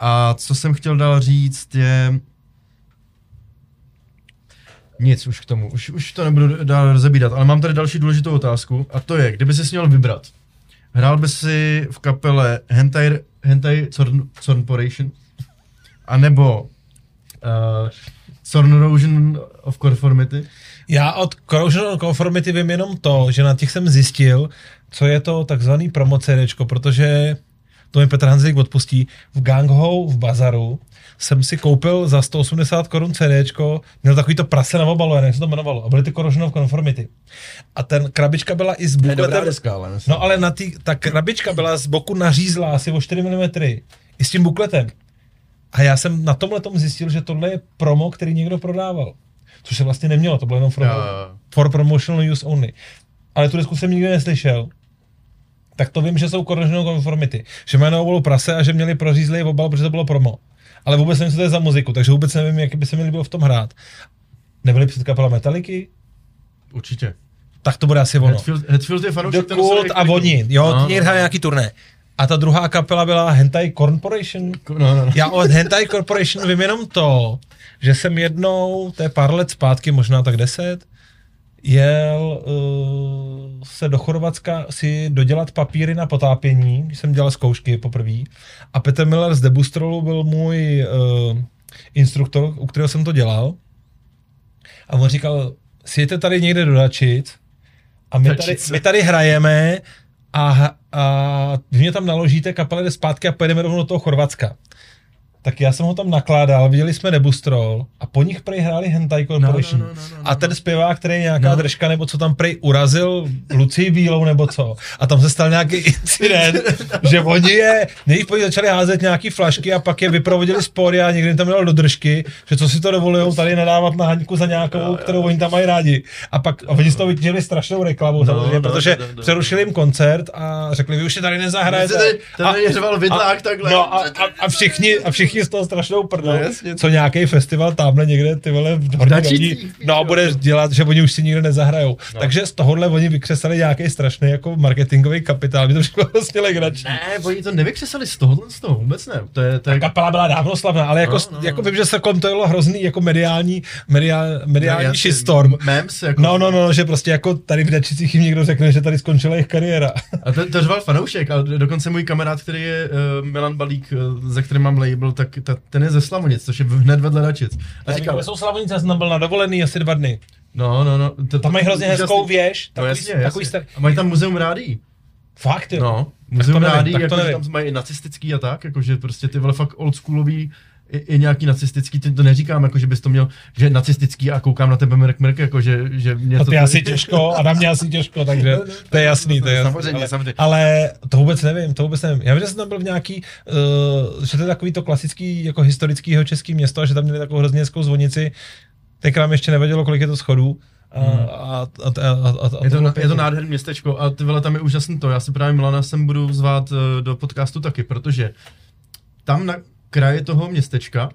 A co jsem chtěl dál říct je... Nic už k tomu, už, už to nebudu dál rozebírat, ale mám tady další důležitou otázku a to je, kdyby jsi měl vybrat, hrál by si v kapele Hentai, Hentai Zorn, Zornporation, anebo uh, Zorn Erosion of Conformity? Já od Corrosion of Conformity vím jenom to, že na těch jsem zjistil, co je to takzvaný promo CDčko, protože to mi Petr Hanzlík odpustí, v Gangho v Bazaru jsem si koupil za 180 korun CDčko, měl takový to prase na obalu, jak se to jmenovalo, a byly ty Corrosion of Conformity. A ten krabička byla i s bukletem. Deska, ale no ale na tý, ta krabička byla z boku nařízlá asi o 4 mm. I s tím bukletem. A já jsem na tomhle tom zjistil, že tohle je promo, který někdo prodával. Což se vlastně nemělo, to bylo jenom for, jo. for promotional use only. Ale tu desku jsem nikdy neslyšel. Tak to vím, že jsou corrosion conformity. Že mají na obalu prase a že měli prořízlý obal, protože to bylo promo. Ale vůbec nevím, co to je za muziku, takže vůbec nevím, jak by se mi líbilo v tom hrát. Nebyly před kapela Metaliky? Určitě. Tak to bude asi ono. Hetfield, Hetfield je fanoušek, The Cult a oni, jo, No, no, hráli nějaký turné. A ta druhá kapela byla Hentai Corporation. No, no, no. Já od Hentai Corporation vím jenom to, že jsem jednou, to je pár let zpátky, možná tak deset, jel uh, se do Chorvatska si dodělat papíry na potápění, když jsem dělal zkoušky poprvé. A Petr Miller z Debustrolu byl můj uh, instruktor, u kterého jsem to dělal. A on říkal, sjete tady někde do Dačic a my tady, my tady hrajeme a, a vy mě tam naložíte, kapele jde zpátky a pojedeme rovnou do toho Chorvatska. Tak já jsem ho tam nakládal, viděli jsme Debustrol a po nich prej hráli Hentai Corporation. no, no, no, no, a ten zpěvák, který je nějaká No. držka, nebo co tam prej urazil Lucii Bílou, nebo co. A tam se stal nějaký incident, že oni je, nich začali házet nějaký flašky a pak je vyprovodili spory a někdy tam dal do držky, že co si to dovolují tady nadávat na Haňku za nějakou, kterou oni tam mají rádi. A pak a oni z toho vytěžili strašnou reklamu, No, samozřejmě, no, protože no, no, no. přerušili jim koncert a řekli, vy už si tady nezahrajete. Tady, A- tady řval vidlák takhle. No a, a, a, všichni, a všichni z toho strašnou prdou, No, jasně. co nějaký festival tamhle někde ty vole v Horní no jo. bude dělat, že oni už si nikde nezahrajou. No. Takže z tohohle oni vykřesali nějaký strašný jako marketingový kapitál, mi to přišlo vlastně legrační. Ne, oni to nevykřesali z tohohle, z toho vůbec ne. To je, to je Kapela byla dávno slavná, ale jako, No, no, no, no, no. jako vím, že se kolem toho jelo hrozný jako mediální, mediál, mediální Ne, no, shitstorm. Memes, jako, No, no, no, že prostě jako tady v Dačicích jim někdo řekne, že tady skončila jejich kariéra. A to, to řval fanoušek, a dokonce můj kamarád, který je uh, Milan Balík, uh, za kterým mám label, tak ta, ten je ze Slavonic, což je hned vedle Dačic. A říkal, jsou slavníci, já jsem byl na dovolený asi dva dny. no, no, no. To, Tam mají hrozně hezkou věž, No takový, jasně, takový jasně. star... A mají tam muzeum rádií. Fakt, jo. No, muzeum to jako, tam mají i nacistický a tak, jakože prostě ty vole fakt oldschoolový i, i nějaký nacistický, to neříkám, jako že bys to měl, že nacistický a koukám na tebe mrk mrk, jako že, že mě A to... ty asi těžko, a na mě asi těžko, takže to je jasný, to je jasný. Samozřejmě, ale, samozřejmě. ale to vůbec nevím, to vůbec nevím. Já vím, že jsem tam byl v nějaký, uh, že to je takový to klasický, jako historický jeho český město, a že tam měli takovou hrozně hezkou zvonici, tenkrát mi ještě nevědělo, kolik je to schodů. A, a, a, a, a, a, Hmm. Je to, je to nádherné městečko a ty vole, tam je úžasný to. Já si právě Milana sem budu zvát eh, do podcastu taky, protože tam na kraji toho městečka,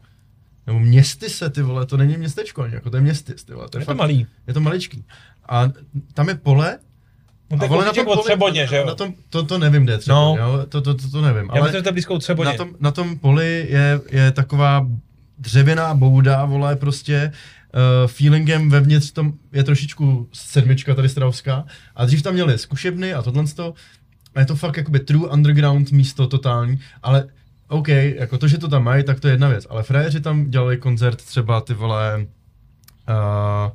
nebo městy se, ty vole, to není městečko ani, jako to je městys, ty vole. To je, Je to fakt, malý. Je to maličký. A tam je pole, No to je vole, kousíček od poli- Třeboně, že jo? Na tom, to, to nevím, kde je třeba, No. jo? To, to, to, to nevím. Já ale myslím, že to je blízko Třeboně. na tom, na tom poli je, je taková dřevěná bouda, vole, prostě uh, feelingem vevnitř tom je trošičku sedmička tady Strahovská a dřív tam měli zkušebny a tohle a je to fakt jakoby true underground místo totální, ale OK, jako to, že to tam mají, tak to je jedna věc, ale frajeři tam dělali koncert třeba ty vole, uh,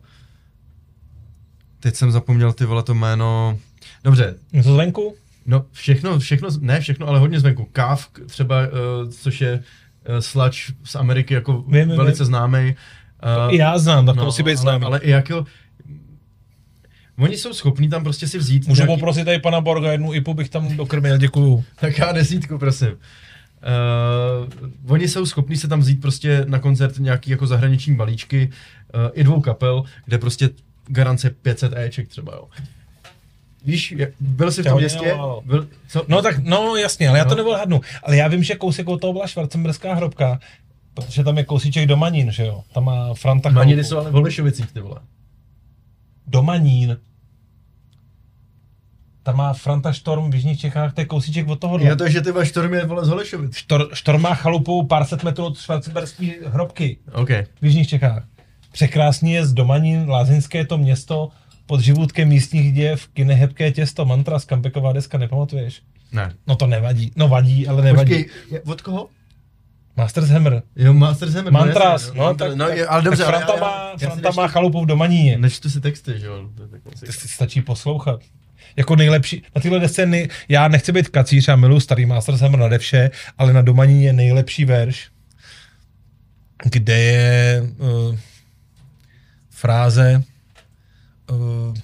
teď jsem zapomněl ty vole to jméno, dobře, Něco zvenku? No všechno, všechno, ne všechno, ale hodně zvenku. Káv třeba, uh, což je uh, slač z Ameriky jako Vím, velice vím. známý. Uh, I já znám, tak to musí být ale, známý. ale i jako, oni jsou schopní tam prostě si vzít Můžu nějaký- poprosit tady pana Borga, jednu IPu bych tam dokrmil, děkuju. [laughs] Tak já desítku, prosím. Uh, oni jsou schopní se tam vzít prostě na koncert nějaký jako zahraniční balíčky, uh, i dvou kapel, kde prostě garance 500 Eček třeba, jo. Víš, byl jsi v To tom městě? Byl, co? No tak, no jasně, ale já to No. neodhadnu. Ale já vím, že kousek od toho byla švarcemberská hrobka, protože tam je kousíček do Manín, že jo? Tam má Franta Maniny jsou ale v Holešovicích, ty vole. Do Manín. Tam má Franta Štorm v Jižních Čechách, to je kousíček od toho. Já to, že ty máš Štorm je vole z Holešovic. Štor, Štorm má chalupu pár set metrů od švarcemberské hrobky OK. v Jižních Čechách. Překrásný je z Domanín, Lázeňské je to město, pod živůtkem místních děv, kinehebké těsto, mantra, skampeková deska, nepamatuješ? Ne. No to nevadí, no vadí, ale nevadí. Počkej, od koho? Masters Hammer. Jo, Master Hammer. Mantras, no, tak, no, tak, je, ale dobře, tak ale Franta má, já- já si Franta nečtu- má chalupu v Domaníně. Nečtu si texty, že jo. stačí poslouchat. Jako nejlepší, na tyhle desce, nej, já nechci být kacíř, já miluji starý Masters Hammer nade vše, ale na Domaníně je nejlepší verš, kde je uh, fráze uh,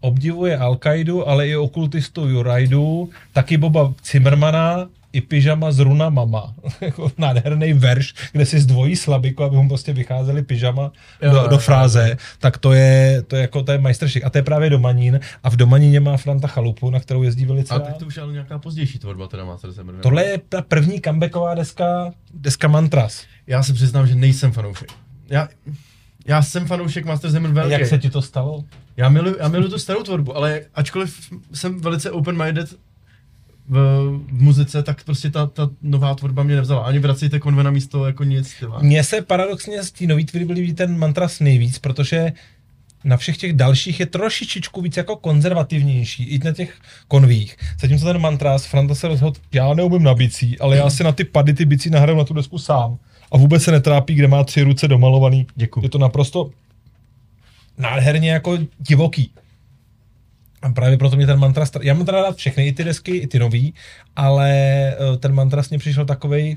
obdivuje Al-Qaidu, ale i okultistu Jurajdu, taky Boba Zimmermana, i pyžama z Runa Mama. [laughs] Jako Nádherný verš, kde si zdvojí slabiku, aby mu prostě vycházely pyžama Jo, do, jo, do jo. fráze, tak to je, to je jako to je majstršik. A to je právě Domanín. A v Domaníně má Franta chalupu, na kterou jezdí velice A tak to už je ale nějaká pozdější tvorba, teda Master ne? Tohle je ta první comebacková deska, deska Mantras. Já se přiznám, že nejsem fanoušek. Já, já jsem fanoušek Master Hammer velký. Jak se ti to stalo? Já miluji, já miluji tu starou tvorbu, ale ačkoliv jsem velice open-minded v, v muzice, tak prostě ta, ta nová tvorba mě nevzala. Ani vracejte konve na místo jako nic. Mně se paradoxně z té nový tvorby líbí ten Mantras nejvíc, protože na všech těch dalších je trošičičku víc jako konzervativnější, i na těch konvích. Zatímco ten Mantras, Franta se rozhodl, já neumím na bicí, ale já si na ty pady ty bicí nahraju na tu desku sám. A vůbec se netrápí, kde má tři ruce domalovaný. Děkuju. Je to naprosto nádherně jako divoký. A právě proto mě ten mantras, já mám teda rád všechny, i ty desky, i ty nový, ale eh, ten mantras mě přišel takovej,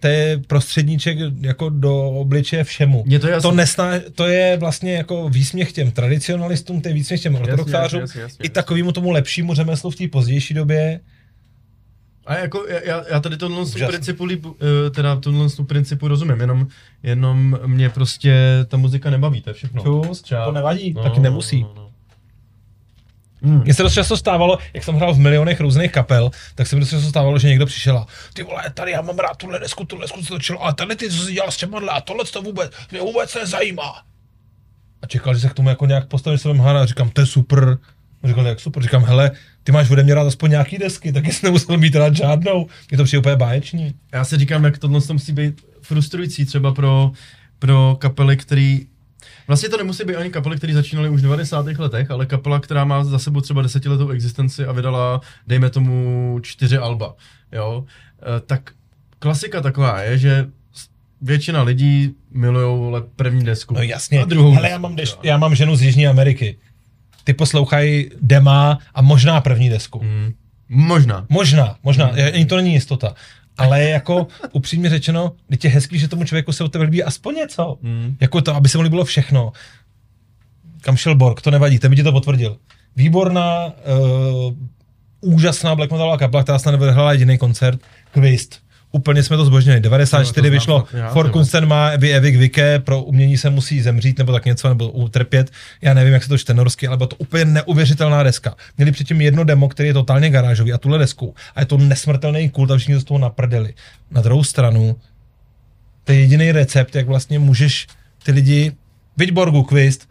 to je prostředníček jako do obličeje všemu. Mně to je jasný. to, nesná, to je vlastně jako výsměch těm tradicionalistům, to je výsměch těm ortodoxářům, i takovému tomu lepšímu řemeslu v té pozdější době. A jako já- já, tady tohle principu, líbu, eh, teda tohle principu rozumím, jenom, jenom mě prostě ta muzika nebaví, to je všechno. Čus, to nevadí, No, taky nemusí. No, no, no. Hmm. Mně se dost často stávalo, jak jsem hrál v milionech různých kapel, tak se mi dost často stávalo, že někdo přišel a ty vole, tady já mám rád tuhle desku, tuhle desku se točilo, a tady ty, co jsi dělal s těma a tohle to vůbec, mě vůbec nezajímá. A čekal, že se k tomu jako nějak postavím svém hára a říkám, to je super. A říkal, jak super, říkám, hele, ty máš ode mě rád aspoň nějaký desky, taky jsi nemusel mít rád žádnou. Je to přijde úplně báječný. Já si říkám, jak tohle to musí být frustrující třeba pro, pro kapely, který Vlastně to nemusí být ani kapely, které začínaly už v 90. letech, ale kapela, která má za sebou třeba desetiletou existenci a vydala, dejme tomu, čtyři alba, jo, E, tak klasika taková je, že většina lidí milujou první desku. No jasně, A druhou desku, já mám, deš, já mám ženu z Jižní Ameriky. Ty poslouchají dema a možná první desku. Hmm. Možná. Možná, možná, ani to není jistota. Ale jako upřímně řečeno, teď je hezký, že tomu člověku se u tebe líbí aspoň něco. Mm. Jako to, aby se mu líbilo všechno. Kam šel Borg, to nevadí, ten mi ti to potvrdil. Výborná, uh, úžasná black metalová kapela, která snad nevyhrála jediný koncert, Quist. Úplně jsme to zbožnili. 94 No, vyšlo fakt, já For to Kunsten má Evi Evik Vike, pro umění se musí zemřít nebo tak něco, nebo utrpět. Já nevím, jak se to čte norsky, ale byla to úplně neuvěřitelná deska. Měli předtím jedno demo, který je totálně garážový a tuhle desku. A je to nesmrtelný kult a všichni z toho naprdeli. Na druhou stranu, to je jediný recept, jak vlastně můžeš ty lidi, viď Borgu Quist,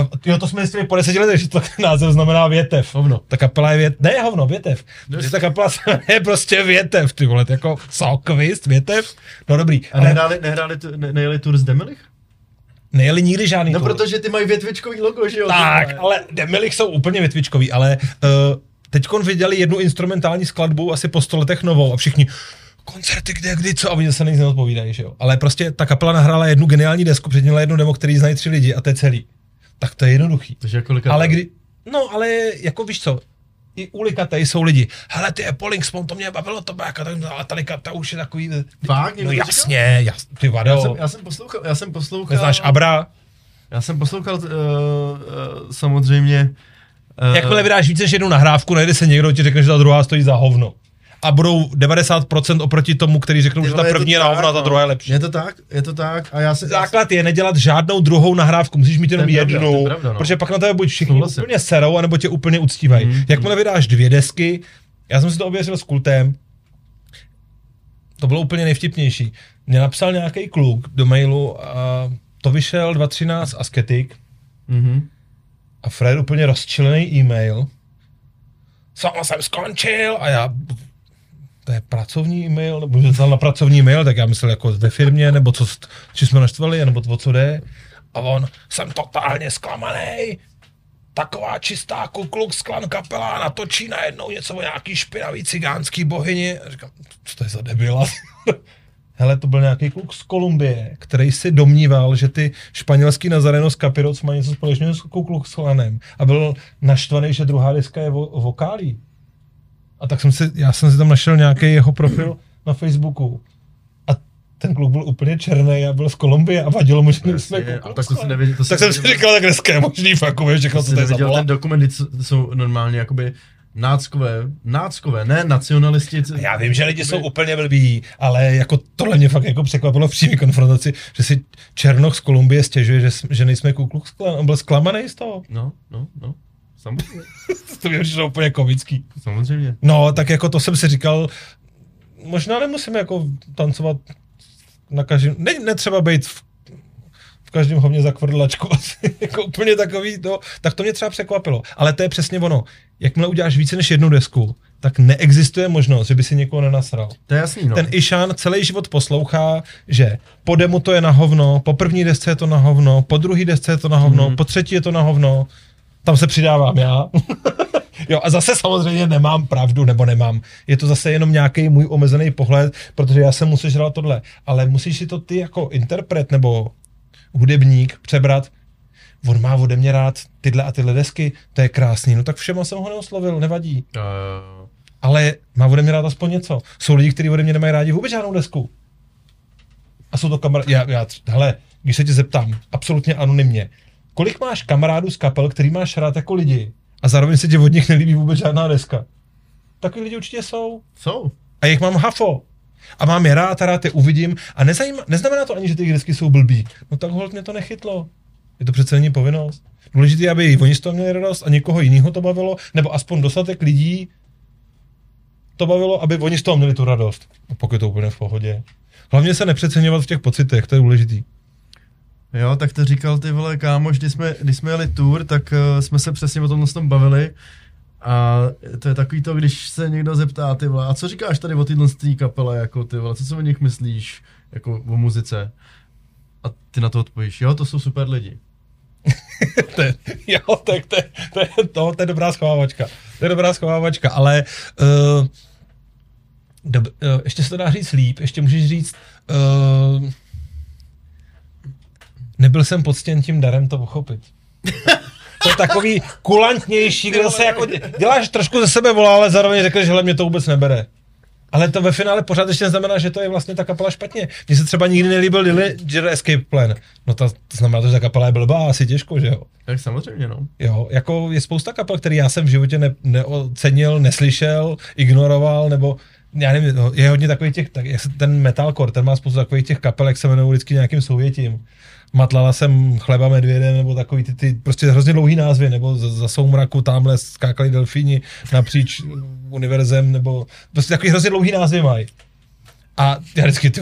A, jo, to jsme zjistili po deseti letech, že to název znamená větev. Hovno. Ta kapela je větev. Ne, hovno, větev. Že ta kapela je prostě větev, ty vole, jako Salkvist, větev. No dobrý, A ale nehráli, nehráli, tu- ne, nejeli Tour z Demilich? nejeli nikdy žádný No tour. protože ty mají větvičkový logo, že jo? Tak, vole. ale Demilich jsou úplně větvičkový, ale uh, teďkon viděli jednu instrumentální skladbu asi po sto letech novou a všichni koncerty kde, kdy, co, a oni se nic neodpovídají, že jo. Ale prostě ta kapela nahrála jednu geniální desku, předměla jednu demo, který znají tři lidi a to je celý. Tak to je jednoduchý. Takže jako Ale kdy, no ale jako víš co, i u Likatej jsou lidi, hele ty Apple Spon, to mě bavilo to back, a tak, ale ta Likata už je takový, Fakt? no Někdo to jasně, jas, ty Já vado, jsem, já jsem poslouchal, já jsem poslouchal, neznáš Abra, já jsem poslouchal uh, uh, samozřejmě uh, Jakmile vydáš více než jednu nahrávku, najde se někdo, ti řekne, že ta druhá stojí za hovno. A budou 90% oproti tomu, který řeknou, že ta první je na tak, hovno a ta no. druhá je lepší. Je to tak, je to tak a já si... Základ je nedělat žádnou druhou nahrávku, musíš mít jenom pravda, jednu, je pravda, no. protože pak na tebe buď všichni Souhlasím. úplně serou, anebo tě úplně uctívají. Mm, Jakmile vydáš dvě desky, já jsem si to ověřil s kultem, to bylo úplně nejvtipnější. Mě napsal nějaký kluk do mailu a to vyšel 2.13 asketik Mhm. a Fred úplně rozčilený e-mail. Sama jsem skončil a já to je pracovní e-mail, nebo že na pracovní e-mail, tak já myslel jako ve firmě, nebo co, či jsme naštvali, nebo o co jde. A on, jsem totálně zklamaný, taková čistá kukluk sklan kapela natočí najednou něco o nějaký špinavý cigánský bohyni. A říkám, co to je za debila? [laughs] Hele, to byl nějaký kluk z Kolumbie, který si domníval, že ty španělský Nazareno z Capiroc mají něco společného s Kukluk s klanem. A byl naštvaný, že druhá deska je vo- vokálí. A tak jsem si, já jsem si tam našel nějaký jeho profil na Facebooku. A ten kluk byl úplně černý a byl z Kolumbie a vadilo mu, že jsme Ku a tak to si nevěděl, to Tak jsem si říkal, tak dneska je možný fakt všechno, to co si to je za ten dokument, jsou normálně jakoby náckové, náckové, ne nacionalisti. Já vím, že lidi jsou úplně blbí, ale jako tohle mě fakt jako překvapilo v přímé konfrontaci, že si Černoch z Kolumbie stěžuje, že, že nejsme Ku Klux Klan. On byl zklamaný z toho. No, no, no. Samozřejmě. [laughs] To mi přišlo úplně komický. Samozřejmě. No, tak jako to jsem si říkal, možná nemusíme jako tancovat na každém, ne, netřeba být v, v každém hovně za kvrdlačku, [laughs] asi, jako úplně takový, to, tak to mě třeba překvapilo. Ale to je přesně ono. Jakmile uděláš více než jednu desku, tak neexistuje možnost, že by si někoho nenasral. To je jasný, no. Ten Išan celý život poslouchá, že po demu to je na hovno, po první desce je to na hovno, po druhý desce je to na hovno, Mhm. po třetí je to na hovno, tam se přidávám já. [laughs] jo, a zase samozřejmě nemám pravdu, nebo nemám. Je to zase jenom nějaký můj omezený pohled, protože já jsem musel žrat tohle. Ale musíš si to ty jako interpret nebo hudebník přebrat, on má ode mě rád tyhle a tyhle desky, to je krásný, no tak všema jsem ho neoslovil, nevadí. Uh, Ale má ode mě rád aspoň něco. Jsou lidi, kteří ode mě nemají rádi vůbec žádnou desku. A jsou to kamarádi. Já, já, hele, když se tě zeptám, absolutně anonymně, kolik máš kamarádů z kapel, který máš rád jako lidi a zároveň se ti od nich nelíbí vůbec žádná deska? Takový lidi určitě jsou. jsou. A jich mám hafo. A mám je rád a rád je uvidím. A nezajímá, neznamená to ani, že ty desky jsou blbý. No tak hold mě to nechytlo. Je to přece není povinnost. Důležité, aby i oni z toho měli radost a někoho jiného to bavilo, nebo aspoň dostatek lidí to bavilo, aby oni z toho měli tu radost. A pokud je to úplně v pohodě. Hlavně se nepřeceňovat v těch pocitech, to je důležitý. Jo, tak to říkal ty vole kámoš, když jsme, když jsme jeli tour, tak uh, jsme se přesně o tomhle tom bavili. A to je takový to, když se někdo zeptá, ty vole, a co říkáš tady o téhle kapele, jako ty vole, co si o nich myslíš, jako o muzice? A ty na to odpovíš, jo, to jsou super lidi. [laughs] to je, jo, tak to, to, je, to, to je dobrá schovávačka. To je dobrá schovávačka, ale uh, dob, uh, ještě se to dá říct líp, ještě můžeš říct uh, nebyl jsem poctěn tím darem to pochopit. To je takový kulantnější, kde se jako dě- děláš trošku ze sebe volá, ale zároveň řekneš, že mě to vůbec nebere. Ale to ve finále pořád ještě neznamená, že to je vlastně ta kapela špatně. Mně se třeba nikdy nelíbil Dillinger Escape Plan. No to, to znamená, že ta kapela je blbá, asi těžko, že jo. Tak samozřejmě, no. Jo, jako je spousta kapel, který já jsem v životě ne, neocenil, neslyšel, ignoroval, nebo já nevím, no, je hodně takových těch, tak, ten metalcore, ten má spoustu takových těch kapel, jak se jmenují vždycky nějakým souvětím. Matlala jsem chleba medvědem, nebo takový ty, ty prostě hrozně dlouhý názvy, nebo za, za soumraku tamhle skákali delfíni napříč univerzem, nebo prostě takový hrozně dlouhý názvy mají. A já vždycky, ty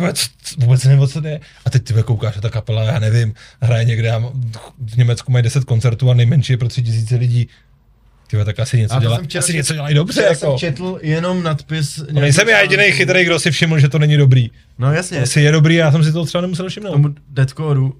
vůbec nevím, co jde. A teď ty koukáš, a ta kapela, já nevím, hraje někde, mám- v Německu mají 10 koncertů a nejmenší je pro 3 tisíce lidí. Ty tak asi něco, A to dělá, jsem včera asi něco dělají dobře. Já Jako. jsem četl jenom nadpis. No, nejsem já jediný chytrý, kdo si všiml, že to není dobrý. No jasně, Asi je dobrý, já jsem si to třeba nemusel všimnout. tomu deadcoreu.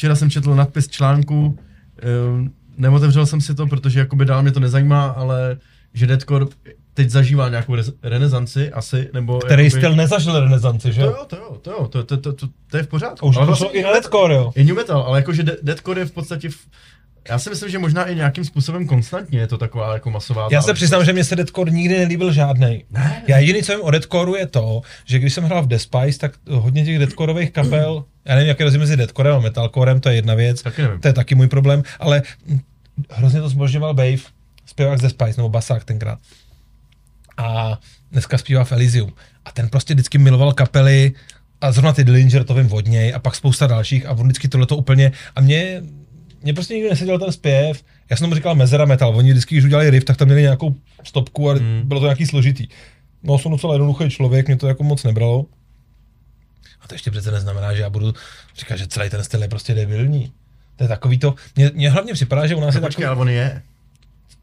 Včera jsem četl nadpis článku, ehm, neotevřel jsem si to, protože jakoby dál mě to nezajímá, ale že deadcore teď zažívá nějakou rez- renesanci asi, nebo Který jakoby, styl nezažil renesanci, že? To jo, to jo, to jo, to, to, to, to, to je v pořádku. A už Ale to vlastně šlo i na deathcore, jo. I new metal, ale jakože de- deathcore je v podstatě v, já si myslím, že možná i nějakým způsobem konstantně je to taková jako masová Já se přiznám, že mě se deathcore nikdy nelíbil žádnej. Ne, Já jediný, co vím o deathcoreu je to, že když jsem hrál v Despice, tak hodně těch deathcoreových kapel, já nevím, jaký je rozdíl mezi deathcorem a metalcorem, to je jedna věc, Taky nevím. to je taky můj problém, ale hrozně to zbožňoval Bave, zpěvák z Despice, nebo basák tenkrát. A dneska zpívá v Elysium. A ten prostě vždycky miloval kapely, a zrovna ty Dillinger, to vím od něj, a pak spousta dalších, a on vždycky tohleto úplně, a mě, mě prostě nikdy neseděl ten zpěv, já jsem tomu říkal mezera metal, oni vždycky, když udělali riff, tak tam měli nějakou stopku a Hmm. bylo to nějaký složitý. No, jsem docela jednoduchý člověk, mě to jako moc nebralo. A to ještě přece neznamená, že já budu říkat, že celý ten styl je prostě debilní. To je takový to, mně, mně hlavně připadá, že u nás No, je počkej, takový ale on je.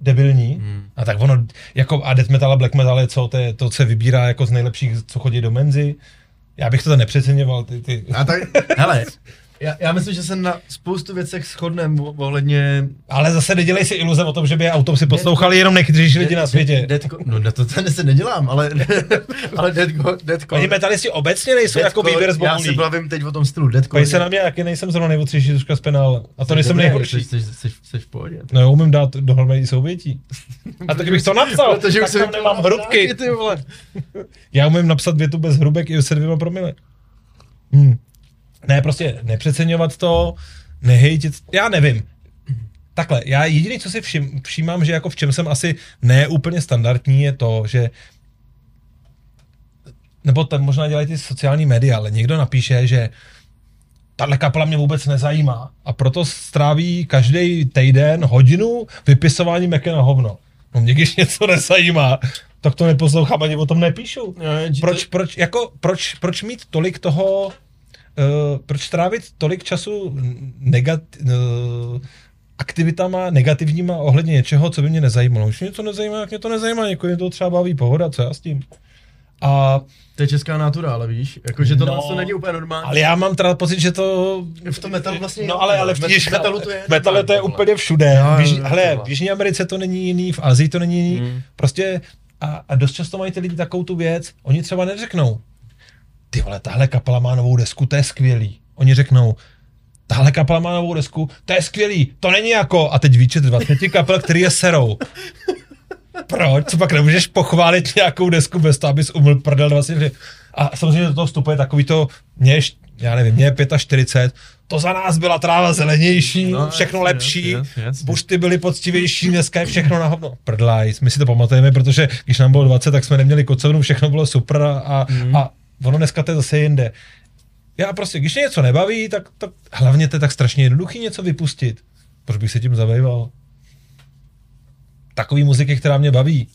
debilní. Hmm. A tak ono, jako a death metal a black metal je co, to, je, to se vybírá jako z nejlepších, co chodí do menzy. Já bych to tam nepřeceňoval, ty, ty. A tak, [laughs] hele, já, já myslím, že se na spoustu věcech shodneme ohledně Ale zase nedělej si iluze o tom, že by autom si poslouchali jenom nejchytřejší lidi na světě. Deadco, no ne, to ten se nedělám, ale, [laughs] ale Deadco, Deadco, Oni metalisti obecně nejsou jako výběr z Já se bavím teď o tom stylu Deadco. Pojď se na mě, jaký nejsem zrovna nejotřejší tuška z penále. A to nejsem nejhorší. Jsi, jsi, jsi, jsi v pohodě. No jo, umím dát dohromady souvětí. A tak bych to napsal, Protože už jsem tam nemám hrubky. Ty vole. Já umím napsat větu bez hrubek i se dvěma promile. Hmm. Ne, prostě nepřeceňovat to, nehejtit, já nevím. Takhle, já jediný, co si všim, všímám, že jako v čem jsem asi ne úplně standardní, je to, že nebo to možná dělají ty sociální média, ale někdo napíše, že tahle kapela mě vůbec nezajímá a proto stráví každý týden hodinu vypisování meky na hovno. No mě když něco nezajímá, tak to neposlouchám, ani o tom nepíšu. Proč, proč, jako, proč, proč mít tolik toho, uh, proč trávit tolik času negat, uh, aktivitama negativníma ohledně něčeho, co by mě nezajímalo. Když mě to nezajímá, jak mě to nezajímá, někoho mě to třeba baví pohoda, co já s tím. A, To je česká natura, ale víš, jakože tohle No, to není úplně normální. ale já mám teda pocit, že to... v tom metalu vlastně No ale, ale v Met- těch, metalu to je v metalu to je úplně všude. Jo, jo, v, Již, jo, hele, v Jižní Americe to není jiný, v Azii to není jiný. Mm. Prostě a, a dost často mají ty lidi takovou tu věc, oni třeba neřeknou, ty vole, tahle kapela má novou desku, to je skvělý. Oni řeknou, tahle kapela má novou desku, to je skvělý, to není jako, a teď výčet 20 kapel, který je serou. Proč? Co pak nemůžeš pochválit nějakou desku bez toho, abys umyl prdel 20 A samozřejmě do toho vstupuje takový to, mě, já nevím, mě je 45, to za nás byla tráva zelenější, No, všechno jasně, lepší, bušty byly poctivější, dneska je všechno na hovno. Prdlajs, my si to pamatujeme, protože když nám bylo 20, tak jsme neměli kocovnu, všechno bylo super a, a, Mhm. a ono dneska to je zase jinde. Já prostě, když mě něco nebaví, tak, tak hlavně to je tak strašně jednoduchý něco vypustit. Proč bych se tím zabýval? Takový muziky, která mě baví.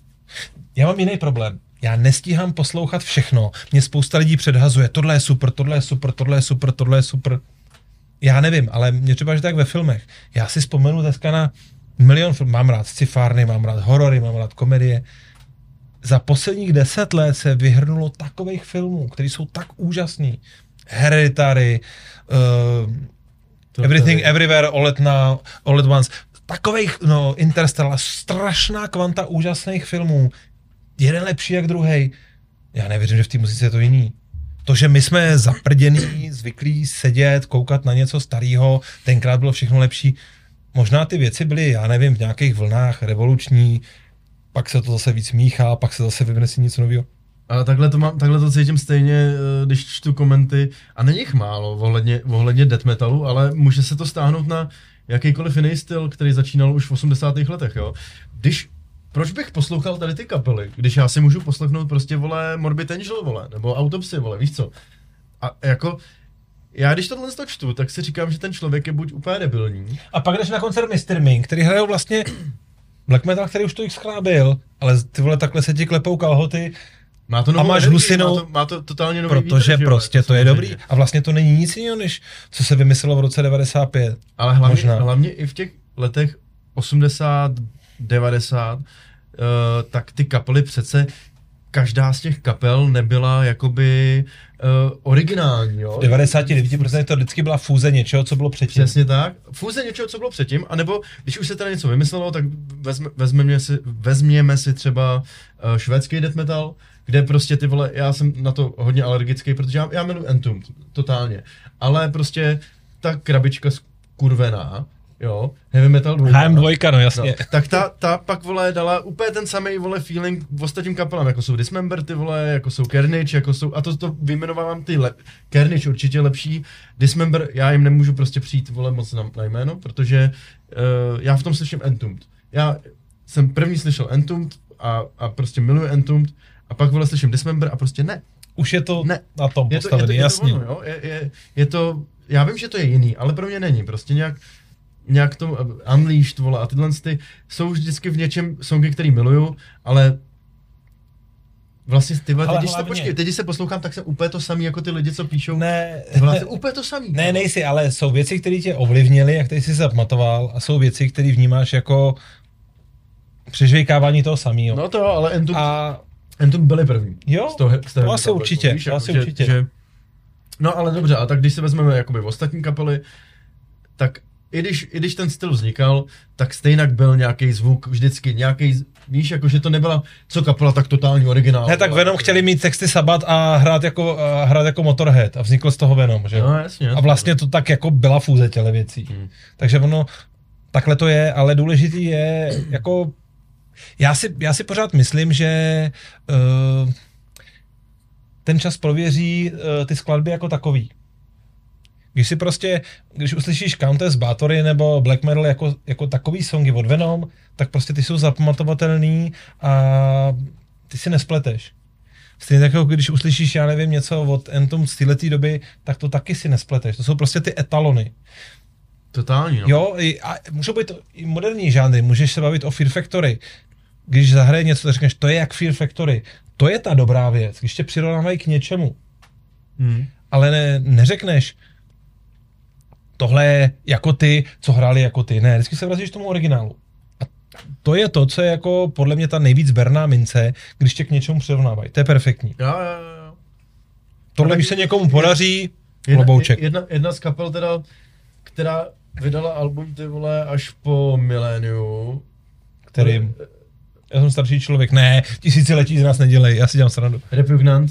Já mám jiný problém. Já nestíhám poslouchat všechno. Mě spousta lidí předhazuje, tohle je super, tohle je super, tohle je super, tohle je super. Já nevím, ale mě třeba, že tak ve filmech. Já si vzpomenu dneska na milion filmů. Mám rád sci-fárny, mám rád horory, mám rád komedie. Za posledních deset let se vyhrnulo takových filmů, které jsou tak úžasný. Hereditary, uh, To Everything, tady. Everywhere, All at, now, all at Once. Takových, no, Interstellar, strašná kvanta úžasných filmů. Jeden lepší jak druhý. Já nevěřím, že v té muzice je to jiný. To, že my jsme zaprděný, zvyklí sedět, koukat na něco starého, tenkrát bylo všechno lepší. Možná ty věci byly, já nevím, v nějakých vlnách revoluční, pak se to zase víc míchá, pak se zase si něco nového. Ale takhle to, mám, takhle to cítím stejně, eh, když čtu komenty, a není jich málo ohledně, ohledně death metalu, ale může se to stáhnout na jakýkoliv jiný styl, který začínal už v 80. letech, jo. Když, proč bych poslouchal tady ty kapely, když já si můžu poslechnout prostě, vole, Morbid Angel, vole, nebo Autopsy, vole, víš co? A jako, já když tohle to čtu, tak si říkám, že ten člověk je buď úplně debilní, A pak jdeš na koncert Mr. Ming, který hrajou vlastně black metal, který už to x byl, ale ty vole takhle se ti klepou kalhoty Má to novou máš energii, hlusinou- má to, má to totálně nový Protože vítr, jo, prostě jako to je dobrý. A vlastně to není nic jiného, než co se vymyslelo v roce 95. Ale hlavně, Možná. hlavně i v těch letech 80, 90, uh, tak ty kapely přece, každá z těch kapel nebyla jakoby uh, originální, jo? V 99% to vždycky byla fúze něčeho, co bylo předtím. Přesně tak. Fúze něčeho, co bylo předtím, anebo když už se teda něco vymyslelo, tak vezme, vezmeme, si, vezměme si třeba uh, švédský death metal, kde prostě ty vole, já jsem na to hodně alergický, protože já, já miluji Entombed, totálně, ale prostě ta krabička skurvená, jo, heavy metal dvojka, HM2, no jasně. No, tak ta, ta pak, vole, dala úplně ten samý, vole, feeling v ostatním kapelám, jako jsou Dismember, ty vole, jako jsou Carnage, jako jsou, a to, to vyjmenovávám ty, le, Carnage určitě lepší, Dismember, já jim nemůžu prostě přijít, vole, moc na, na jméno, protože uh, já v tom slyším Entombed. Já jsem první slyšel Entombed a, a prostě miluji Entombed, a pak, vole, slyším Dismember a prostě ne. Už je to Ne. na tom Je to, je postavený, to, je to jasně. ono, jo? Je, je, je to, já vím, že to je jiný, ale pro mě není, prostě nějak, nějak to uh, Unleashed, vole, a tyhle ty jsou vždycky v něčem songy, který miluju, ale vlastně ty vole, teď, když se, počkej, teď, když se poslouchám, tak jsem úplně to samý, jako ty lidi, co píšou. Ne, Ty vole, jsem úplně to samý. ne, nejsi, ale jsou věci, které tě ovlivnily a které jsi zapamatoval a jsou věci, které vnímáš jako přežvejkávání toho samého. No to ale Entum, a... Entum byli první. Jo, z toho, z toho to asi určitě, víš, to jako, asi že, určitě. Že, no ale dobře, a tak když se vezmeme jakoby v ostatní kapely, tak i když, i když ten styl vznikal, tak stejně byl nějaký zvuk vždycky, nějaký, víš, jako že to nebyla co kapela tak totální originál. ne, tak Venom chtěli mít texty Sabat a hrát jako, a hrát jako Motorhead a vznikl z toho Venom, že? No jasně. A vlastně to tak jako byla fúze těle věcí. Hmm. Takže ono, takhle to je, ale důležitý je, jako, já si, já si pořád myslím, že uh, ten čas prověří uh, ty skladby jako takový. Když si prostě, když uslyšíš Countess, Bathory nebo Black Metal jako, jako takový songy od Venom, tak prostě ty jsou zapamatovatelný a ty si nespleteš. Stejně tak, jako když uslyšíš, já nevím, něco od Entom z této doby, tak to taky si nespleteš. To jsou prostě ty etalony. Totální, no. Jo, a můžou být i moderní žánry, můžeš se bavit o Fear Factory. Když zahraje něco, tak řekneš, to je jak Fear Factory. To je ta dobrá věc, když tě přirovnávají k něčemu. Hmm. Ale ne, neřekneš, tohle je jako ty, co hráli jako ty. Ne, vždycky se vracíš k tomu originálu. A to je to, co je jako podle mě ta nejvíc berná mince, když tě k něčemu přirovnávají. To je perfektní. Jo, jo, jo. Tohle, když se někomu podaří, Jedna, klobouček. jedna, jedna z kapel teda, která vydala album ty vole až po miléniu. který... Já jsem starší člověk. Ne, tisíciletí z nás nedělej, já si dělám srandu. Repugnant.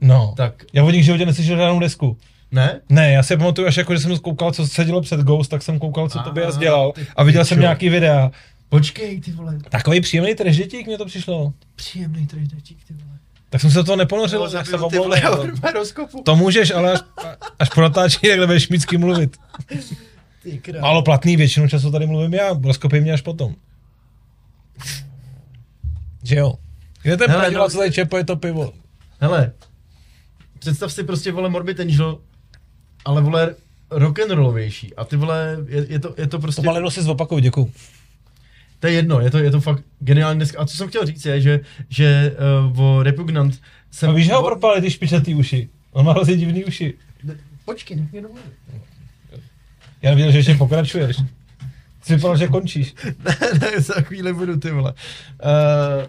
No, Tak, já od nich životě neslyšel žádnou desku. Ne? Ne, já si pamatuju, až jako, že jsem koukal, co se dělo před Ghost, tak jsem koukal, co Tobias dělal a viděl jsem nějaký videa. Počkej, ty vole. Takový příjemný trežitík mě to přišlo. Příjemný trojdačík, ty vole. Tak jsem se do toho neponořil, No, jak se omlouvám. To můžeš, ale až, až po natáčení takhle budeš mít s kým mluvit. Málo platný, většinu času tady mluvím já, rozkopej mě až potom. Že jo? Kde ten no- co tady čepuje to pivo? Hele, představ si prostě, vole, Morbid Angel, ale, vole, rock'n'rollovější. A ty vole, je, je, to, je to prostě... To maleno si zopakuj, děkuju. To je jedno, je to, je to fakt geniální deska. A co jsem chtěl říct je, že, že uh, o Repugnant jsem... A víš, že ho propali ty špičatý uši? On má hrozně divný uši. Počkej, nech mě domluvit. Já nevěděl, že ještě pokračuješ. Jsi vypadal, že končíš. [laughs] ne, ne, za chvíli budu, ty vole. Uh,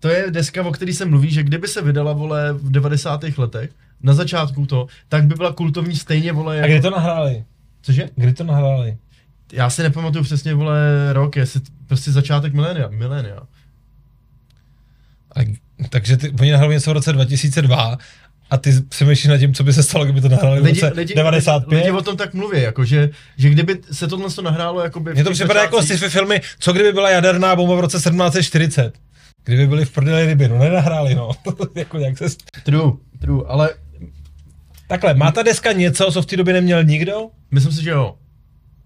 to je deska, o který se mluví, že kdyby se vydala, vole, v 90. letech, na začátku to, tak by byla kultovní stejně, vole, A kdy to nahráli? Cože? Kdy to nahráli? Já si nepamatuju přesně, vole, rok, jestli prostě začátek milénia, milénia. A, takže ty, oni nahrali něco v roce 2002 a ty přemýšlíš nad tím, co by se stalo, kdyby to nahráli v roce 95? Lidi, lidi o tom tak mluví, jako že, že kdyby se tohle to nahrálo, jako by Mně to připadá jako sci-fi filmy, co kdyby byla jaderná bomba v roce 1740? Kdyby byli v prdeli ryby, no nenahráli, no. [laughs] jako nějak se... True, true, ale Takhle, má ta deska něco, co v té době neměl nikdo? myslím si, že jo.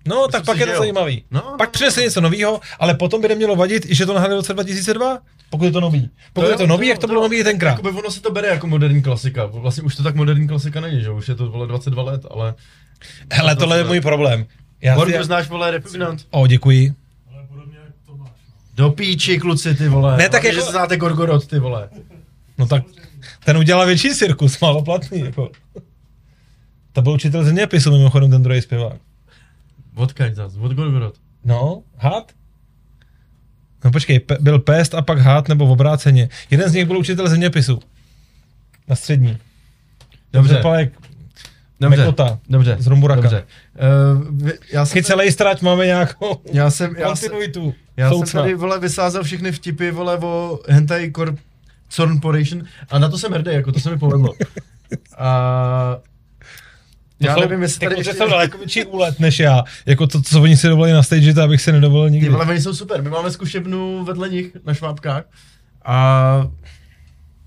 No, tak si, pak je že to jo. zajímavý. No, no, pak přinese něco nového, ale potom by nemělo vadit, i že to nahráli v roce 2002, pokud je to nový. Pokud je to nový, jak to bylo nový tenkrát. Jakoby ono se to bere jako moderní klasika. Vlastně už to tak moderní klasika není, že už je to vole 22 let, ale... Hele, tohle je můj problém. Já Borgu, si... znáš vole Repugnant? O, děkuji. Ale podobně jak Tomáš. No. Do píči, kluci, ty vole. Ne, tak Hlavně, jako- že znáte Gorgorod, ty vole. No tak ten udělal větší cirkus, málo platný. Jako. To byl učitel zeměpisu, mimochodem ten druhý zpěvák. Odkaď zas, od Golgorod. No, had? No počkej, pe- byl pest a pak had nebo v obráceně. Jeden z nich byl učitel zeměpisu. Na střední. Dobře, Zapalek dobře, Mekota dobře, z Rumburaka. dobře. Uh, já jsem, Chycelej strať máme nějakou já jsem, já jsem, kontinuitu. já jsem Soucna. tady, vole, vysázel všechny vtipy, vole, o Hentai Corp Corporation a na to jsem hrdý, jako to se mi povedlo. [laughs] A já jsou- nevím, jestli tady jako, ještě... jsem daleko větší úlet než já. Jako to, co oni si dovolili na stage, to abych si nedovolil nikdy. Ty vole, oni jsou super. My máme zkušebnu vedle nich na Švábkách a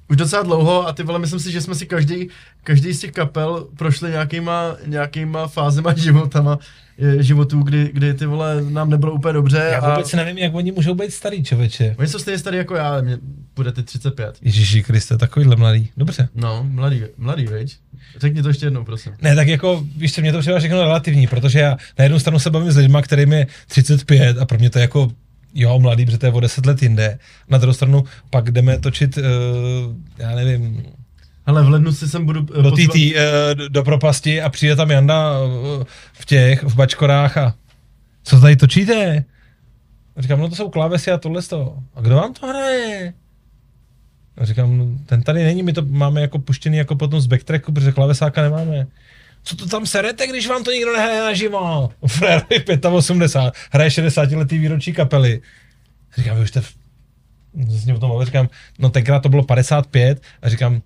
už docela dlouho a ty vole, myslím si, že jsme si každý, každý z těch kapel prošli nějakýma, nějakýma fázema [laughs] životama, eh, životů, kdy, kdy ty vole nám nebylo úplně dobře Já a vůbec nevím, jak oni můžou být starý, čověče. oni jsou stejně starý jako já, mě bude ty 35. Ježíši Kriste, takovýhle mladý. Dobře. No, mladý, mladý, veď? Řekni to ještě jednou, prosím. Ne, tak jako, víš co, mě to přijde všechno relativní, protože já na jednu stranu se bavím s lidmi, kterým je 35 a pro mě to je jako, jo, mladý, protože to je o 10 let jinde. Na druhou stranu pak jdeme točit, uh, já nevím, Hele, v lednu si sem budu eh, do TT, uh, do, do propasti a přijde tam Janda uh, v těch, v bačkorách a co tady točíte? A říkám, no to jsou klávesy a tohle z toho. A kdo vám to hraje? A říkám, no, ten tady není, my to máme jako puštěný jako potom z backtracku, protože klavesáka nemáme. Co to tam serete, když vám to nikdo nehraje naživo? Frérovi 85, hraje 60 letý výročí kapely. Říkám, vy už jste v... ním o tom mluvil, říkám, no tenkrát to bylo 55 a říkám,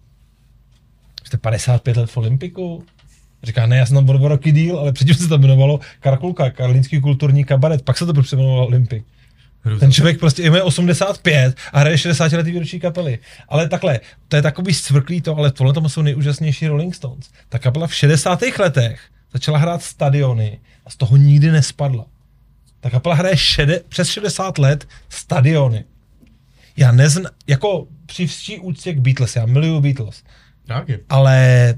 jste 55 let v Olympiku? Říká, ne, já jsem tam byl roky díl, ale předtím se to jmenovalo Karkulka, Karlínský kulturní kabaret, pak se to přejmenovalo Olympik. Hrůza. Ten člověk prostě je 85 a hraje 60 letý výročí kapely. Ale takhle, to je takový scvrklý to, ale tohle tomu jsou nejúžasnější Rolling Stones. Ta kapela v 60. letech začala hrát stadiony a z toho nikdy nespadla. Ta kapela hraje šede, přes 60 let stadiony. Já nezn, jako při vší úctě k Beatles, já miluju Beatles, Tak je. ale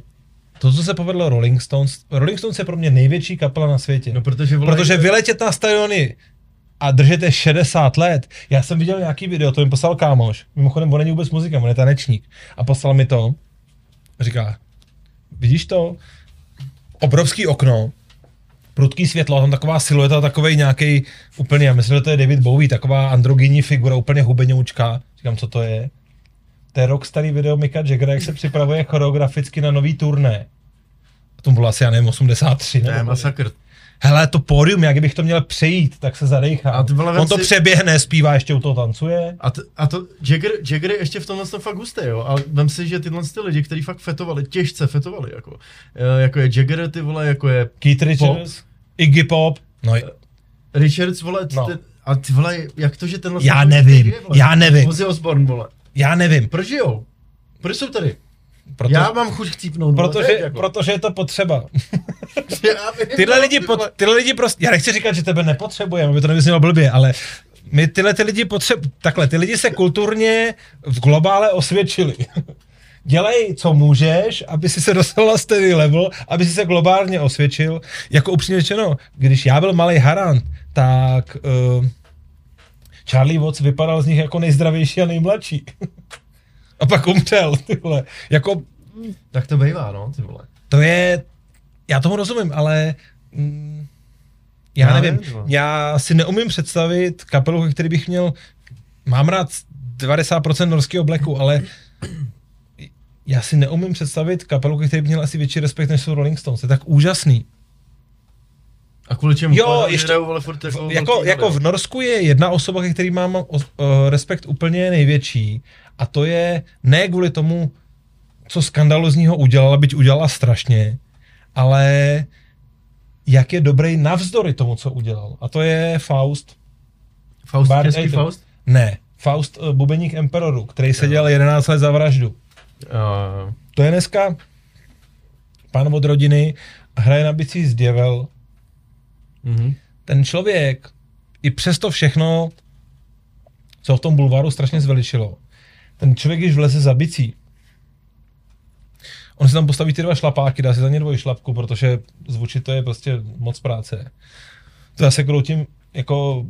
to, co se povedlo Rolling Stones, Rolling Stones je pro mě největší kapela na světě. No, protože volají- protože vyletět na stadiony a držete 60 let. Já jsem viděl nějaký video, to mi poslal kámoš. Mimochodem, on není vůbec muzika, on je tanečník. A poslal mi to. Říká, vidíš to? Obrovský okno, prudký světlo, tam taková silueta, takový nějaký úplně, já myslím, že to je David Bowie, taková androgyní figura, úplně hubenoučka. Říkám, co to je? To je rok starý video Mika Jaggera, jak se připravuje choreograficky na nový turné. A tomu bylo asi, já nevím, 83. To je nebo kolik. masakr. Hele, to pódium, jak bych to měl přejít, tak se zadejchá. A vole, On to si- přeběhne, zpívá, ještě u toho tancuje. A, t- a to, Jagger, Jagger je ještě v tomhle tom fakt hustý, jo, ale vem si, že tyhle ty lidi, kteří fakt fetovali, těžce fetovali, jako, eh, jako je Jagger, ty vole, jako je Keith Richards, Iggy Pop. No, Richards, vole, No. no. a ty vole, jak to, že tenhle... Já nevím, je, vole? já nevím. Ozzy Osbourne, vole. já nevím. Proč žijou? Proč jsou tady? Proto, Já mám chuť chcípnout, vole, protože, jako. protože je to potřeba. [laughs] Tyhle no, lidi, vole. tyhle lidi prostě, já nechci říkat, že tebe nepotřebujeme, aby to nevyznělo blbě, ale my tyhle ty lidi potřebují, takhle, ty lidi se kulturně v globále osvědčili. [laughs] Dělej, co můžeš, aby si se dostal na stejný level, aby si se globálně osvědčil. Jako upřímně řečeno, když já byl malý harant, tak uh, Charlie Watts vypadal z nich jako nejzdravější a nejmladší. [laughs] a pak umřel, tyhle. Jako Tak to bývá, no, ty vole. to je, já tomu rozumím, ale mm, já, Já nevím, nevím, no. já si neumím představit kapelu, který bych měl, mám rád 90% norského blacku, ale já si neumím představit kapelu, který bych měl asi větší respekt, než jsou Rolling Stones. To je tak úžasný. A kvůli čemu? Jo, ještě- hrajou, vole, furt jako, V, jako, jako hody. v Norsku je jedna osoba, ke který mám o, o, respekt úplně největší a to je ne kvůli tomu, co skandalozního udělala, byť udělala strašně, ale jak je dobrý navzdory tomu, co udělal. A to je Faust. Faust, Bart český Aiton. Faust? Ne, Faust uh, bubeník Emperoru, který seděl 11 let za vraždu. Uh, To je dneska pán od rodiny, hraje na bicí z Děvel, mhm. ten člověk i přesto všechno, co v tom bulváru strašně zveličilo, ten člověk, když vleze za bicí, on si tam postaví ty dva šlapáky, dá si za ně dvoj šlapku, protože zvučit to je prostě moc práce. To já se kroutím jako...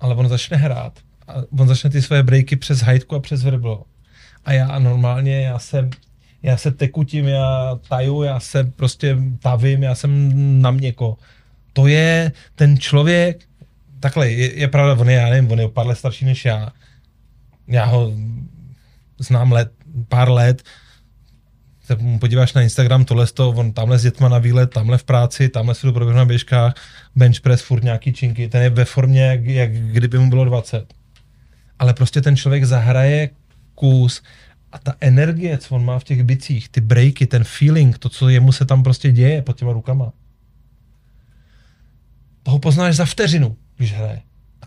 Ale on začne hrát. A on začne ty své breaky přes hajtku a přes vrblo. a já normálně, já se, já se tekutím, já taju, já se prostě tavím, já jsem na měko. To je ten člověk, takhle, je, je pravda, on je, já nevím, on je o pár let starší než já. Já ho znám let, pár let, se podíváš na Instagram, tohle to, on tamhle s dětma na výlet, tamhle v práci, tamhle se jdu na běžkách, bench press, furt nějaký činky, ten je ve formě, jak, jak kdyby mu bylo 20. Ale prostě ten člověk zahraje kus a ta energie, co on má v těch bicích, ty breaky, ten feeling, to, co jemu se tam prostě děje pod těma rukama, toho poznáš za vteřinu, když hraje.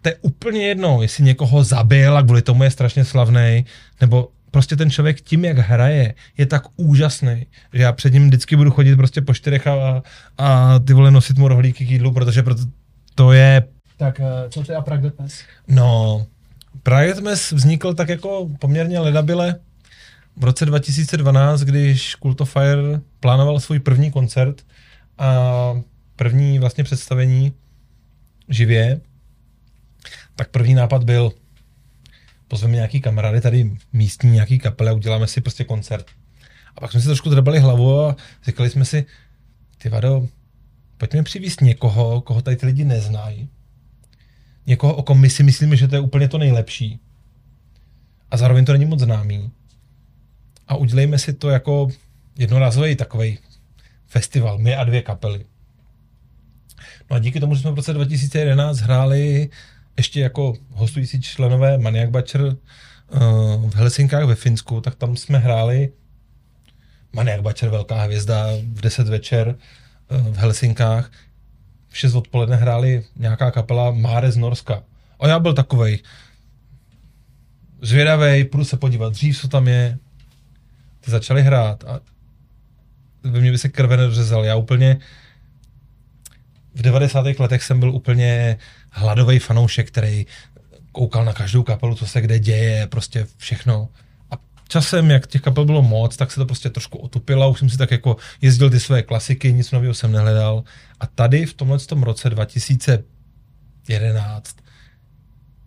To je úplně jedno, jestli někoho zabil a kvůli tomu je strašně slavný, nebo prostě ten člověk tím, jak hraje, je tak úžasný, že já před ním vždycky budu chodit prostě po čtyřech a, a ty vole nosit mu rohlíky k jídlu, protože proto to je... Tak eh, co ty a Pragmatness? No, Pragmatness vznikl tak jako poměrně ledabile v roce 2012, když Cult of Fire plánoval svůj první koncert a první vlastně představení živě, tak první nápad byl, pozveme nějaký kamarády tady místní, nějaký kapele uděláme si prostě koncert. A pak jsme si trošku drbali hlavu a říkali jsme si, ty vado, pojďme přivíst někoho, koho tady ty lidi neznají. Někoho, o kom my si myslíme, že to je úplně to nejlepší. A zároveň to není moc známý. A udělejme si to jako jednorázový takový festival, my a dvě kapely. No a díky tomu, že jsme v roce 2011 hráli ještě jako hostující členové Maniac Butcher uh, v Helsinkách ve Finsku, tak tam jsme hráli Maniac Butcher, velká hvězda, v 10 večer uh, v Helsinkách. V 6 odpoledne hráli nějaká kapela Máre z Norska. A já byl takovej zvědavej, půjdu se podívat dřív, co tam je. Ty začali hrát a ve mně by se krve nedořezal. Já úplně v 90. letech jsem byl úplně hladový fanoušek, který koukal na každou kapelu, co se kde děje, prostě všechno. A časem, jak těch kapel bylo moc, tak se to prostě trošku otupilo, už jsem si tak jako jezdil ty své klasiky, nic nového jsem nehledal. A tady v tomhle tom roce 2011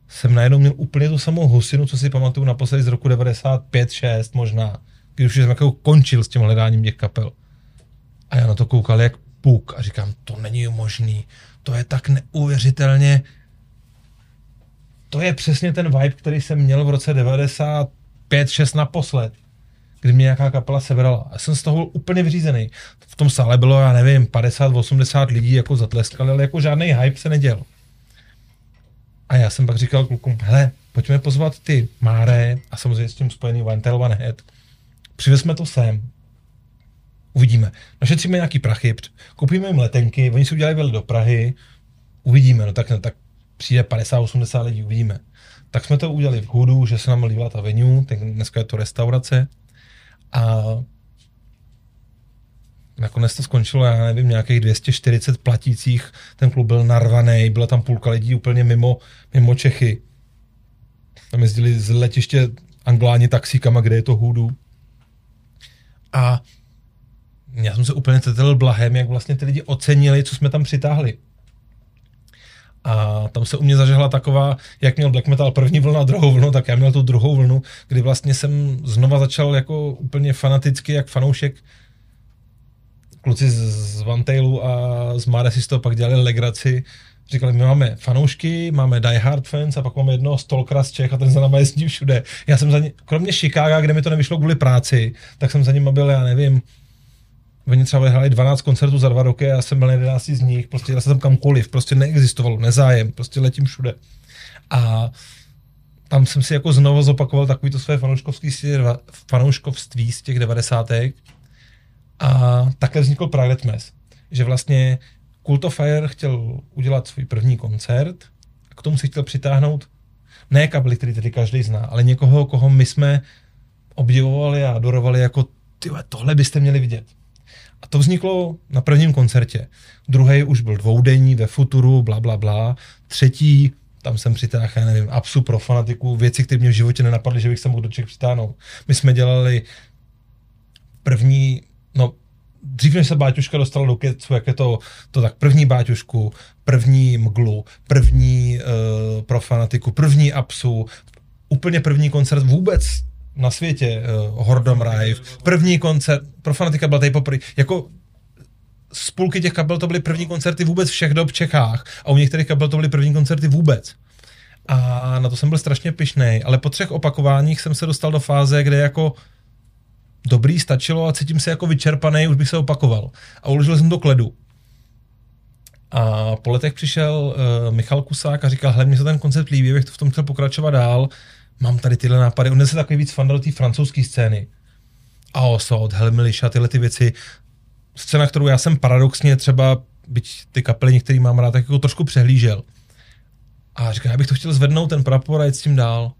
jsem najednou měl úplně tu samou husinu, co si pamatuju naposledy z roku 95, 6 možná, když už jsem jako končil s tím hledáním těch kapel. A já na to koukal jak puk a říkám, to není možný, to je tak neuvěřitelně, to je přesně ten vibe, který jsem měl v roce 95-6 naposled, kdy mě nějaká kapela sebrala. A jsem z toho byl úplně vyřízený. V tom sále bylo, já nevím, 50-80 lidí jako zatleskali, ale jako žádný hype se neděl. A já jsem pak říkal klukům, hele, pojďme pozvat ty Máre a samozřejmě s tím spojený One Tail One Head. Přivezme to sem, Uvidíme. Našetříme nějaký prachy, koupíme jim letenky, oni si udělají veli do Prahy, uvidíme, no tak, no, tak přijde 50-80 lidí, uvidíme. Tak jsme to udělali v Hudu, že se nám líbila ta venue, tak dneska je to restaurace a nakonec to skončilo, já nevím, nějakých 240 platících, ten klub byl narvaný, byla tam půlka lidí úplně mimo, mimo Čechy. Tam jezdili z letiště Angláni taxíkama, kde je to Hudu. A já jsem se úplně cítil blahem, jak vlastně ty lidi ocenili, co jsme tam přitáhli. A tam se u mě zažehla taková, jak měl black metal první vlnu a druhou vlnu, tak já měl tu druhou vlnu, kdy vlastně jsem znova začal jako úplně fanaticky, jak fanoušek kluci z, z Vantailu a z Mare si z toho pak dělali legraci, říkali, my máme fanoušky, máme Die Hard fans a pak máme jednoho Stalkera z Čech a ten za náma jezdí všude. Já jsem za ně, kromě Chicaga, kde mi to nevyšlo kvůli práci, tak jsem za ním byl, já nevím, Oni třeba vyhráli 12 koncertů za dva roky a já jsem byl 11 z nich, prostě já jsem tam kamkoliv, prostě neexistovalo, nezájem, prostě letím všude. A tam jsem si jako znovu zopakoval takový to své fanouškovství, z těch 90. A takhle vznikl Private Mess, že vlastně Cult of Fire chtěl udělat svůj první koncert a k tomu si chtěl přitáhnout ne kabely, který tedy každý zná, ale někoho, koho my jsme obdivovali a adorovali jako tyhle, tohle byste měli vidět. A to vzniklo na prvním koncertě. Druhý už byl dvoudenní ve Futuru, bla, bla, bla. Třetí, tam jsem přitáhl, já nevím, apsu pro fanatiku, věci, které mě v životě nenapadly, že bych se mohl do Čech přitáhnout. My jsme dělali první, no dřív než se Báťuška dostala do kecu, jak je to, to tak první Báťušku, první Mglu, první uh, pro fanatiku, první apsu, úplně první koncert vůbec na světě, uh, Hordom Rive, první koncert, pro fanatika byl tady poprvé, jako z půlky těch kapel to byly první koncerty vůbec všech dob v Čechách a u některých kapel to byly první koncerty vůbec. A na to jsem byl strašně pišnej, ale po třech opakováních jsem se dostal do fáze, kde jako dobrý, stačilo a cítím se jako vyčerpaný, už bych se opakoval. A uložil jsem to k ledu. A po letech přišel uh, Michal Kusák a říkal, hele, mně se ten koncept líbí, bych to v tom chtěl pokračovat dál, mám tady tyhle nápady. On je se takový víc fan do té francouzské scény. A Osod, Helmiliša, tyhle ty věci. Scéna, kterou já jsem paradoxně třeba, byť ty kapely některý mám rád, tak jako trošku přehlížel. A říkal, já bych to chtěl zvednout ten prapor a jít s tím dál.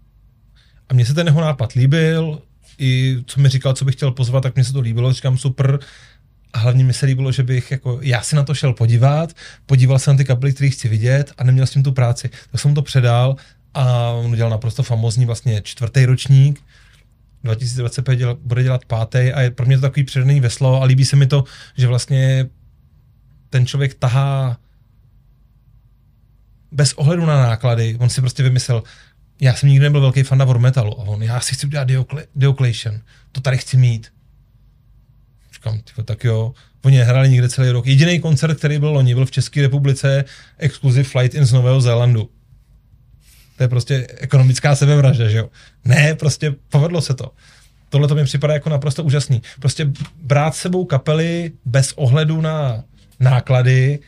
A mně se ten jeho nápad líbil, i co mi říkal, co bych chtěl pozvat, tak mně se to líbilo, říkám super. A hlavně mi se líbilo, že bych jako, já si na to šel podívat, podíval se na ty kapely, které chci vidět a neměl s tím tu práci. Tak jsem mu to předal a on udělal naprosto famózní vlastně čtvrtý ročník, 2025 děl, bude dělat pátý a je pro mě to takový přirozený veslo a líbí se mi to, že vlastně ten člověk tahá bez ohledu na náklady, on si prostě vymyslel, já jsem nikdy nebyl velký fan War Metalu a on, já si chci udělat Diocletian, to tady chci mít. Říkám, tyvo, tak jo, oni hráli někde celý rok. Jediný koncert, který byl loni, byl v České republice Exclusive Flight in z Nového Zélandu. To je prostě ekonomická sebevražda, že jo? Ne, prostě povedlo se to. Tohle to mi připadá jako naprosto úžasný. Prostě brát sebou kapely bez ohledu na náklady,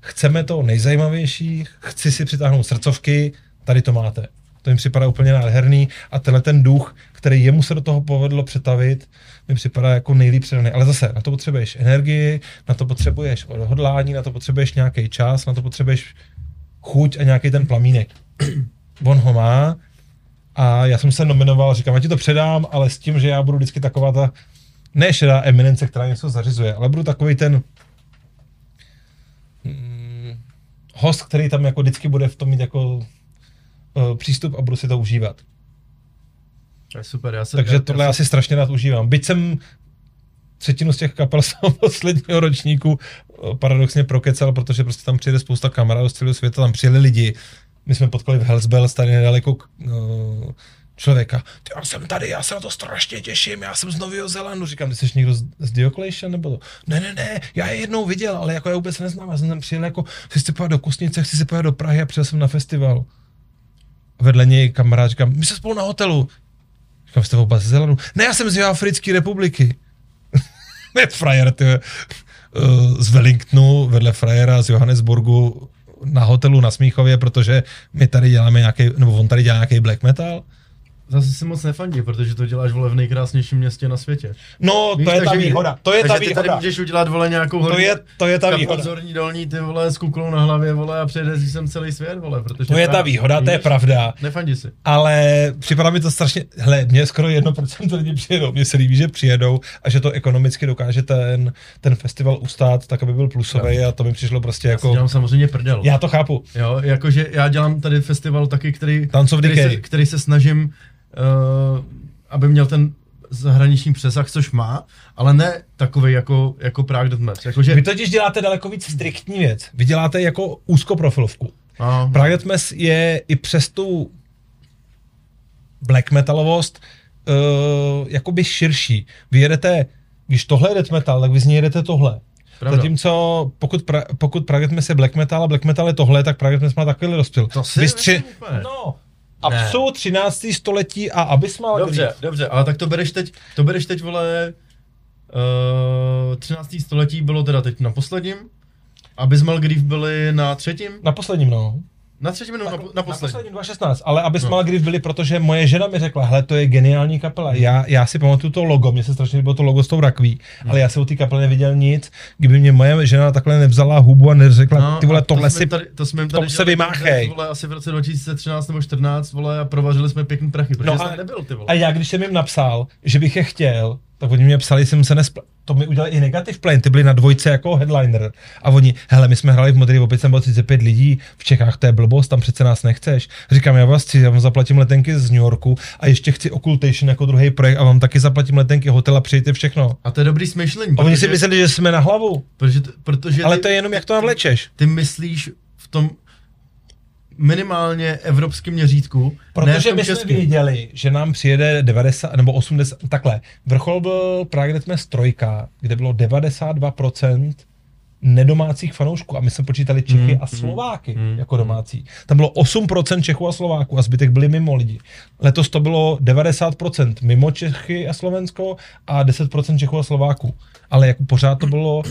chceme to nejzajímavější, chci si přitáhnout srdcovky, tady to máte. To mi připadá úplně nádherný a tenhle ten duch, který jemu se do toho povedlo přetavit, mi připadá jako nejlíp předaný. Ale zase, na to potřebuješ energii, na to potřebuješ odhodlání, na to potřebuješ nějaký čas, na to potřebuješ chuť a nějaký ten plamínek. On ho má a já jsem se nominoval, říkám, já ti to předám, ale s tím, že já budu vždycky taková ta, ne šedá eminence, která něco zařizuje, ale budu takový ten mm, host, který tam jako vždycky bude v tom mít jako uh, přístup a budu si to užívat. To je super, já se, Takže já, tohle já já si strašně rád užívám. Byť jsem třetinu z těch kapel [laughs] z posledního ročníku eh, paradoxně prokecal, protože prostě tam přijede spousta kamarádů z celého světa, tam přijeli lidi. My jsme potkali v Hellsbells tady nedaleko uh, člověka. Ty, já jsem tady, já se na to strašně těším, já jsem z Nového Zélandu. Říkám, ty jsi někdo z, z Diocletian nebo to? Ne, ne, ne, já je jednou viděl, ale jako já vůbec neznám. Já jsem tam přijel jako, chci si pojít do Kostnice, chci si pojít do Prahy a přijel jsem na festival. Vedle něj kamarád říkám, my jsme spolu na hotelu. Říkám, jste oba ze Zélandu? Ne, já jsem z Jihoafrické republiky. [laughs] ne, frajer, ty, uh, z Wellingtonu, vedle frajera z Johannesburgu na hotelu na Smíchově, protože my tady děláme nějaký, nebo on tady dělá nějaký black metal. Zase si moc nefandí, protože to děláš vole v nejkrásnějším městě na světě. No, Víš, to je ta výhoda. To je ta takže ty tady výhoda. můžeš udělat vole nějakou horní, je- to je ta výhoda. Zorní dolní ty vole s kuklou na hlavě vole a přejde si sem celý svět vole, protože To je ta výhoda, to je pravda. Nefandí si. Ale připadá mi to strašně, hele, mě skoro 1% lidí přijedou, mně se líbí, že přijedou a že to ekonomicky dokáže ten, ten festival ustát tak, aby byl plusový a to mi přišlo prostě Já jako, dělám samozřejmě prdel. já to chápu, Jo, jakože já dělám tady festival taky, který, který, se, který se snažím, aby měl ten zahraniční přesah, což má, ale ne takový jako, jako Prague Deathmatch. Jakože, Vy totiž děláte daleko víc striktní věc. Vy děláte jako úzkoprofilovku. no, Prague Death Mass je i přes tu black metalovost uh, jakoby širší. Vy jedete, když tohle je death metal, tak vy z něj jedete tohle. Pravda. Zatímco pokud, pra, pokud Prague Death Mass je black metal a black metal je tohle, tak Prague Death Mass má takovýhle rozptyl. To si Vy stři... No, Ne. Apsu 13. století a Abysmal Dobře, Grief. dobře, ale tak to bereš teď, to bereš teď, vole, uh, 13. století bylo teda teď na posledním, a Bismarck Grief byli na třetím? Na posledním, no. Na třetím nebo na, na Na posledním? posledním 2016, ale Abysmal No. Grief byli, protože moje žena mi řekla, hele, to je geniální kapela. Já, já si pamatuju to logo, mně se strašně líbilo to logo s tou rakví, Hmm. ale já jsem o té kapele neviděl nic, kdyby mě moje žena takhle nevzala hubu a neřekla, ty vole, No, tohle jsme si... tady, to jsme tom tady se vymáchej. Vole, asi v roce 2013 nebo 14, vole, a provařili jsme pěkný prachy, protože No no, a- nebyl, ty vole. A já, když jsem jim napsal, že bych je chtěl, tak oni mě psali, jsem se nespl... To mi udělali i negativ plane, ty byli na dvojce jako headliner. A oni, hele, my jsme hráli v Modrý opět jsem byl 35 lidí, v Čechách to je blbost, tam přece nás nechceš. Říkám, já vás chci, já vám zaplatím letenky z New Yorku a ještě chci Occultation jako druhý projekt a vám taky zaplatím letenky, hotel a přijďte všechno. A to je dobrý smýšlení, A oni si mysleli, že jsme na hlavu, protože, protože ale ty, to je jenom jak to navlečeš. ty myslíš v tom, minimálně evropském měřítku. Protože my jsme věděli, že nám přijede 90 nebo 80, takhle, vrchol byl Prague Deathmatch 3, kde bylo 92% nedomácích fanoušků a my jsme počítali Čechy Mm, a Slováky mm, jako domácí. Tam bylo 8% Čechů a Slováků a zbytek byli mimo lidi. Letos to bylo 90% mimo Čechy a Slovensko a 10% Čechů a Slováků. Ale jako pořád to bylo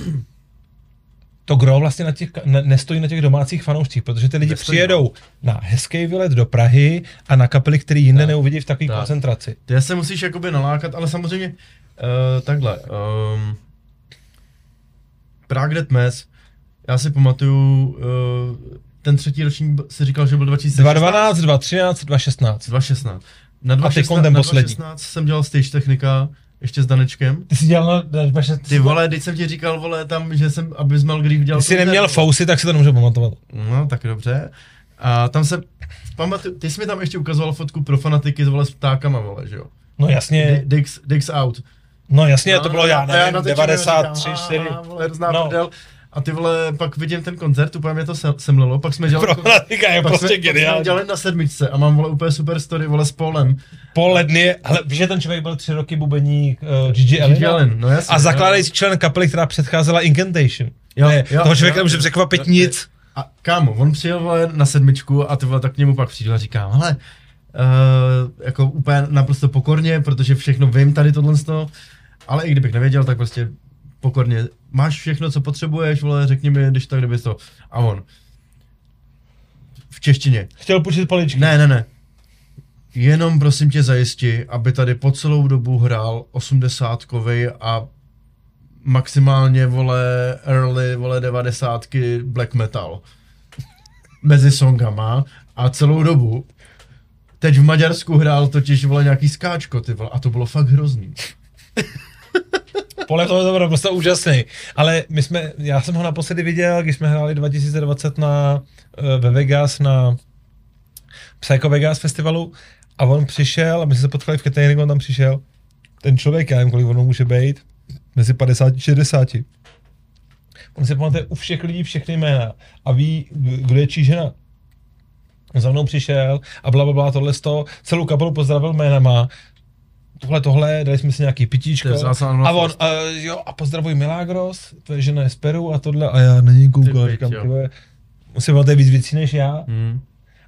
to gro vlastně na těch, ne, nestojí na těch domácích fanoušcích, protože ty lidi Nestojí, přijedou na hezký výlet do Prahy a na kapely, který jinde Tak. neuvidí v takové Tak. koncentraci. Ty se musíš jakoby nalákat, ale samozřejmě uh, takhle. Um, Prague Death Mass, já si pamatuju, uh, ten třetí ročník si říkal, že byl 2016. 2012, 2013, 2016. 2016. Na A teď 2016, ten na poslední. 2016 jsem dělal stage technika ještě s Danečkem. Ty jsi dělal na, na, na Ty vole, teď jsem ti říkal, vole, tam, že jsem, aby Smell Grief dělal Ty jsi neměl vole. fousy, tak si to nemůžu pamatovat. No, tak dobře. A tam se, pamatuju, ty jsi mi tam ještě ukazoval fotku pro fanatiky vole, s ptákama, vole, že jo? No jasně, Dix, Dix out. no jasně, no, to bylo já, a nevím, té 93, červené 4. říkám, "Aha, vole, hrozná No. prdel. A ty vole, pak vidím ten koncert, úplně mě to se, semlelo, pak jsme dělali, Pro fanatika je pak prostě jsme, pak jsme dělali na sedmičce a mám vole úplně super story, vole, s Polem. Pol ledny, ale víš, že ten člověk byl tři roky bubeník uh, Gigi Allen? Allen, no jasně, A jo. zakládající člen kapely, která předcházela Incantation. Jo, ne, jo, toho člověka jo, nemůže překvapit Jo, nic. A kámo, on přijel vole, na sedmičku a ty vole, tak k němu pak přijde a říkám, hele, uh, jako úplně naprosto pokorně, protože všechno vím tady tohle z toho, ale i kdybych nevěděl, tak prostě pokorně, máš všechno, co potřebuješ, vole, řekni mi, když tak, kdyby to. A on, v češtině, Chtěl půjčit paličky. ne, ne, ne, jenom prosím tě zajisti, aby tady po celou dobu hrál 80 a maximálně, vole, early, vole, 90 black metal mezi songama a celou dobu. Teď v Maďarsku hrál totiž, vole, nějaký skáčko, ty vole, a to bylo fakt hrozný. Pole to bylo prostě úžasný. Ale my jsme, já jsem ho naposledy viděl, když jsme hráli 2020 na, eh, ve Vegas na Psycho Vegas festivalu a on přišel a my jsme se potkali v cateringu, on tam přišel. Ten člověk, já nevím, kolik ono může být, mezi 50 a 60. On si pamatuje u všech lidí všechny jména a ví, kdo je čí žena. On za mnou přišel a bla, bla, bla, tohle z toho, celou kapelu pozdravil jménama, tohle, tohle, dali jsme si nějaký pitíčko. To A on, a, jo, a pozdravuj Milagros, tvoje žena je z Peru a tohle, a já na něj koukal, Ty říkám, tyhle, musím pamatuje víc věcí než já. Hmm.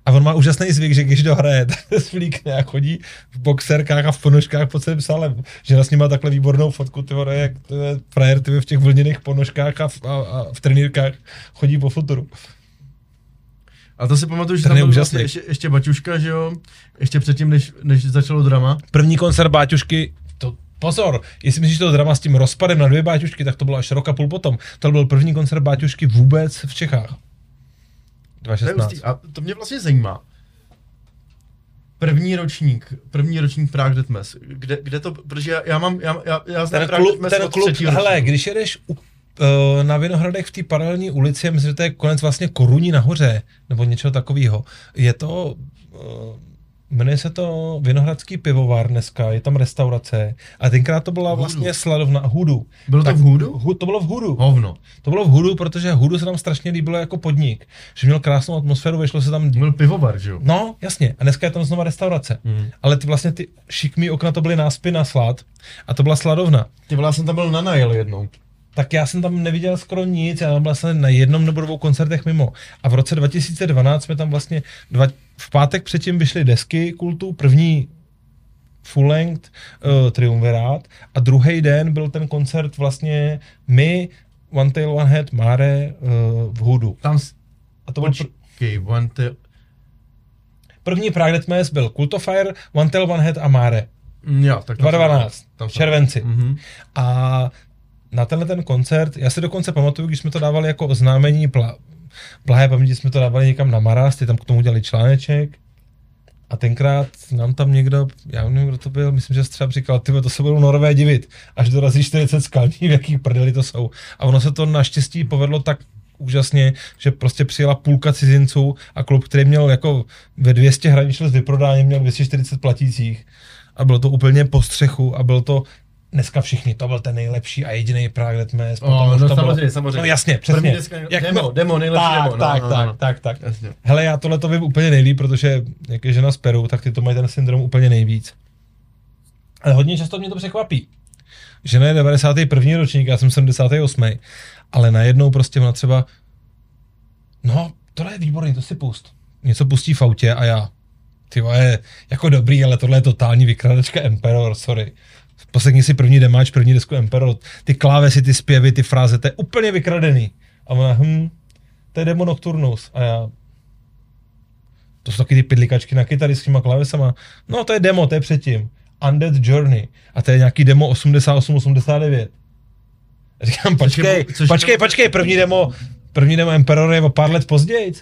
A on má úžasný zvyk, že když dohraje, [laughs] tak se svlíkne a chodí v boxerkách a v ponožkách po celém sále. S ním má takhle výbornou fotku, ty vole, jak to je frajer ty v těch vlněných ponožkách a v, a, a v trenýrkách chodí po futuru. A to si pamatuju, že Ten tam je úžasný. vlastně ještě, ještě Baťuška, že jo? Ještě předtím, než, než začalo drama. První koncert Báťušky, to, pozor, jestli myslíš, že to drama s tím rozpadem na dvě Báťušky, tak to bylo až rok a půl potom. To byl první koncert Báťušky vůbec v Čechách. To je 2016. hustý. A to mě vlastně zajímá. První ročník, první ročník Prague Death Mass. Kde, kde to, protože já, já mám, já, já, já znám Ten Prague klub, Death Mass ten klub hele, když jedeš u, na Vinohradech v té paralelní ulici, myslím, že to je konec vlastně Koruní nahoře, nebo něčeho takového. Je to, uh, jmenuje se to Vinohradský pivovar dneska, je tam restaurace. A tenkrát to byla vlastně sladovna Hudu. Bylo to v Hudu? Hu, to bylo v Hudu. Hovno. To bylo v Hudu, protože Hudu se nám strašně líbilo jako podnik. Že měl krásnou atmosféru, vešlo se tam... Byl pivovar, že jo? No, jasně. A dneska je tam znova restaurace. Hmm. Ale ty vlastně ty šikmý okna to byly náspy na slad. A to byla sladovna. Ty vole, já jsem tam byl na Nile jednou. Tak já jsem tam neviděl skoro nic, já tam byl vlastně na jednom nebo dvou koncertech mimo. A v roce 2012 jsme tam vlastně, dva, v pátek předtím vyšly desky kultu, první full length uh, triumvirát a druhý den byl ten koncert vlastně my, One Tail One Head, Mare uh, v Hudu. Tam, s- A to byl pr- počkej, one tail, první Prague Death Mass byl Cult of Fire, One Tail One Head a Mare. Mm, jo, tak tam jsem- 2012, tam v jsem- červenci. Mhm. A na tenhle ten koncert, já si dokonce pamatuju, když jsme to dávali jako oznámení pla, blahé paměti, jsme to dávali někam na Maras, ty tam k tomu udělali článeček. A tenkrát nám tam někdo, já nevím, kdo to byl, myslím, že třeba říkal, ty to se budou Norové divit, až dorazí 40 skalní, v jakých prdeli to jsou. A ono se to naštěstí povedlo tak úžasně, že prostě přijela půlka cizinců a klub, který měl jako ve 200 hraničil s vyprodáním, měl 240 platících. A bylo to úplně po střechu a bylo to dneska všichni, to byl ten nejlepší a jediný. Oh, potom už no to bylo- samozřejmě, samozřejmě. No jasně, přesně. První deska, demo, demo, nejlepší tak, demo, no, tak, no, tak, no. tak, tak, tak. Jasně. Hele, já tohle to vím úplně nejlíp, protože jak je žena z Peru, tak ty to mají ten syndrom úplně nejvíc. Ale hodně často mě to překvapí. Žena je 91. ročník, já jsem 78. Ale najednou prostě ona třeba, no, tohle je výborný, to si pust. Něco pustí v autě a já, ty je jako dobrý, ale tohle je totální vykradačka Emperor, sorry. Poslechni si první demáč, první desku Emperor, ty klávesy, ty zpěvy, ty fráze, to je úplně vykradený. A ona, hm, to je Demo Nocturnus. A já, to jsou taky ty pidlikačky na kytary s těma klávesama. No to je demo, to je předtím. Undead Journey. A to je nějaký demo 88-89. A říkám, počkej, což počkej, počkej, první demo, první demo Emperor je o pár let později.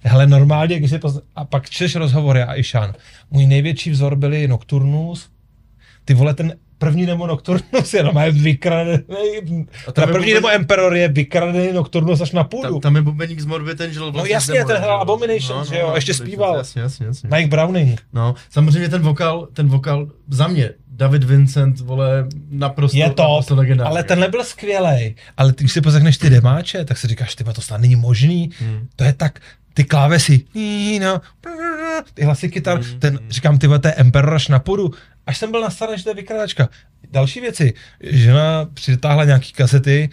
Hele, normálně, když si pozna... A pak čteš rozhovory a Išan. Můj největší vzor byly Nocturnus. Ty vole, ten první demo Nocturnus je normálně vykradený. A tam Teda je první demo Emperor je vykradený Nocturnus až na půdu. Tam, tam je bubeník z Morbid Angel. vlastně jasně, ten hrál? Abomination, že jo, a ještě zpíval. Jasně, jasně, jasně. Mike Browning. No, samozřejmě ten vokal, ten vokal za mě, David Vincent, vole, naprosto, Je to, naprosto legendární. ale tenhle byl skvělej. Ale ty, když si poslechneš ty demáče, tak si říkáš, ty to snad není možný. Hmm. To je tak, ty klávesy, no, ty hlasy kytar, ten, říkám, ty to je Emperor až na půdu. Až jsem byl na straně, že to je vykradačka. Další věci, žena přitáhla nějaký kasety,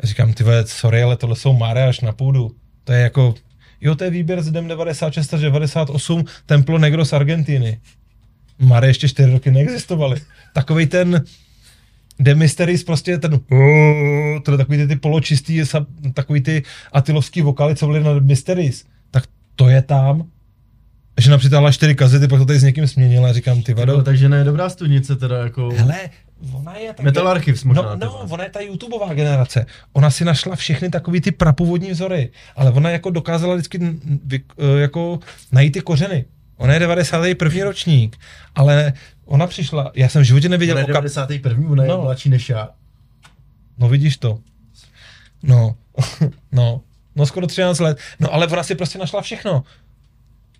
a říkám, ty vole, sorry, ale tohle jsou Máre až na půdu. To je jako, jo, to je výběr z DEM 96 až 98, Templo Negro z Argentiny. Mare ještě čtyři roky neexistovaly. Takový ten Demisteris prostě ten to je takový ty, ty poločistý, takový ty atilovský vokály, co byly na Mysteries. Tak to je tam. Že napřitáhla čtyři kazety, pak to tady s někým směnila, říkám, ty No, vado. takže ne dobrá studnice teda jako... Hele, ona je tak... Metal Archives možná. No, no, ona je ta YouTubeová generace. Ona si našla všechny takový ty prapůvodní vzory, ale ona jako dokázala vždycky eh, jako najít ty kořeny. Ona je 91. ročník, ale ona přišla, já jsem v životě nevěděl Ona je o kap... 91. Ona je No. mladší než já. No vidíš to. No, [laughs] no, no skoro 13 let. No ale ona si prostě našla všechno.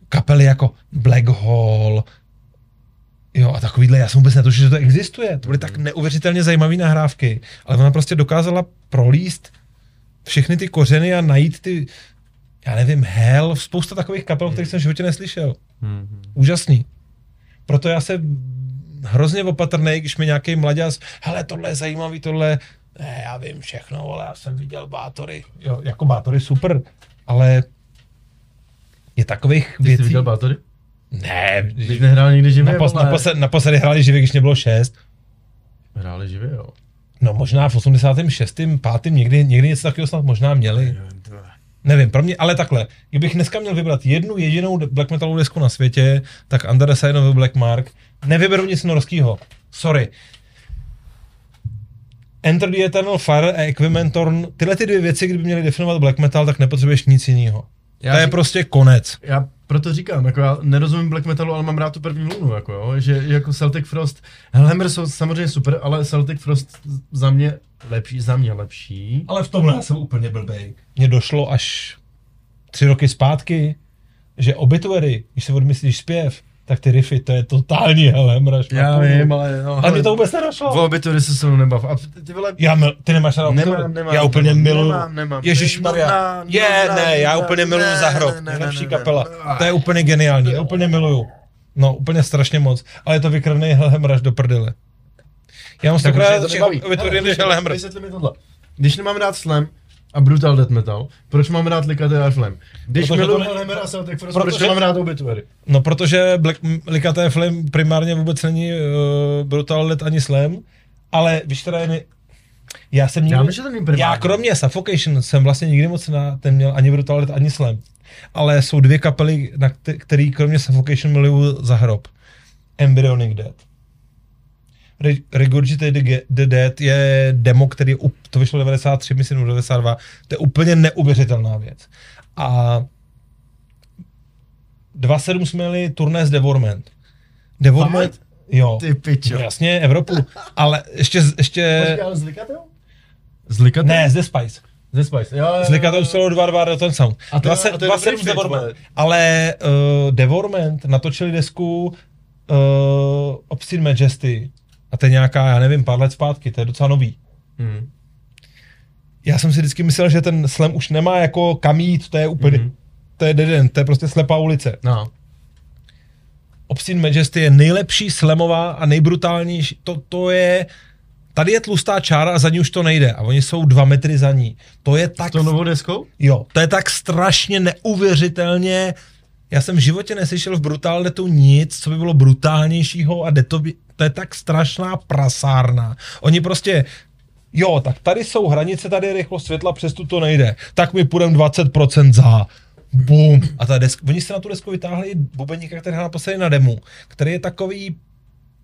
Kapely jako Black Hole, jo a takovýhle, já jsem vůbec netušil, že to existuje. To byly tak neuvěřitelně zajímavé nahrávky. Ale ona prostě dokázala prolíst všechny ty kořeny a najít ty, já nevím, Hell, spousta takových kapel, kterých jsem v životě neslyšel. Úžasný. Proto já se hrozně opatrný, když mi nějaký mladěz, hele, tohle je zajímavý, tohle, ne, já vím všechno, ale já jsem viděl Bátory. Jo, jako Bátory super, ale je takových Ty jsi věcí... viděl Bátory? Ne, Když nehrál nikdy živě, napos, naposled, naposledy hráli živě, když mě bylo 6. Hráli živě, jo. No možná v 86. 5. někdy, někdy něco takového snad možná měli. Nevím, pro mě, ale takhle. Kdybych dneska měl vybrat jednu jedinou black metalovou desku na světě, tak Under the Black Mark. Nevyberu nic norského. Sorry. Enter the Eternal Fire a Equipment Torn, tyhle ty dvě věci, kdyby měly definovat black metal, tak nepotřebuješ nic jiného. Já To je řík- prostě konec. Já proto říkám, jako já nerozumím black metalu, ale mám rád tu první vlnu, jako jo, že jako Celtic Frost, Hellhammer jsou samozřejmě super, ale Celtic Frost za mě lepší, za mě lepší. Ale v tomhle já jsem úplně blbej. Mně došlo až tři roky zpátky, že obituary, když se odmyslíš zpěv, tak ty riffy, to je totální helem, Já vím, ale no, A mě to vůbec nedošlo. V obitury se se mnou nebav. A ty, vole, Já mil, ty nemáš rád Nemám, Obituary? nemám, Já úplně nemám, miluju. nemám, nemám. Ježíš Maria. Je, ne, já úplně miluju ne, Zahrob. ne, ne, Nejlepší ne, kapela. ne. To je úplně geniální, já úplně miluju. No, úplně strašně moc. Ale je to vykrvený Helhem až do prdele. Já mám stokrát radši Hele, než Helhem. Vysvětli mi tohle. Když nemám rád slam a brutal death metal, proč mám rád Likaté a Flame? Když Protože miluji to Hellhammer a Celtic Frost, Protože- proč mám rád obituary? No, protože Black Likaté Flame primárně vůbec není uh, Brutal Let ani Slam, ale víš teda jen, já jsem nikdy, Já že to já kromě Suffocation jsem vlastně nikdy moc na ten měl ani Brutal Let, ani Slam. Ale jsou dvě kapely, na kte- který kromě Suffocation miluju za hrob. Embryonic Dead. Re- Regurgitate the, Dead je demo, který to vyšlo 93, myslím 92, to je úplně neuvěřitelná věc. A 2.7 jsme měli turné s Devorment. Devorment, Fakt? jo. Ty pičo. No jasně, Evropu. Ale ještě, ještě, Počkej, ale z Likatou? Z Likatou? ne, ze Spice. Ze Spice. Jo, jo, jo. solo 2.2 do ten sound. A to je- 20 a to je 27 dobrý z fit, Devorment. vole. Ale uh, Devorment natočili desku uh, Obscene Majesty A to je nějaká, já nevím, pár let zpátky, to je docela nový. Hmm. Já jsem si vždycky myslel, že ten slam už nemá jako kam jít, to je úplně, Mhm. to je dead end, to je prostě slepá ulice. No. Obscene Majesty je nejlepší slamová a nejbrutálnější, to, to je, tady je tlustá čára a za ní už to nejde a oni jsou dva metry za ní. To je tak, S tou novou deskou? jo, to je tak strašně neuvěřitelně, já jsem v životě neslyšel v Brutalnetu nic, co by bylo brutálnějšího a jde to, by- to je tak strašná prasárna. Oni prostě, jo, tak tady jsou hranice, tady je rychlost světla, přes tu to nejde. Tak my půjdeme 20% za. Bum. A ta desk, oni se na tu desku vytáhli bubeníka, který hrál naposledy na demu, který je takový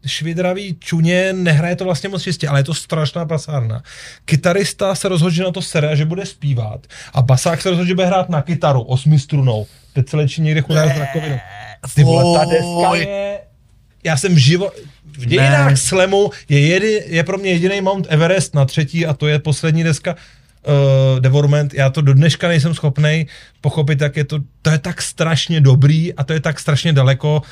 švidravý čuně, nehraje to vlastně moc čistě, ale je to strašná basárna. Kytarista se rozhodl, že na to sere a že bude zpívat a basák se rozhodl, že bude hrát na kytaru osmistrunou. Teď se lečí někde chudá s rakovinou. Ty vole, ta deska je... Já jsem živo... V dějinách Ne. slamu je, jedi, je pro mě jediný Mount Everest na třetí a to je poslední deska uh, Devorment. Já to do dneška nejsem schopný pochopit, jak je to, to je tak strašně dobrý a to je tak strašně daleko.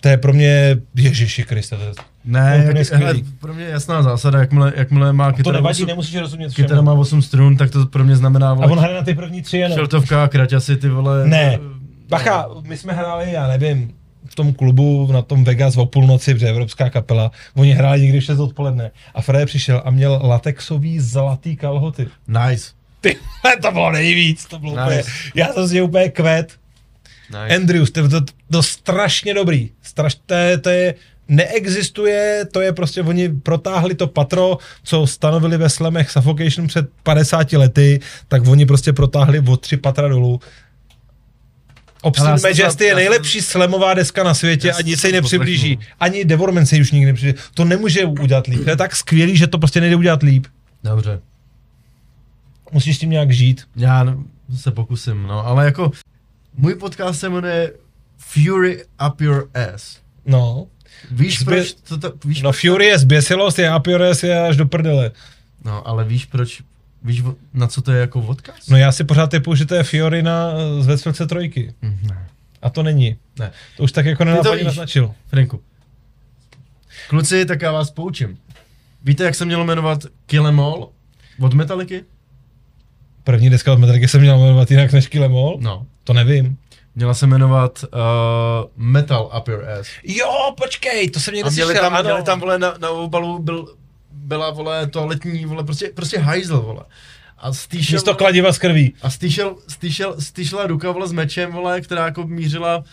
To je pro mě, Ježiši Kriste, to je Ne, jak, hele, pro mě je jasná zásada, jakmile, jakmile má To kytara, nevadí, 8, nemusíš rozumět kytara má 8 strun, tak to pro mě znamená, A on vole, hraje na ty první tři jenom. šeltovka a kraťasy, ty vole. Ne, no. bacha, my jsme hráli, já nevím, v tom klubu na tom Vegas o půlnoci, protože evropská kapela, oni hráli někdy v 6 odpoledne a Fred přišel a měl latexový zlatý kalhoty. Nice. Ty, to bylo nejvíc, to bylo Nice. úplně, já jsem něj úplně kvet. nice. Andrews, to je to, to strašně dobrý, Straš, to, je, to je, neexistuje, to je prostě, oni protáhli to patro, co stanovili ve slemech Suffocation před 50 lety, tak oni prostě protáhli o tři patra dolů. Jsem Majesty je já jsem- nejlepší slamová deska na světě Já a nic se jí nepřiblíží. Ani Devorment se už nikdy nepřiblíží. To nemůže udělat líp. To je tak skvělý, že to prostě nejde udělat líp. Dobře. Musíš s tím nějak žít. Já se pokusím, no, ale jako můj podcast se jmenuje Fury Up Your Ass. No. Víš Zbě- proč to, to víš No proč- Fury je zběsilost, je Apiores je až do prdele. No, ale víš proč, víš na co to je jako odkaz? No já si pořád typu, že to je Fiorina z Vesvelce trojky. Hm, Ne, A to není. ne. To už tak jako nenápadně naznačil. Franku. Kluci, tak já vás poučím. Víte, jak se mělo jmenovat Kill Em All od Metallicy? První deska od Metallica se měla jmenovat jinak než Kill Em All? No. To nevím. Měla se jmenovat uh, Metal Up Your Ass. Jo, počkej, to jsem někde měli slyšel, tam, ano. měli tam, vole, na, na obalu byl, byla, vole, toaletní, vole, prostě, prostě hajzl, vole. A stýšel, Místo kladiva z krví. a stýšel, stýšel, stýšela ruka, vole, s mečem, vole, která jako mířila,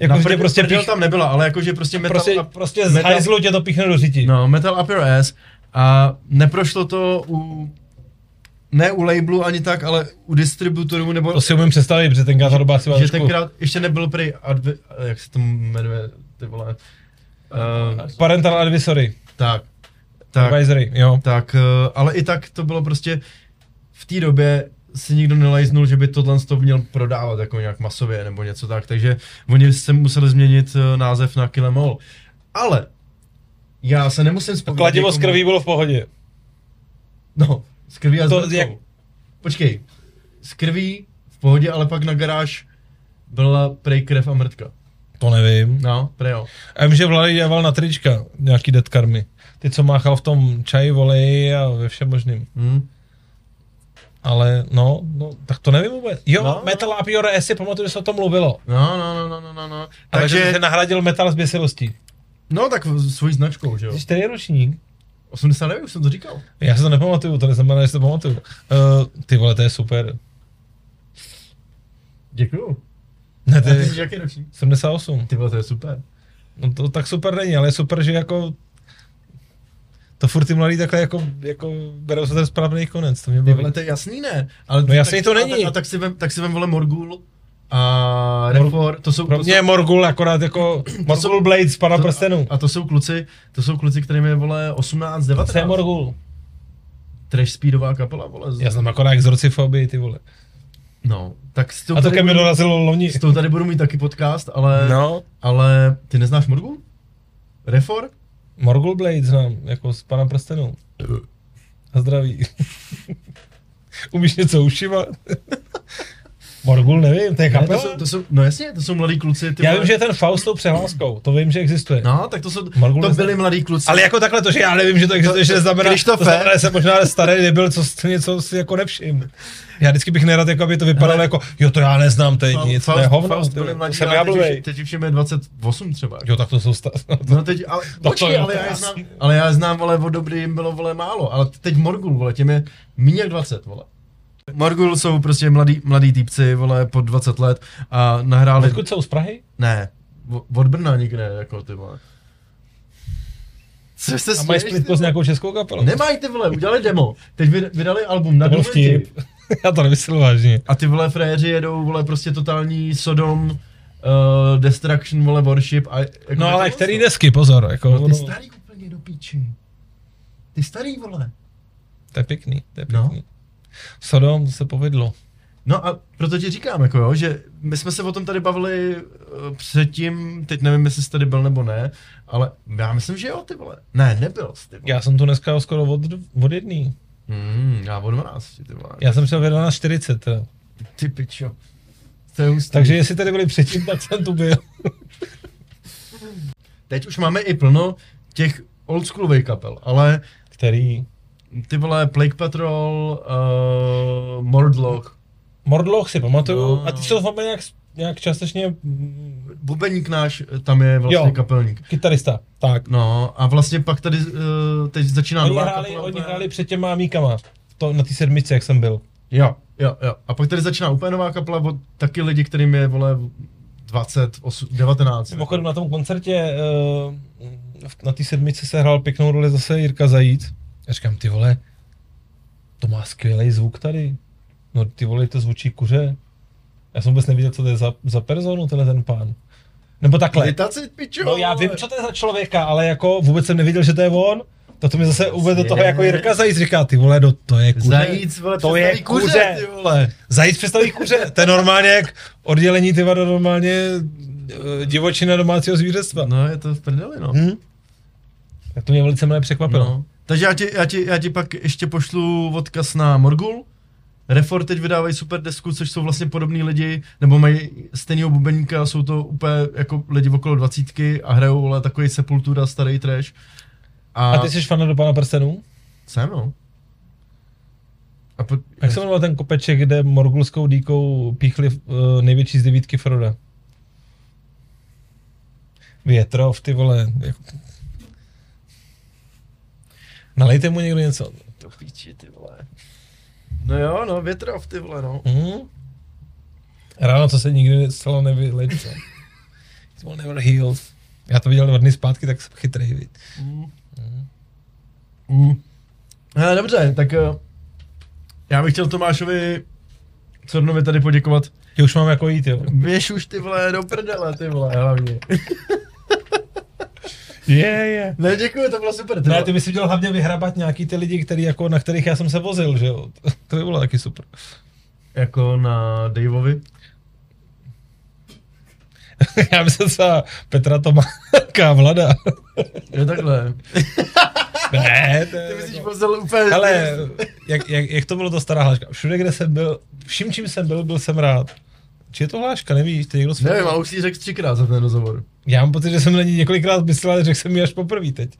Jako, že tě prdel- prostě pích, tam nebyla, ale jakože prostě metal, prostě, up, prostě z metal- hajzlu tě to píchne do řiti. no, metal up your ass. A neprošlo to u, ne u labelu ani tak, ale u distributorů, nebo To si umím představit, protože tenkrát ta doba si byla že tenkrát ještě nebyl prej, advi, jak se to jmenuje, ty vole, uh, parental advisory, tak, tak, advisory, jo. tak, eh, ale i tak to bylo prostě v té době si nikdo nelajznul, že by tohle to měl prodávat jako nějak masově nebo něco tak, takže oni se museli změnit eh, název na Kill Em All. Ale já se nemusím To vzpomínat kladivo z krví bylo v pohodě. No, z krví a To z jak- Počkej, z krví v pohodě, ale pak na garáž byla prej krev a mrtka. To nevím. No, prej jo. A vím, že Vlady dělal na trička nějaký dead karmy. Ty, co máchal v tom čaji, voleji a ve všem možným. Hm. Ale no, no, tak to nevím vůbec. Jo, No. no, Metal Your Ass si pamatuju, že se o tom mluvilo. No, no, no, no, no, no, no. Ale Takže, že se nahradil metal z běsilostí. no tak svojí značkou, že jo. Jsi který ročník? 89, už jsem to říkal. Já si to nepamatuju, to neznamená, že si to pamatuju. Uh, ty vole, to je super. Děkuju. Ne, ty je jsi jaký ročník? 78. Ty vole, to je super. No to tak super není, ale je super, že jako to furt ty mladí takhle jako, jako berou se ten správný konec, to mě baví. vole, to je jasný, ne? Ale No jasný tak, to a není. tak- A, tak si vem, tak si vem, vole, Morgul a Mor- Refor, to jsou, Pro to mě jsou, je Morgul akorát jako [clears throat] Morgul Blade z pana to- prstenů. a to jsou kluci, to jsou kluci, kterým je, vole, 18, Co je 19. Morgul? Trash speedová kapela, vole. z- Já znám akorát exorcifobii, ty vole. No, tak s tou, A to tady ke dorazilo loni. s tou tady budu mít taky podcast, ale, No, ale ty neznáš Morgul? Refor? Morgul Blade znám, jako z pana prstenů. A zdraví. [laughs] Umíš něco ušivat? [laughs] Morgul nevím, to je Ne, to jsou, to jsou, no jasně, to jsou mladí kluci. Ty Já vím, že je ten Faust s tou přehláskou, to vím, že existuje. No, tak to jsou, Morgul to byli mladí kluci. Ale jako takhle to, že já nevím, že to existuje, že Krištofe. to znamená, že jsem možná starý nebyl, co něco si jako nevšim. Já vždycky bych nerad, jako aby to vypadalo Hele. jako, jo to já neznám, to je nic, to Faust- hovno, Faust byli to mladí, jsem já teď. Teď už jim je 28 třeba. Jo, tak to jsou sta- [laughs] No teď, ale, to počkej, jo, ale, to já znám, ale já znám, vole, od doby jim bylo, vole, málo, ale teď Morgul, vole, těm je méně jak 20, vole. Morgul jsou prostě mladí, mladí týpci, vole, po 20 let a nahráli, Odkud jsou z Prahy? ne, od Brna nikde, jako ty vole. Co se A mají ty s nějakou českou kapelou? Nemají ty vole, udělali demo, teď vyd- vydali album na vtip. [laughs] Já to nemyslel vážně. A ty vole frajeři jedou, vole, prostě totální Sodom, uh, Destruction, vole, Worship a... Jako No ale který desky, pozor. Jako, No ty no, starý úplně do píči. Ty starý, vole. to je pěkný, to je No. Sodom, to se povedlo. No a proto ti říkám, jako jo, že my jsme se o tom tady bavili uh, předtím, teď nevím, jestli jsi tady byl nebo ne, ale já myslím, že jo, ty vole. Ne, nebyl jsi, ty vole. Já jsem tu dneska skoro od, od jedný. Hmm, já o 12, ty vole. Já jsem šel na 40 teda. Ty pičo. To je hustý. Takže jestli tady byli předtím, tak jsem tu byl. Teď už máme i plno těch oldschoolových kapel, ale Který? Ty vole Plague Patrol, uh, Mordloch, Mordloch si pamatuju. No. A ty jsou vám nějak, nějak částečně Bubeník náš, tam je vlastně Jo. kapelník. kytarista. Tak. No a vlastně pak tady uh, teď začíná Oni nová hráli, kapela. oni hráli před těma míkama. To, na té sedmici, jak jsem byl. Jo, jo, jo. A pak tady začíná úplně nová kapela od taky lidi, kterým je, vole, 20, 8, 19. Mimochodem na tom koncertě uh, na té sedmici se hrál pěknou roli zase Jirka Zajíc. Já říkám, ty vole, to má skvělý zvuk tady. No ty vole, to zvučí kuře. Já jsem vůbec neviděl, co to je za, za personu, tenhle ten pán. Nebo takhle. Meditaci, pičo, No já vím, co to je za člověka, ale jako vůbec jsem neviděl, že to je on. To, to mi zase uvedl do toho jako Jirka Zajíc, říká, ty vole, do, to je kuře. Zajíc, vole, to je představí kuře. ty vole. Zajíc představí kuře. To je normálně jak oddělení ty vado normálně eh, divočina domácího zvířectva. No, je to v prdeli, no. Hm? Tak to mě velice milé překvapilo. no. Takže já ti, já, ti, já ti pak ještě pošlu odkaz na Morgul. Refor teď vydávají super desku, což jsou vlastně podobní lidi, nebo mají stejného bubeníka, jsou to úplně jako lidi okolo dvacítky a hrajou vole, takový sepultura, starý trash. A, A ty jsi fan do Pána prstenů? Jsem, no. A po, Jak se jmenoval ten kopeček, kde morgulskou dýkou píchli uh, největší z devítky Froda? Větrov, ty vole. Jako... Nalejte mu někdo něco. To píči, ty vole. No jo, no, větrov, ty vole, no. Mhm. Ráno, co se nikdy zcela nevylečil. It will never heal. Já to viděl dva dny zpátky, tak jsem chytrý, viď. Mm. Ale dobře, tak eh, já bych chtěl Tomášovi Cornovi tady poděkovat. Ty už mám jako jít, jo. Běž už ty vole do prdele, ty vole, hlavně. [laughs] Je, je. Ne, děkuji, to bylo super. Ty Ne, ty bys si měl hlavně vyhrabat nějaký ty lidi, který jako, na kterých já jsem se vozil, že jo. [laughs] To by bylo taky super. Jako na Daveovi. [laughs] já myslím třeba Petra Tomáka, Vlada. [laughs] Je takhle. ne, to Ty je myslíš jako... pozdel úplně... Hele, jak, jak, jak, to bylo to stará hláška? Všude, kde jsem byl, vším, čím jsem byl, byl jsem rád. Či je to hláška, nevíš, ty někdo Nevím, ale už si řekl třikrát za ten rozhovor. Já mám pocit, že jsem na ní několikrát myslel, ale řekl jsem ji až poprvé teď.